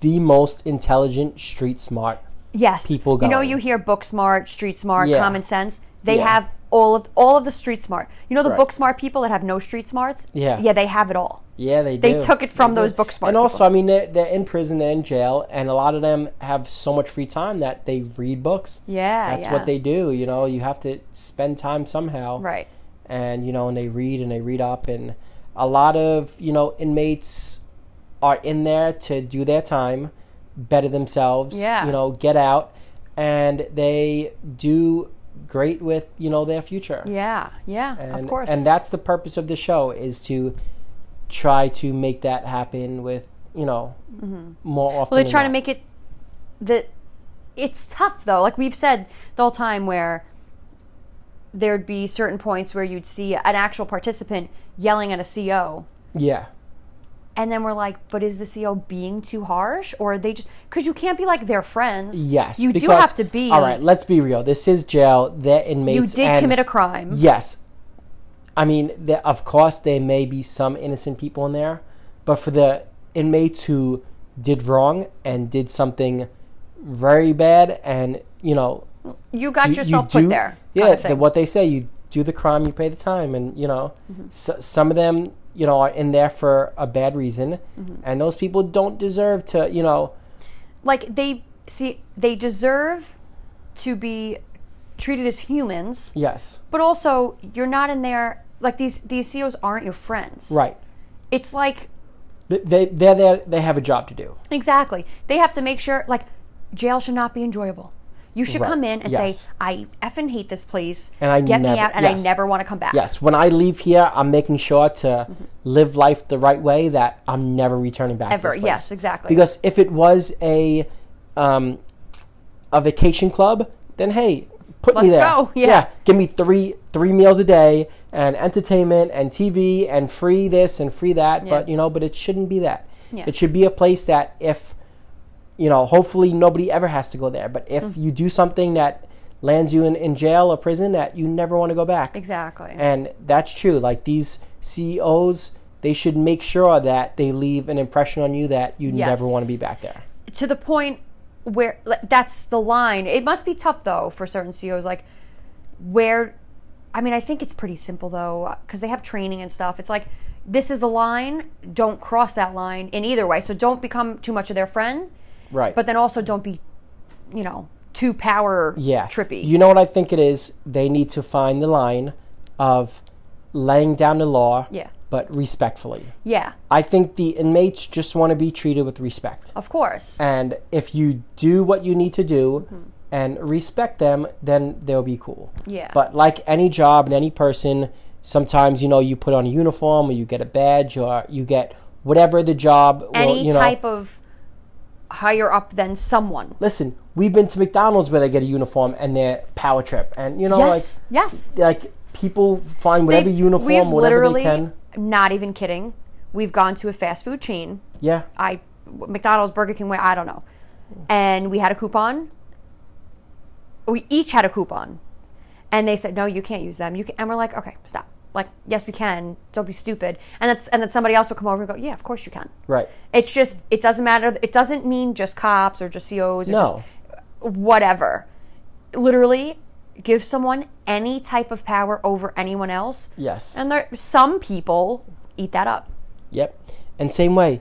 the most intelligent street smart yes people You know, you hear book smart, street smart, Yeah. common sense. They Yeah. have all of all of the street smart. You know the Right. book smart people that have no street smarts. Yeah. yeah, they have it all. Yeah, they They took it from They those do. book smart And also, people. I mean, they're, they're in prison, they're in jail, and a lot of them have so much free time that they read books. Yeah, that's yeah. what they do. You know, you have to spend time somehow, Right. And you know, and they read and they read up, and a lot of you know inmates are in there to do their time, better themselves. Yeah. You know, get out, and they do great with you know their future. Yeah, yeah, And, of course. And that's the purpose of the show is to try to make that happen with, you know, more often. Mm-hmm. well, they try to make it that it's tough though. Like we've said the whole time, where there'd be certain points where you'd see an actual participant yelling at a CO, Yeah. And then we're like, but is the CO being too harsh, or are they just because you can't be like their friends? Yes. you do have to be. All right, let's be real. This is jail. They're you did and commit a crime. Yes. I mean, there, of course, there may be some innocent people in there, but for the inmates who did wrong and did something very bad and, you know, You got you- yourself you put do- there. kind Yeah, the, what they say, you do the crime, you pay the time, and you know, Mm-hmm. s- some of them, you know, are in there for a bad reason, Mm-hmm. and those people don't deserve to, you know, like they see they deserve to be treated as humans, yes, but also you're not in there. Like these these COs aren't your friends. right. It's like Th- They they're there. They have a job to do. Exactly. They have to make sure, like, jail should not be enjoyable. You should Right. come in and Yes. say, "I effing hate this place, And I get me never- out, and yes. I never want to come back." Yes, when I leave here, I'm making sure to Mm-hmm. live life the right way. That I'm never returning back. Ever. To this place. Yes, exactly. Because if it was a um, a vacation club, then hey, put me Let's there. go, yeah. give me three three meals a day and entertainment and TV and free this and free that. But you know, but it shouldn't be that. Yeah. It should be a place that if you know, hopefully nobody ever has to go there. But if Mm. you do something that lands you in, in jail or prison, that you never want to go back. Exactly. And that's true. Like these COs, they should make sure that they leave an impression on you that you Yes. never want to be back there. to the point where that's the line. It must be tough though for certain COs. Like, where, I mean, I think it's pretty simple though because they have training and stuff. It's like this is the line. Don't cross that line in either way. So don't become too much of their friend, Right. but then also don't be, you know, too power yeah. trippy. You know what I think it is? They need to find the line of laying down the law, Yeah. but respectfully. yeah, I think the inmates just want to be treated with respect. of course. And if you do what you need to do Mm-hmm. and respect them, then they'll be cool. Yeah. But like any job and any person, sometimes you know you put on a uniform or you get a badge or you get whatever the job. Any will, you know, type of higher up than someone. Listen, we've been to McDonald's where they get a uniform and they're power trip, and you know, yes, yes. like like people find whatever They've- uniform, whatever literally, they can. Not even kidding. We've gone to a fast food chain. Yeah, I McDonald's, Burger King, I don't know, and we had a coupon. We each had a coupon, and they said, "No, you can't use them." You can, and we're like, "Okay, stop." Like, yes, we can. Don't be stupid. And that's and then somebody else will come over and go, "Yeah, of course you can." right. It's just it doesn't matter. It doesn't mean just cops or just COs or No. just whatever. Literally, give someone any type of power over anyone else. Yes. And there some people eat that up. Yep. And same way,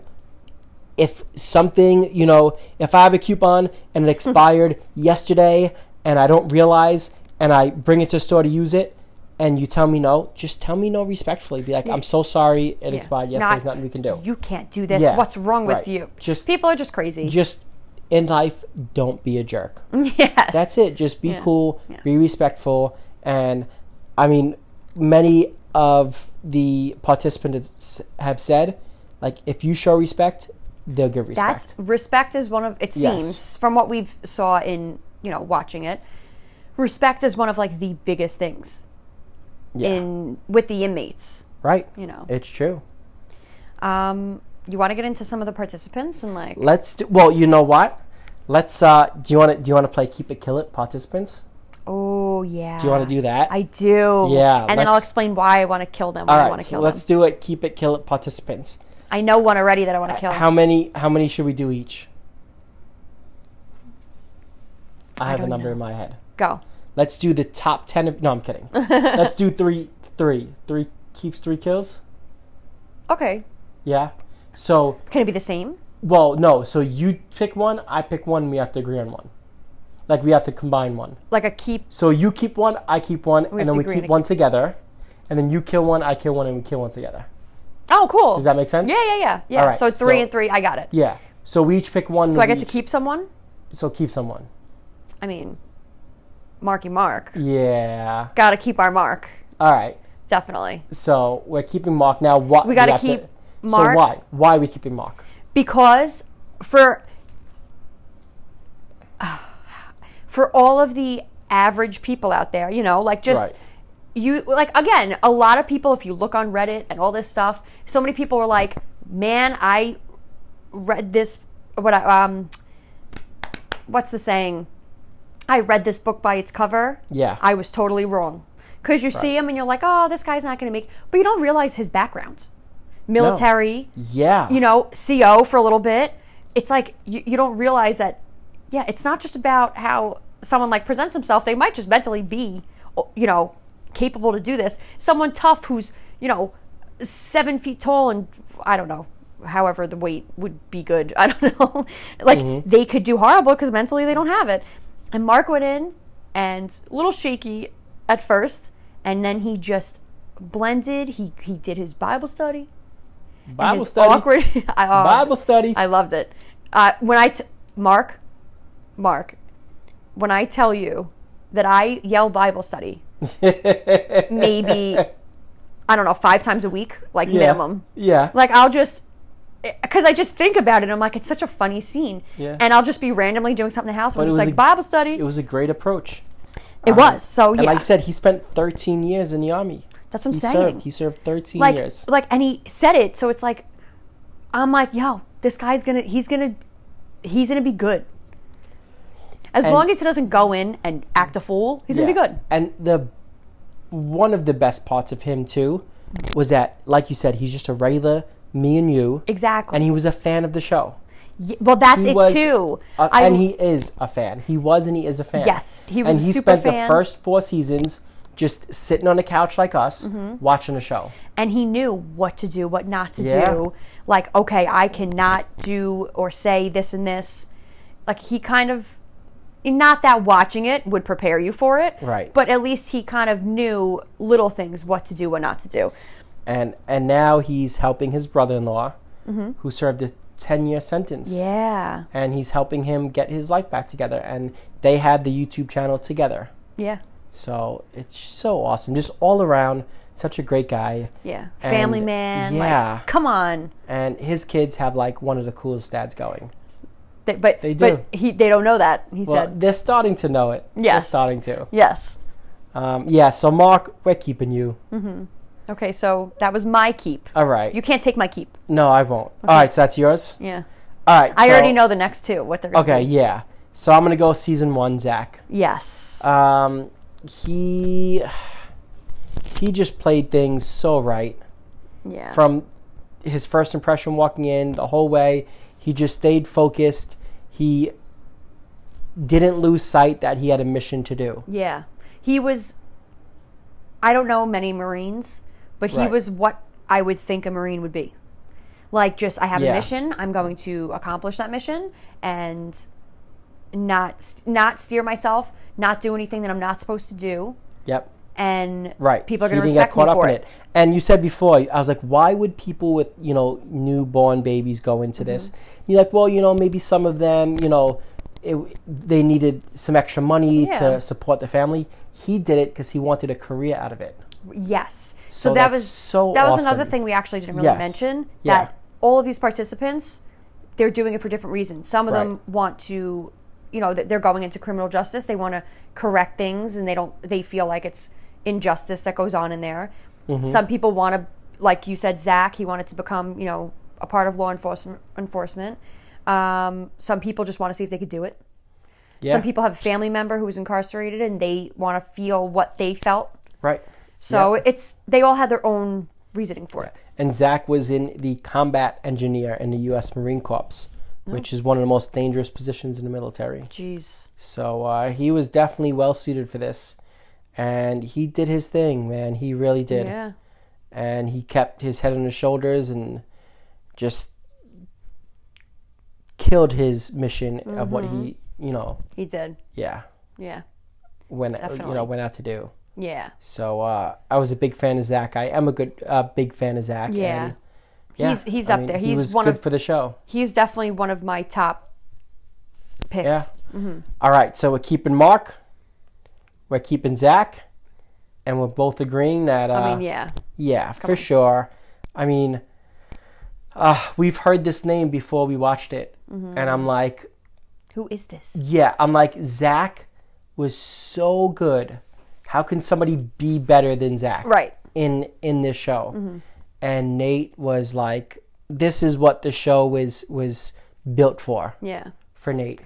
if something, you know, if I have a coupon and it expired yesterday and I don't realize and I bring it to the store to use it and you tell me no, just tell me no respectfully. Be like, I'm so sorry it expired yesterday. There's nothing we can do. You can't do this. Yeah, What's wrong with you? Just- people are just crazy. just in life, don't be a jerk. yes. That's it. Just be cool, Yeah. be respectful, and I mean, many of the participants have said, like, if you show respect, they'll give respect. That's respect is one of it Yes. seems from what we've saw in you know watching it. Respect is one of like the biggest things yeah, in with the inmates. right. you know. it's true. Um, you want to get into some of the participants and like Let's do. Well, you know what? Let's. uh Do you want to? Do you want to play Keep It Kill It participants? oh yeah. Do you want to do that? I do. Yeah, and then I'll explain why I want to kill them. All I want to So kill let's them. do it. Keep It Kill It participants. I know one already that I want to kill. How many? How many should we do each? I have a number know. in my head. Go. Let's do the top ten. Of, no, I'm kidding. Let's do three, three, three keeps, three kills. Okay. Yeah. So, Can it be the same? well, no. So you pick one, I pick one, and we have to agree on one. Like we have to combine one. Like a keep. So you keep one, I keep one, and then we keep one together. And then you kill one, I kill one, and we kill one together. Oh, cool. Does that make sense? Yeah, yeah, yeah, yeah. All right, so it's three so- and three. I got it. Yeah. So we each pick one. So I get to keep someone. So keep someone. I mean, Marky Mark. Yeah. Got to keep our mark. All right. Definitely. So we're keeping Mark now. What We gotta keep Mark. So why? Why are we keeping Mark? because for for all of the average people out there, you know, like just Right. you like again, a lot of people if you look on Reddit and all this stuff, so many people were like, "Man, I read this what I um what's the saying? I read this book by its cover. Yeah. I was totally wrong." Cuz you see him and you're like, "Oh, this guy's not going to make." But you don't realize his background. Military, Yeah. you know, CO for a little bit. It's like you, you don't realize that, yeah, it's not just about how someone like presents himself. They might just mentally be, you know, capable to do this. Someone tough who's, you know, seven feet tall and I don't know, however the weight would be good. I don't know. like mm-hmm. they could do horrible because mentally they don't have it. And Mark went in and a little shaky at first, and then he just blended. He he did his Bible study Bible study. Awkward. I, oh, Bible study. I loved it. Uh, when I t- Mark, Mark, when I tell you that I yell Bible study, maybe I don't know five times a week, like yeah. minimum. Yeah. Like I'll just because I just think about it. I'm like, it's such a funny scene, Yeah. and I'll just be randomly doing something in the house. But I'm it just was like a- Bible study. it was a great approach. It um, was so yeah. And like I said, he spent 13 years in the army. That's what I'm he saying. served. He served 13 like years. like and he said it so it's like i'm like yo this guy's gonna he's gonna he's gonna be good as And- long as he doesn't go in and act a fool he's gonna be good And the one of the best parts of him too was that, like you said, he's just a regular me and you, exactly and he was a fan of the show. Ye- well that's He it was, too I- and he is a fan. He was, and he is a fan. Yes, he was And a he spent fan. the first four seasons just sitting on a couch like us, Mm-hmm. watching the show. and he knew what to do what not to Yeah. do like okay i cannot do or say this and this like he kind of not that watching it would prepare you for it Right. but at least he kind of knew little things what to do what not to do And and now he's helping his brother-in-law, who served a 10-year sentence. Mm-hmm. yeah And he's helping him get his life back together. And they have the YouTube channel together. yeah So it's so awesome. Just all around, such a great guy. Yeah, family man. yeah. like, come on. And his kids have like one of the coolest dads going. They, but They do. But he, they don't know that. He Well, said, they're starting to know it. They're Yes. starting to. "Yes." Um, yeah. So Mark, we're keeping you. Okay, so that was my keep. All right. You can't take my keep. no, I won't. All right. So that's yours. Yeah, All right. I so- already know the next two. What they're gonna Okay. be. Yeah. So I'm gonna go season one, Zach. Yes. Um, he he just played things so right. yeah. from his first impression walking in the whole way he just stayed focused he didn't lose sight that he had a mission to do yeah. He was. I don't know many Marines, but he Right. was what I would think a Marine would be. Like, just I have Yeah. a mission. I'm going to accomplish that mission, and not not steer myself, not do anything that I'm not supposed to do, yep and right people are going to didn't get respect me caught up for in it and you said before i was like why would people with you know newborn babies go into this Mm-hmm. you're like well you know maybe some of them you know it, they needed some extra money Yeah. to support the family he did it because he wanted a career out of it Yes. So So, that was so that was another thing we actually didn't really Yes. mention Yeah. that all of these participants they're doing it for different reasons. Some of them want to you know they're going into criminal justice. They want to correct things and they don't they feel like it's injustice that goes on in there. Mm-hmm. Some people want to like you said Zach, he wanted to become, you know, a part of law enforcement enforcement. Um, some people just want to see if they could do it. yeah Some people have a family member who was incarcerated and they want to feel what they felt. right So Yep. it's they all had their own reasoning for it. and Zach was in the combat engineer in the U.S. Marine Corps which is one of the most dangerous positions in the military. Jeez. So uh, he was definitely well suited for this, and he did his thing, man. He really did, Yeah. and he kept his head on his shoulders and just killed his mission of what he, you know, He did. yeah, Yeah. went you know went out to do. Yeah. So uh, I was a big fan of Zach. I am a good, uh, big fan of Zach. Yeah. and, yeah, He's- he's I up mean, there. he He's was one good of- for the show. He's definitely one of my top picks. Yeah. All right, so we're keeping Mark, we're keeping Zach, and we're both agreeing that. Uh, I mean, yeah. yeah, for sure. I mean, uh, we've heard this name before we watched it, Mm-hmm. and I'm like, Who is this? yeah, I'm like Zach was so good. How can somebody be better than Zach? Right. in in this show, and Nate was like, this is what the show was was built for Yeah. for Nate.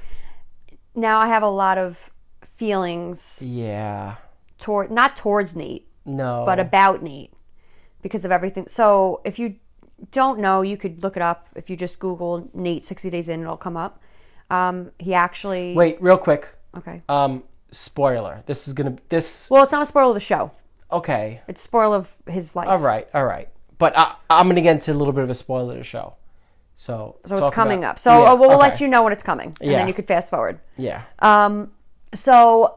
Now I have a lot of feelings Yeah. toward not towards Nate, No. but about Nate because of everything. So if you don't know, you could look it up. If you just Google Nate 60 Days In, it'll come up. Um, he actually. Wait, real quick. Okay. Um, spoiler. This is gonna this. Well, it's not a spoiler of the show. Okay. It's spoil of his life. All right. All right. But I, I'm gonna get into a little bit of a spoiler of the show. So. So it's coming about- up. So Yeah, uh, we'll okay. let you know when it's coming, and Yeah. then you could fast forward. Yeah. Um. So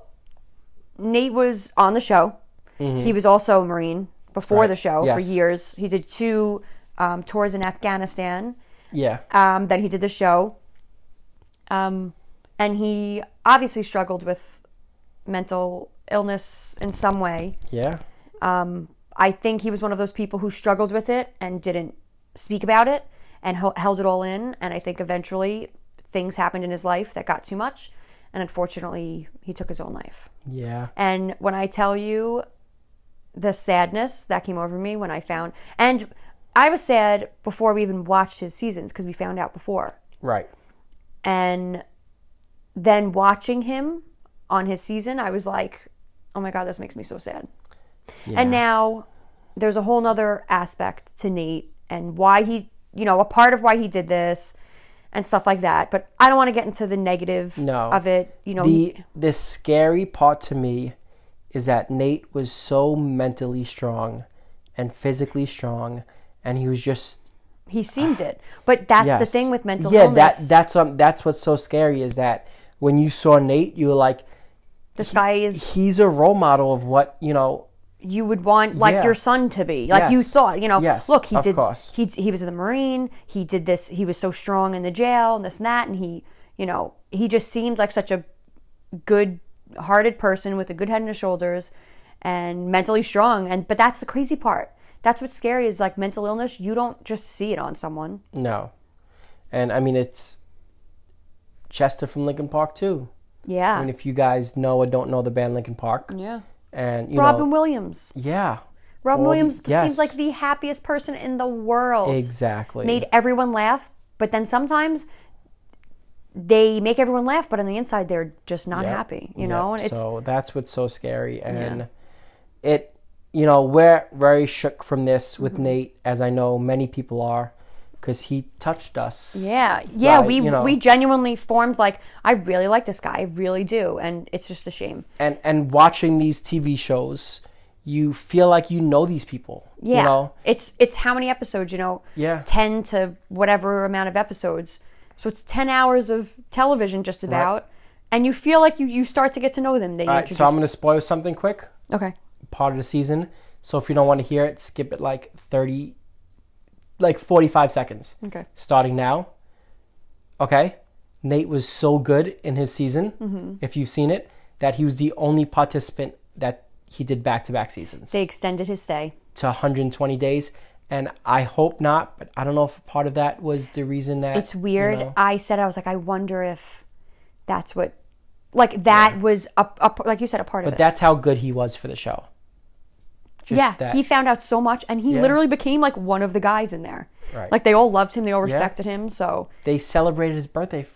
Nate was on the show. He was also a Marine before Mm-hmm. Right. the show Yes. for years. He did two um, tours in Afghanistan. yeah. Um, then he did the show. Um, and he obviously struggled with mental illness in some way. Yeah. Um, I think he was one of those people who struggled with it and didn't speak about it and hel- held it all in. And I think eventually things happened in his life that got too much. And unfortunately, he took his own life. Yeah. And when I tell you the sadness that came over me when I found, and I was sad before we even watched his seasons because we found out before. Right. And then watching him on his season, I was like, oh my God, this makes me so sad. And now there's a whole nother aspect to Nate and why he, you know, a part of why he did this and stuff like that. But I don't want to get into the negative No. of it. You know, The the scary part to me is that Nate was so mentally strong and physically strong, and he was just he seemed it. But that's the thing with mental yeah, illness. that that's um, that's what's so scary is that when you saw Nate, you were like, this guy is he's a role model of what you know. you would want like Yeah. your son to be like you Yes. thought you know Yes, look he did course. he he was in the marine he did this he was so strong in the jail and this and that and he you know he just seemed like such a good hearted person with a good head his shoulders and mentally strong and but that's the crazy part that's what's scary is like mental illness you don't just see it on someone No, and I mean it's Chester from Linkin Park too. Yeah I mean, if you guys know or don't know the band Linkin Park, yeah and you robin know, williams yeah, robin williams yes. seems like the happiest person in the world exactly. made everyone laugh, but then sometimes they make everyone laugh, but on the inside they're just not Yep. happy, you Yep. know? And it's so that's what's so scary, and Yeah. it, you know, we're very shook from this with Mm-hmm. Nate, as I know many people are, because he touched us. yeah, yeah, Right, we you know. we genuinely formed like I really like this guy, I really do, and it's just a shame. and and watching these TV shows, you feel like you know these people. Yeah, You know, it's it's how many episodes, you know? Yeah. ten to whatever amount of episodes, so it's ten hours of television just about, and you feel like you you start to get to know them. They All right, so I'm going to spoil something quick. okay. Part of the season. So if you don't want to hear it, skip it like 30, like 45 seconds. Okay. Starting now. Okay. Nate was so good in his season, Mm-hmm. if you've seen it, that he was the only participant that he did back to back seasons They extended his stay. to 120 days. And I hope not, but I don't know if part of that was the reason that it's weird. you know- I said I was like, I wonder if that's what, like that was a, a like you said a part of it. but that's how good he was for the show. Just yeah, that- he found out so much, and he Yeah. literally became like one of the guys in there. Right. Like they all loved him, they all respected him, so they celebrated his birthday.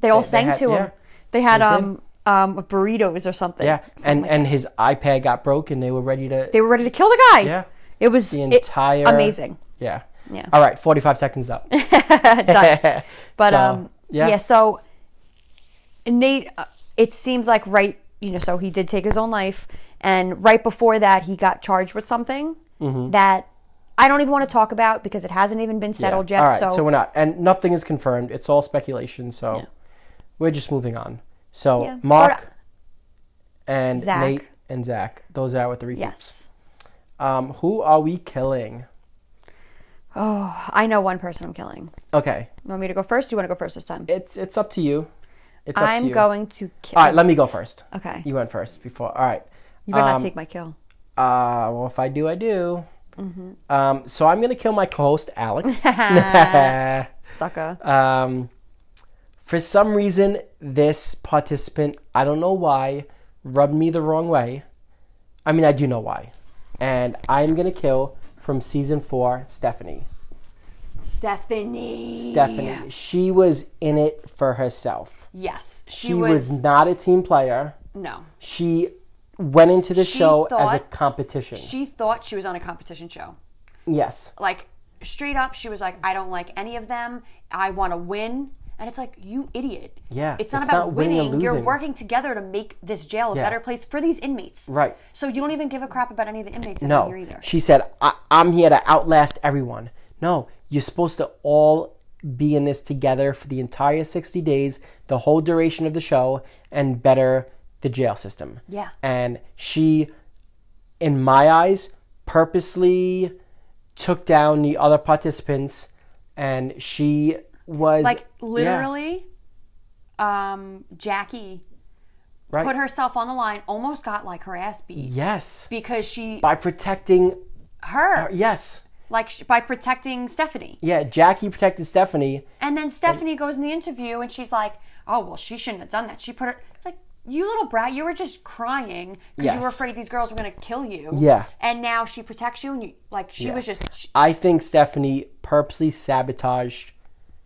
they all They- they sang had- to yeah. him. They had They um um burritos or something. Yeah, Something and like and that. his iPad got broken. they were ready to. they were ready to kill the guy. Yeah. it was the it- entire amazing. Yeah, Yeah. All right, 45 seconds up. Done. But So, um, yeah. yeah. So Nate, uh, it seems like right, you know, so he did take his own life, and right before that, he got charged with something Mm-hmm. that I don't even want to talk about because it hasn't even been settled yet. All right, so, so, we're not, and nothing is confirmed. It's all speculation. So Yeah. we're just moving on. So Yeah. Mark But- and Zach. Nate and Zach, those are with the repeats. yes, Um, who are we killing? Oh, I know one person I'm killing. Okay, You want me to go first? Do you want to go first this time? it's it's up to you. It's up I'm you. going to kill. All right, let me go first. Okay. You went first before. All right. You better um, not take my kill. Uh, well, if I do, I do. Mm-hmm. Um, so I'm gonna kill my co-host Alex. Sucker. um, for some reason, this participant, I don't know why, rubbed me the wrong way. I mean, I do know why, and I'm gonna kill from season four, Stephanie. Stephanie. Stephanie, she was in it for herself. Yes, she, She, was, was, not a team player. no. She went into the She show as a thought- competition. She thought she was on a competition show. yes. like straight up she was like i don't like any of them i want to win and it's like you idiot Yeah, it's not it's about not winning or winning you're losing. working together to make this jail a better place for these inmates Right. so you don't even give a crap about any of the inmates No, here either she said, I- "I'm here to outlast everyone." No, you're supposed to all be in this together for the entire 60 days, the whole duration of the show, and better the jail system. Yeah. And she, in my eyes, purposely took down the other participants, and she was like yeah, literally um jackie right. put herself on the line almost got like her ass beat yes because she by protecting. her Yes. like sh- by protecting stephanie Yeah, Jackie protected Stephanie. And then Stephanie goes in the interview and she's like, "Oh well, she shouldn't have done that. She put her it's like." You little brat, you were just crying because you were afraid these girls were gonna kill you. Yeah. And now she protects you, and you like she was just sh I think Stephanie purposely sabotaged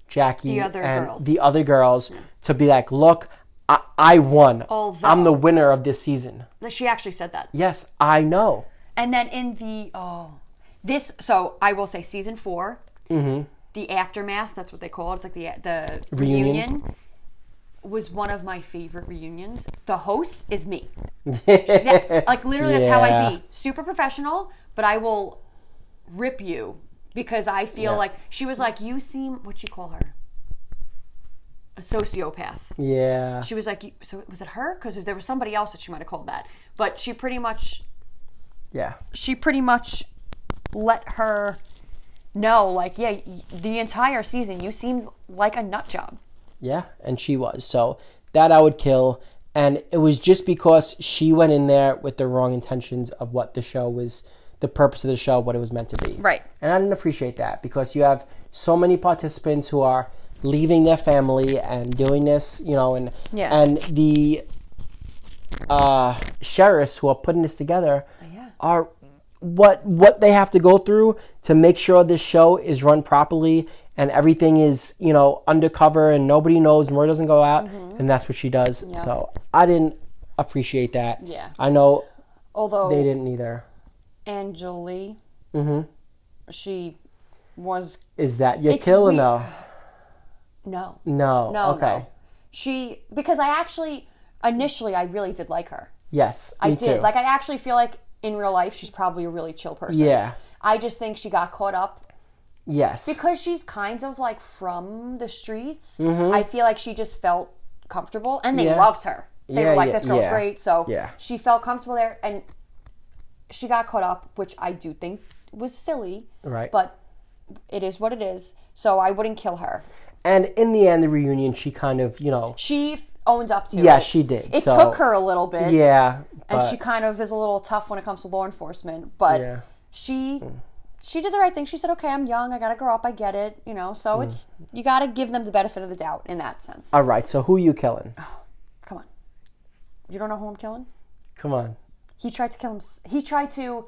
Jackie The other and girls. the other girls to be like, look, I, I won. Although- I'm the winner of this season. she actually said that. Yes, I know. And then in the oh, this so I will say season 4 mm-hmm. the aftermath. That's what they call it. It's like the the Reunion. reunion. Was one of my favorite reunions. The host is me. That- like literally, that's how I be. Super professional, but I will rip you because I feel Yeah. like she was like, "You seem what you call her." A sociopath. Yeah. She was like, so was it her? Because there was somebody else that she might have called that. But she pretty much Yeah. she pretty much let her know, like, yeah, the entire season you seemed like a nut job. Yeah, and she was. So that I would kill. And it was just because she went in there with the wrong intentions of what the show was, the purpose of the show, what it was meant to be. Right. And I didn't appreciate that because you have so many participants who are leaving their family and doing this, you know, and Yeah. and the uh, sheriffs who are putting this together yeah. are what what they have to go through to make sure this show is run properly and everything is you know undercover and nobody knows and word doesn't go out and that's what she does so i didn't appreciate that Yeah. i know Although they didn't either Angeli, Mm-hmm. she was is that your It's kill or we- no no, no no, okay no. She because I actually initially I really did like her. yes I me did. too Like I actually feel like in real life she's probably a really chill person. Yeah. I just think she got caught up yes because she's kind of like from the streets. Mm-hmm. I feel like she just felt comfortable and they Yeah. loved her. They Yeah, were like, "This girl's yeah. great." So Yeah. she felt comfortable there, and she got caught up, which I do think was silly. Right. But it is what it is. So I wouldn't kill her. and in the end the reunion she kind of you know She owned up to Yeah, it. she did. It So- took her a little bit. yeah and she kind of is a little tough when it comes to law enforcement. But she she did the right thing. She said, "Okay, I'm young. I gotta grow up. I get it. You know." Mm. So it's you gotta give them the benefit of the doubt in that sense. all right so who you killing Come on, you don't know who I'm killing? come on He tried to kill him. He tried to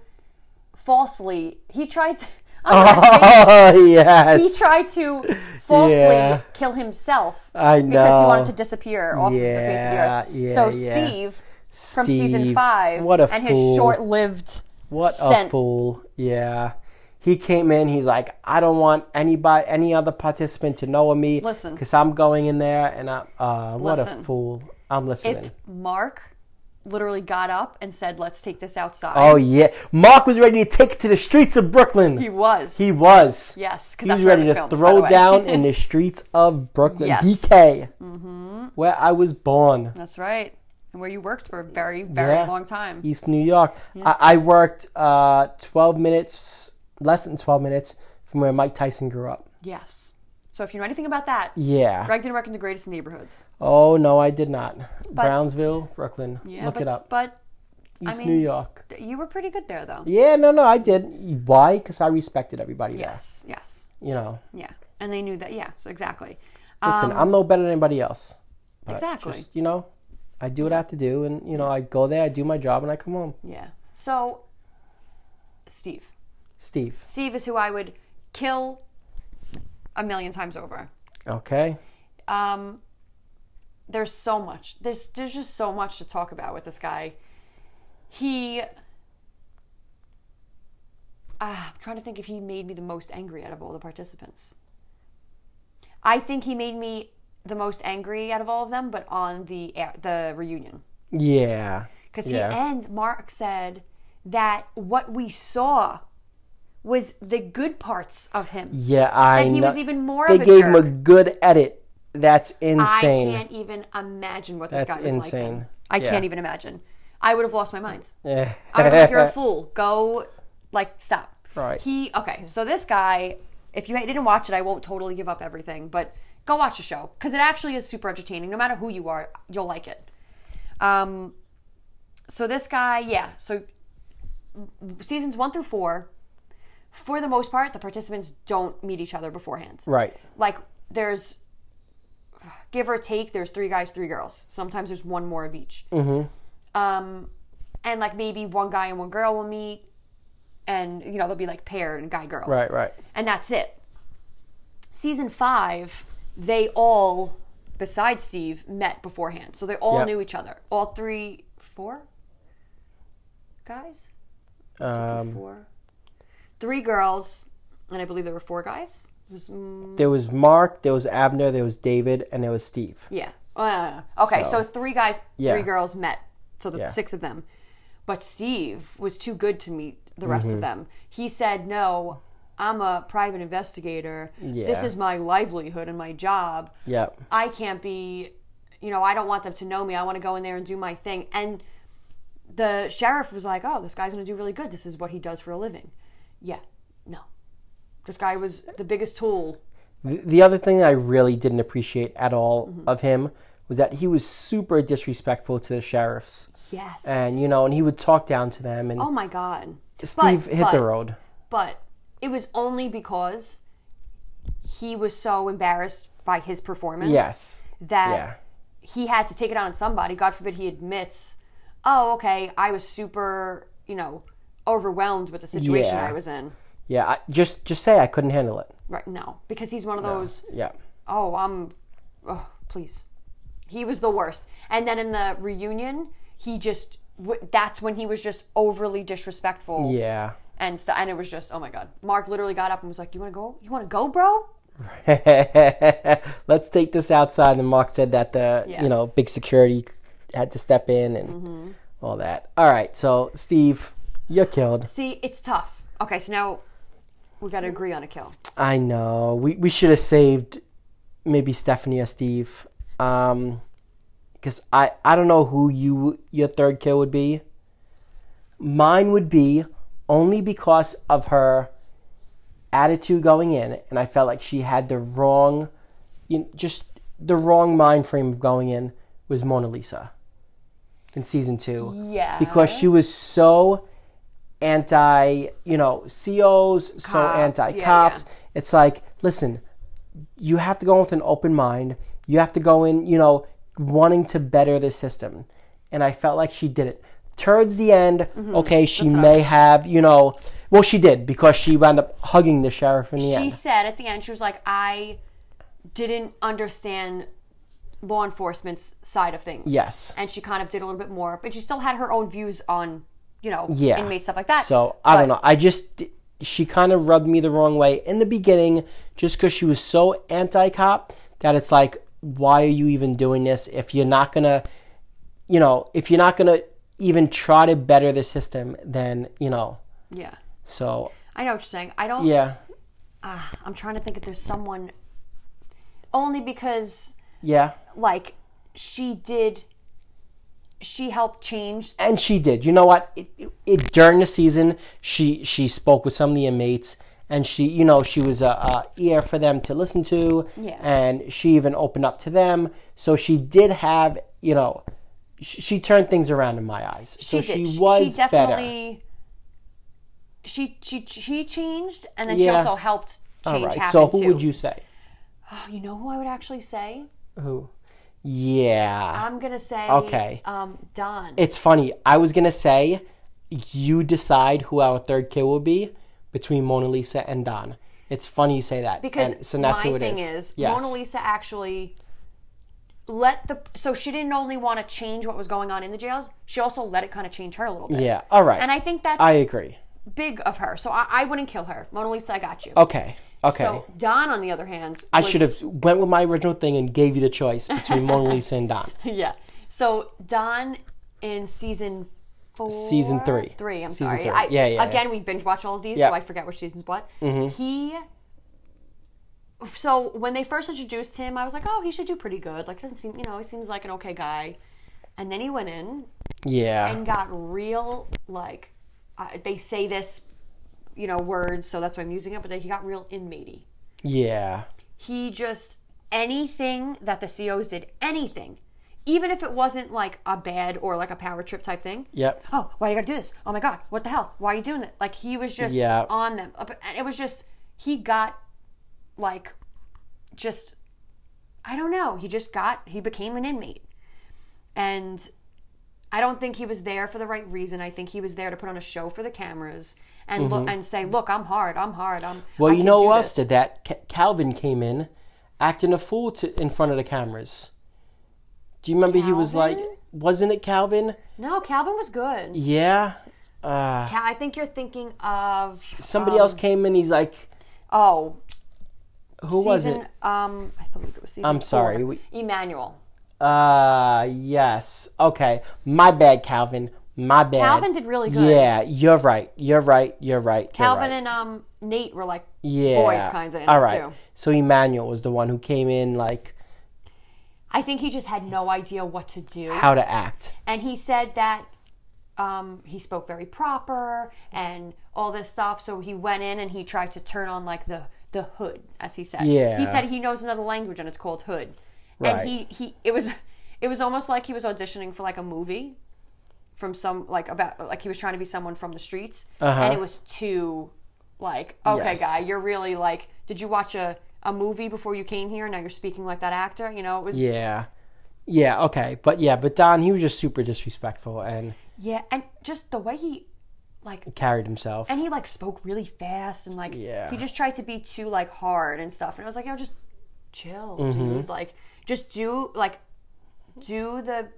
falsely. He tried to. Oh yes he tried to falsely Yeah. kill himself I because he wanted to disappear off of the face of the earth. yeah, so yeah. Steve from season five what a and his short-lived What a fool. Yeah. He came in. He's like, I don't want anybody, any other participant to know of me. Listen. because I'm going in there, and I, uh, what a Listen. fool. I'm listening. If Mark literally got up and said, "Let's take this outside," oh yeah, Mark was ready to take it to the streets of Brooklyn. he was. He was. yes, because He that's was ready to throw down in the streets of Brooklyn, Yes. BK, mm-hmm. where I was born. That's right, and where you worked for a very, very Yeah. long time. East New York. I, I worked uh, 12 minutes, less than 12 minutes from where Mike Tyson grew up. Yes. So if you know anything about that, Yeah. Greg didn't work in the greatest neighborhoods. Oh, no, I did not. Brownsville, Brooklyn. Yeah, Look but, it up. But East mean- New York. you were pretty good there, though. Yeah, no, no, I did. Why? Because I respected everybody Yes. Yes. there. You know, Yeah. And they knew that. Yeah. So exactly. listen, um, I'm no better than anybody else. But Exactly. Just, you know, I do what I have to do, and, you know, I go there, I do my job, and I come home. Yeah. So, Steve. Steve. Steve is who I would kill a million times over. Okay. Um, there's so much. There's there's just so much to talk about with this guy. He. Ah, I'm trying to think if he made me the most angry out of all the participants. I think he made me the most angry out of all of them, but on the the reunion Yeah. because Yeah. he ends. Mark said that what we saw was the good parts of him. Yeah, I And he know. was even more They of a gave him a good edit. That's insane. I can't even imagine what this That's guy was like. insane. then. I Yeah. can't even imagine. I would have lost my mind. Yeah. I would be like, "You're a fool. Go, like, stop." Right. He okay. So this guy, if you didn't watch it, I won't totally give up everything, but go watch the show because it actually is super entertaining. No matter who you are, you'll like it. Um. So this guy, yeah. So seasons one through four, for the most part, the participants don't meet each other beforehand. Right. like there's give or take there's three guys three girls. Sometimes there's one more of each. Mm-hmm. um and like maybe one guy and one girl will meet and you know they'll be like paired and guy girls. Right, right. and that's it. Season five they all besides steve met beforehand. So they all Yep. knew each other. All three four guys? Um, four three girls and i believe there were four guys was mm, there was Mark, there was Abner, there was David, and there was Steve. Yeah. Uh, okay, so, So- three guys, Yeah. three girls met. So the Yeah. six of them. But Steve was too good to meet the rest Mm-hmm. of them. He said, "No, I'm a private investigator. This Yeah. is my livelihood and my job. Yep. I can't be, you know, I don't want them to know me. I want to go in there and do my thing." And the sheriff was like, "Oh, this guy's going to do really good. This is what he does for a living." Yeah. No. This guy was the biggest tool. The, the other thing I really didn't appreciate at all Mm-hmm. of him was that he was super disrespectful to the sheriffs. Yes. And, you know, and he would talk down to them, and Oh my god. Steve But- hit but- the road. But it was only because he was so embarrassed by his performance. Yes. That Yeah. he had to take it out on somebody. God forbid he admits, oh, okay, I was super, you know, overwhelmed with the situation Yeah. I was in. Yeah, I, just just say I couldn't handle it. Right. No. Because he's one of those, Yeah. oh, I'm, oh, please. He was the worst. And then in the reunion, he just, w- that's when he was just overly disrespectful. Yeah. and st- and it was just oh my god. Mark literally got up and was like, "You want to go? You want to go, bro?" Let's take this outside. And Mark said that the Yeah. you know big security had to step in and Mm-hmm. all that. All right, so Steve, you're killed. See, it's tough. Okay, so now we got to agree on a kill. I know. We we should have saved maybe Stephanie or Steve. Um, because I I don't know who you your third kill would be. Mine would be only because of her attitude going in, and I felt like she had the wrong, you know, just the wrong mind frame of going in. Was Mona Lisa in season two? Yeah. because she was so anti, you know, COs, so Cops, anti yeah, cops. It's like, listen, you have to go in with an open mind. You have to go in, you know, wanting to better the system. And I felt like she did it. Towards the end, Mm-hmm. okay, she may have, you know, well, she did because she wound up hugging the sheriff in the She end. said at the end, she was like, "I didn't understand law enforcement's side of things." Yes. and she kind of did a little bit more, but she still had her own views on, you know, yeah, inmate stuff like that. So I don't know. I just she kind of rubbed me the wrong way in the beginning just because she was so anti-cop that it's like why are you even doing this if you're not gonna you know if you're not gonna even try to better the system then you know Yeah. so I know what you're saying. I don't. yeah ah, I'm trying to think if there's someone. Only because, yeah like, she did. She helped change. and she did you know what it, it, it during the season she she spoke with some of the inmates and she you know she was a, a ear for them to listen to Yeah. and she even opened up to them so she did have you know she, she turned things around in my eyes so She she, was she better. She she she changed, and then she also helped all change right happen so who too. would you say Oh, you know who I would actually say? who yeah I'm gonna say. Okay. Um, Don. it's funny i was gonna say you decide who our third kid will be between mona lisa and don it's funny you say that because and, so that's my who it thing is yes. Mona Lisa actually let the so she didn't only want to change what was going on in the jails, she also let it kind of change her a little bit. yeah all right And I think that's i agree big of her. So I, I wouldn't kill her. Mona Lisa, I got you. okay okay So Don, on the other hand, I was- should have went with my original thing and gave you the choice between Mona Lisa and Don. Yeah. So Don in season four, Season three. three. I'm Season sorry. three. I, Yeah, yeah, Again, we binge watch all of these, Yeah. Mm-hmm. so I forget which season's what. He. So when they first introduced him, I was like, oh, he should do pretty good. Like, he doesn't seem, you know, he seems like an okay guy. And then he went in Yeah. and got real, like, uh, they say this, you know, words, so that's why I'm using it. But he got real inmatey yeah. he just anything that the COs did, anything, even if it wasn't like a bad or like a power trip type thing. Yep. Oh, why you gotta do this? Oh my god, what the hell? Why are you doing it? Like he was just Yeah. on them, and it was just he got like just I don't know. He just got he became an inmate, and I don't think he was there for the right reason. I think he was there to put on a show for the cameras and look and say, "Look, I'm hard. I'm hard. I'm." Mm-hmm. Well, I you know who else did that? Ca- Calvin came in, acting a fool to, in front of the cameras. Do you remember he was like, wasn't it Calvin? No, Calvin was good. Yeah. Uh, Cal- I think you're thinking of somebody else came in. He's like, oh, who was it? Um, I believe it was season. I'm sorry, four. we- Emmanuel. Uh, yes. Okay. My bad, Calvin. My bad. Calvin did really good. Yeah, you're right. You're right. You're right. you're Calvin right. and um Nate were like yeah. boys kinds of in All right. too. So Emmanuel was the one who came in like I think he just had no idea what to do, how to act. and he said that um, he spoke very proper and all this stuff. So he went in and he tried to turn on like the the hood, as he said. Yeah. He said he knows another language and it's called hood. Right. And he he it was it was almost like he was auditioning for like a movie from some like about like he was trying to be someone from the streets and it was too like okay Uh-huh. Yes. guy you're really like did you watch a a movie before you came here now you're speaking like that actor you know it was Yeah. Yeah, okay. But yeah, but Don he was just super disrespectful and yeah and just the way he like carried himself. and he like spoke really fast and like Yeah. he just tried to be too like hard and stuff and I was like yo just chill Mm-hmm. dude like just do like do the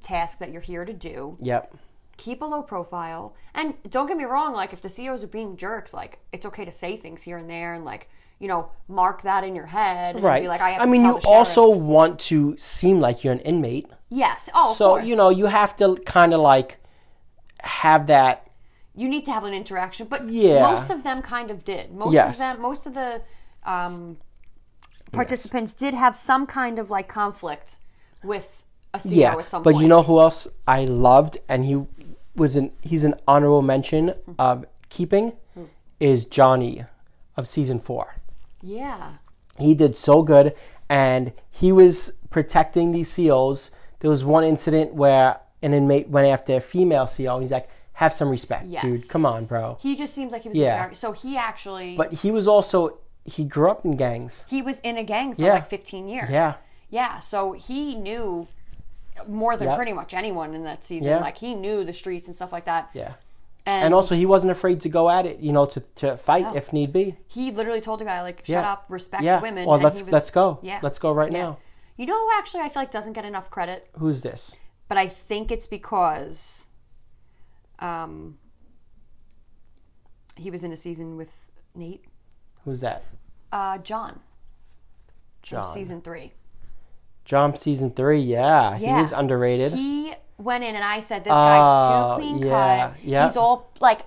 task that you're here to do yep. keep a low profile and don't get me wrong like if the COs are being jerks like it's okay to say things here and there and like you know mark that in your head and Right. be like I have I mean, you also want to seem like you're an inmate. yes oh So, you know, you have to kind of like have that you need to have an interaction but Yeah. most of them kind of did most Yes. of them most of the um, participants did have some kind of like conflict with a CO yeah. at some But point you know who else I loved and he was an he's an honorable mention mm-hmm. of keeping is Johnny of season 4. yeah He did so good, and he was protecting these COs. There was one incident where an inmate went after a female CO. He's like, "Have some respect, yes dude. Come on, bro." he just seems like he was Yeah. very, so he actually But he was also he grew up in gangs. he was in a gang for Yeah. like 15 years. Yeah. Yeah, so he knew more than Yep. pretty much anyone in that season. Yeah. Like he knew the streets and stuff like that. Yeah, And, and also he wasn't afraid to go at it. You know, to to fight if need be. he literally told the guy like shut Yeah. up, respect Yeah. women. Well, let's was- let's go. Yeah. Let's go right Yeah. now. You know who actually I feel like doesn't get enough credit, Who's this? but I think it's because um he was in a season with Nate. Who's that? Uh, John. John. Season three. John season three. Yeah, Yeah. he was underrated. He went in and I said, "This guy's Oh, too clean yeah, cut. yeah. He's all like,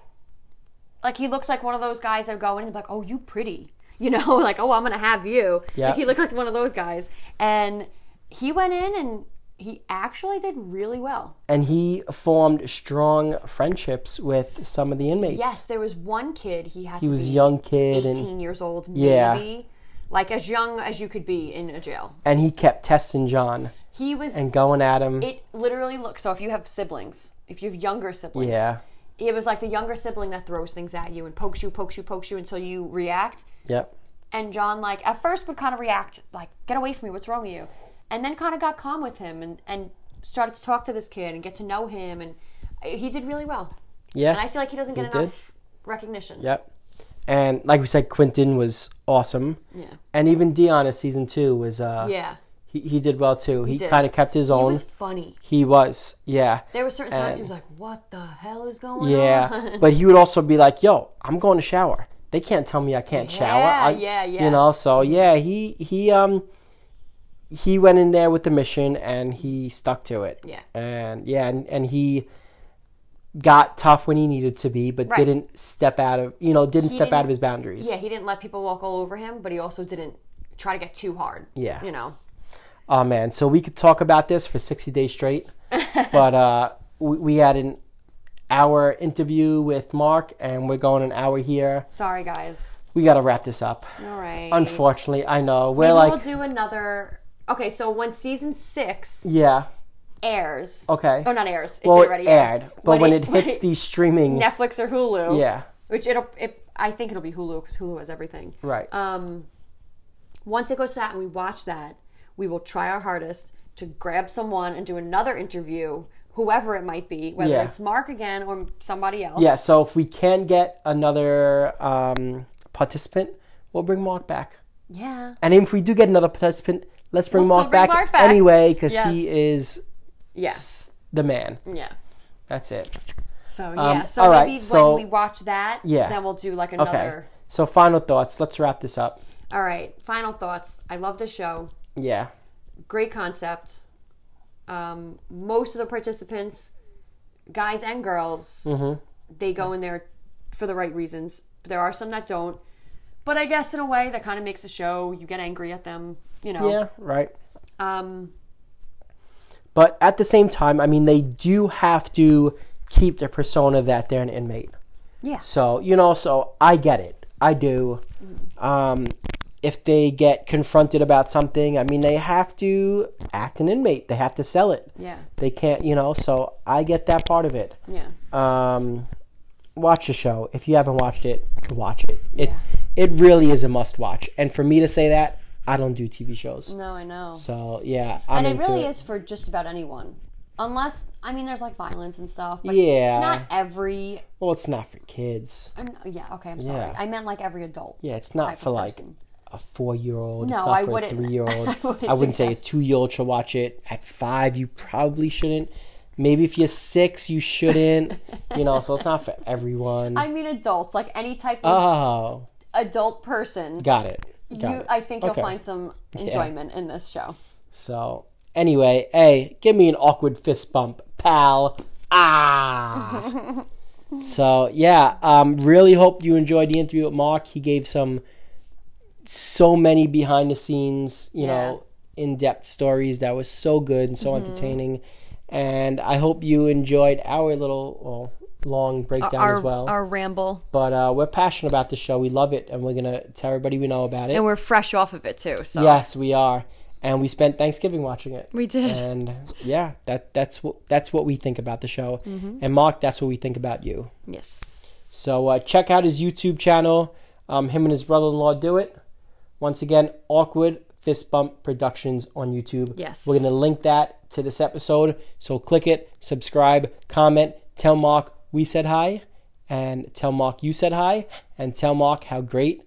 like he looks like one of those guys that go in and be like, oh, you pretty, you know, like oh, I'm gonna have you. Yeah. Like, he looked like one of those guys, and he went in and he actually did really well. and he formed strong friendships with some of the inmates. Yes, there was one kid. He had. he to was young kid, 18 and years old, Yeah. Like as young as you could be in a jail. and he kept testing John He was. and going at him. it literally looks so. If you have siblings, if you have younger siblings, Yeah. it was like the younger sibling that throws things at you and pokes you, pokes you, pokes you until you react. yep. And John, like at first, would kind of react like, "Get away from me! What's wrong with you?" And then kind of got calm with him and and started to talk to this kid and get to know him, and uh, he did really well. Yeah. And I feel like he doesn't get He enough did. recognition. Yep. And like we said, Quentin was awesome. Yeah. And even Dion in season two was uh Yeah. he, he did well too. He, did. kind of kept his own. He was funny. He was, yeah. There were certain times he was like, "What the hell is going Yeah. on?" but he would also be like, yo, I'm going to shower. They can't tell me I can't shower. Yeah, I- yeah, yeah. You know, so yeah, he he um he went in there with the mission and he stuck to it. Yeah. And yeah, and, and he got tough when he needed to be, but Right. didn't step out of you know, didn't He step out didn't- of his boundaries. Yeah, he didn't let people walk all over him, but he also didn't try to get too hard. Yeah. You know. Oh man, so we could talk about this for 60 days straight. but uh we, we had an hour interview with Mark and we're going an hour here. Sorry, guys. We got to wrap this up. All right. Unfortunately, I know. We're Maybe like we'll do another. Okay, so when season six yeah. Airs. Okay. Oh, not airs. It's well, it already aired, but when, it, hits when the streaming Netflix or Hulu. Yeah. Which it'll. It, I think it'll be Hulu because Hulu has everything. Right. Um, once it goes to that and we watch that, we will try our hardest to grab someone and do another interview, whoever it might be, whether Yeah. it's Mark again or somebody else. Yeah, so if we can get another um, participant, we'll bring Mark back. Yeah. And if we do get another participant, let's bring, We'll Mark, bring back Mark back. anyway because he is Yeah. the man. Yeah. That's it. So yeah. so all right, maybe so- when we watch that, Yeah. then we'll do like Okay. another. So final thoughts. Let's wrap this up. All right. Final thoughts. I love the show. Yeah. Great concept. Um, most of the participants, guys and girls, Mm-hmm. they go in there for the right reasons. There are some that don't. But I guess in a way that kind of makes the show. You get angry at them, you know. Yeah, right. Um, But at the same time, I mean, they do have to keep their persona that they're an inmate. yeah. So, you know, so I get it. I do. Um, if they get confronted about something, I mean, they have to act an inmate. They have to sell it. Yeah. They can't, you know, so I get that part of it. Yeah. Um, watch the show. If you haven't watched it, watch it. It it really is a must watch. And for me to say that, I don't do TV shows. No, I know. So, yeah, I'm and it really it. is for just about anyone. Unless, I mean, there's like violence and stuff. But Yeah. Not every. Well, it's not for kids. uh, Yeah, okay, I'm sorry. Yeah. I meant like every adult. Yeah, it's not for like person. a four year old. No, it's not I for wouldn't- a three year old. I wouldn't I wouldn't say a two year old should watch it. At five, you probably shouldn't. Maybe if you're six, you shouldn't. you know, so it's not for everyone. I mean, adults, like any type of oh, adult person. got it. You. I think you'll find some enjoyment in this show. So, anyway, hey, give me an awkward fist bump, pal. Ah. so, yeah, um, really hope you enjoyed the interview with Mark. He gave some, so many behind the scenes, you know, in depth stories that was so good and so Mm-hmm. entertaining. And I hope you enjoyed our little, well, long breakdown as well. our ramble, but uh, we're passionate about the show. We love it, and we're gonna tell everybody we know about it. and we're fresh off of it too. So Yes, we are, and we spent Thanksgiving watching it. We did. and yeah, that that's what that's what we think about the show. Mm-hmm. And Mark, that's what we think about you. yes, So uh, check out his YouTube channel. Um, him and his brother-in-law do it. Once again, awkward fist bump productions on YouTube. Yes. we're gonna link that to this episode. So click it, subscribe, comment, tell Mark we said hi, and tell Mark you said hi, and tell Mark how great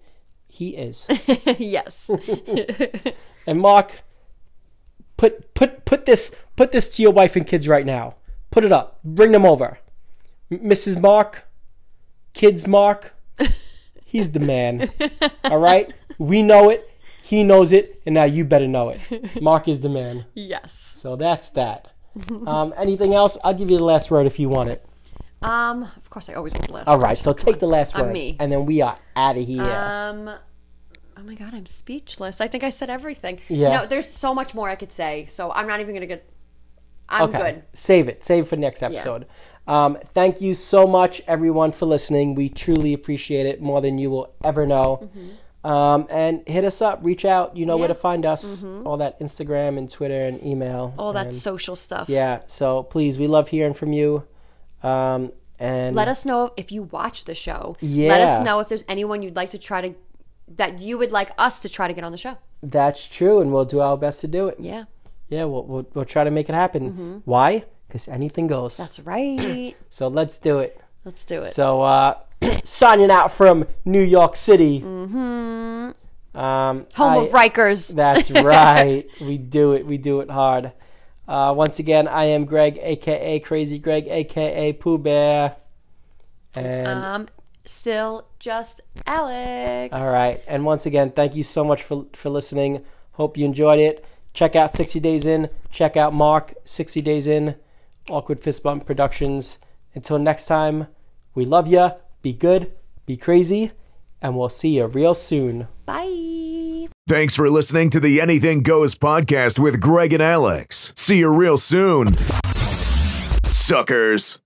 he is. yes. And Mark, put put put this put this to your wife and kids right now. Put it up. Bring them over. M- Mrs. Mark, kids Mark, He's the man. All right? We know it. He knows it. And now you better know it. Mark is the man. Yes. So that's that. Um, anything else? I'll give you the last word if you want it. Um, of course, I always want the last. All right, word. So take the last I'm me. And then we are out of here. Um, oh my god, I'm speechless. I think I said everything. Yeah. No, there's so much more I could say. So I'm not even gonna get. I'm okay. good. Save it. Save it for next episode. Um, thank you so much, everyone, for listening. We truly appreciate it more than you will ever know. Um, and hit us up, reach out. You know where Mm-hmm. To find us. All that Instagram and Twitter and email. All that and- social stuff. Yeah. So please, we love hearing from you. Um, and Let us know if you watch the show. Yeah. Let us know if there's anyone you'd like to try to that you would like us to try to get on the show. that's true, and we'll do our best to do it. Yeah, Yeah, we'll, we'll, we'll try to make it happen. Why? Because anything goes. that's right. so let's do it. Let's do it. So, uh, signing out from New York City. Mm-hmm. Um, Home I- of Rikers. That's right. we do it. We do it hard. Uh, once again, I am Greg, aka Crazy Greg, aka Pooh Bear. And um, still just Alex. all right. And once again, thank you so much for for listening. Hope you enjoyed it. Check out 60 Days In. Check out Mark 60 Days In. Awkward Fist Bump Productions. Until next time, we love ya. Be good. Be crazy. And we'll see you real soon. Bye. Thanks for listening to the Anything Goes podcast with Greg and Alex. See you real soon. Suckers.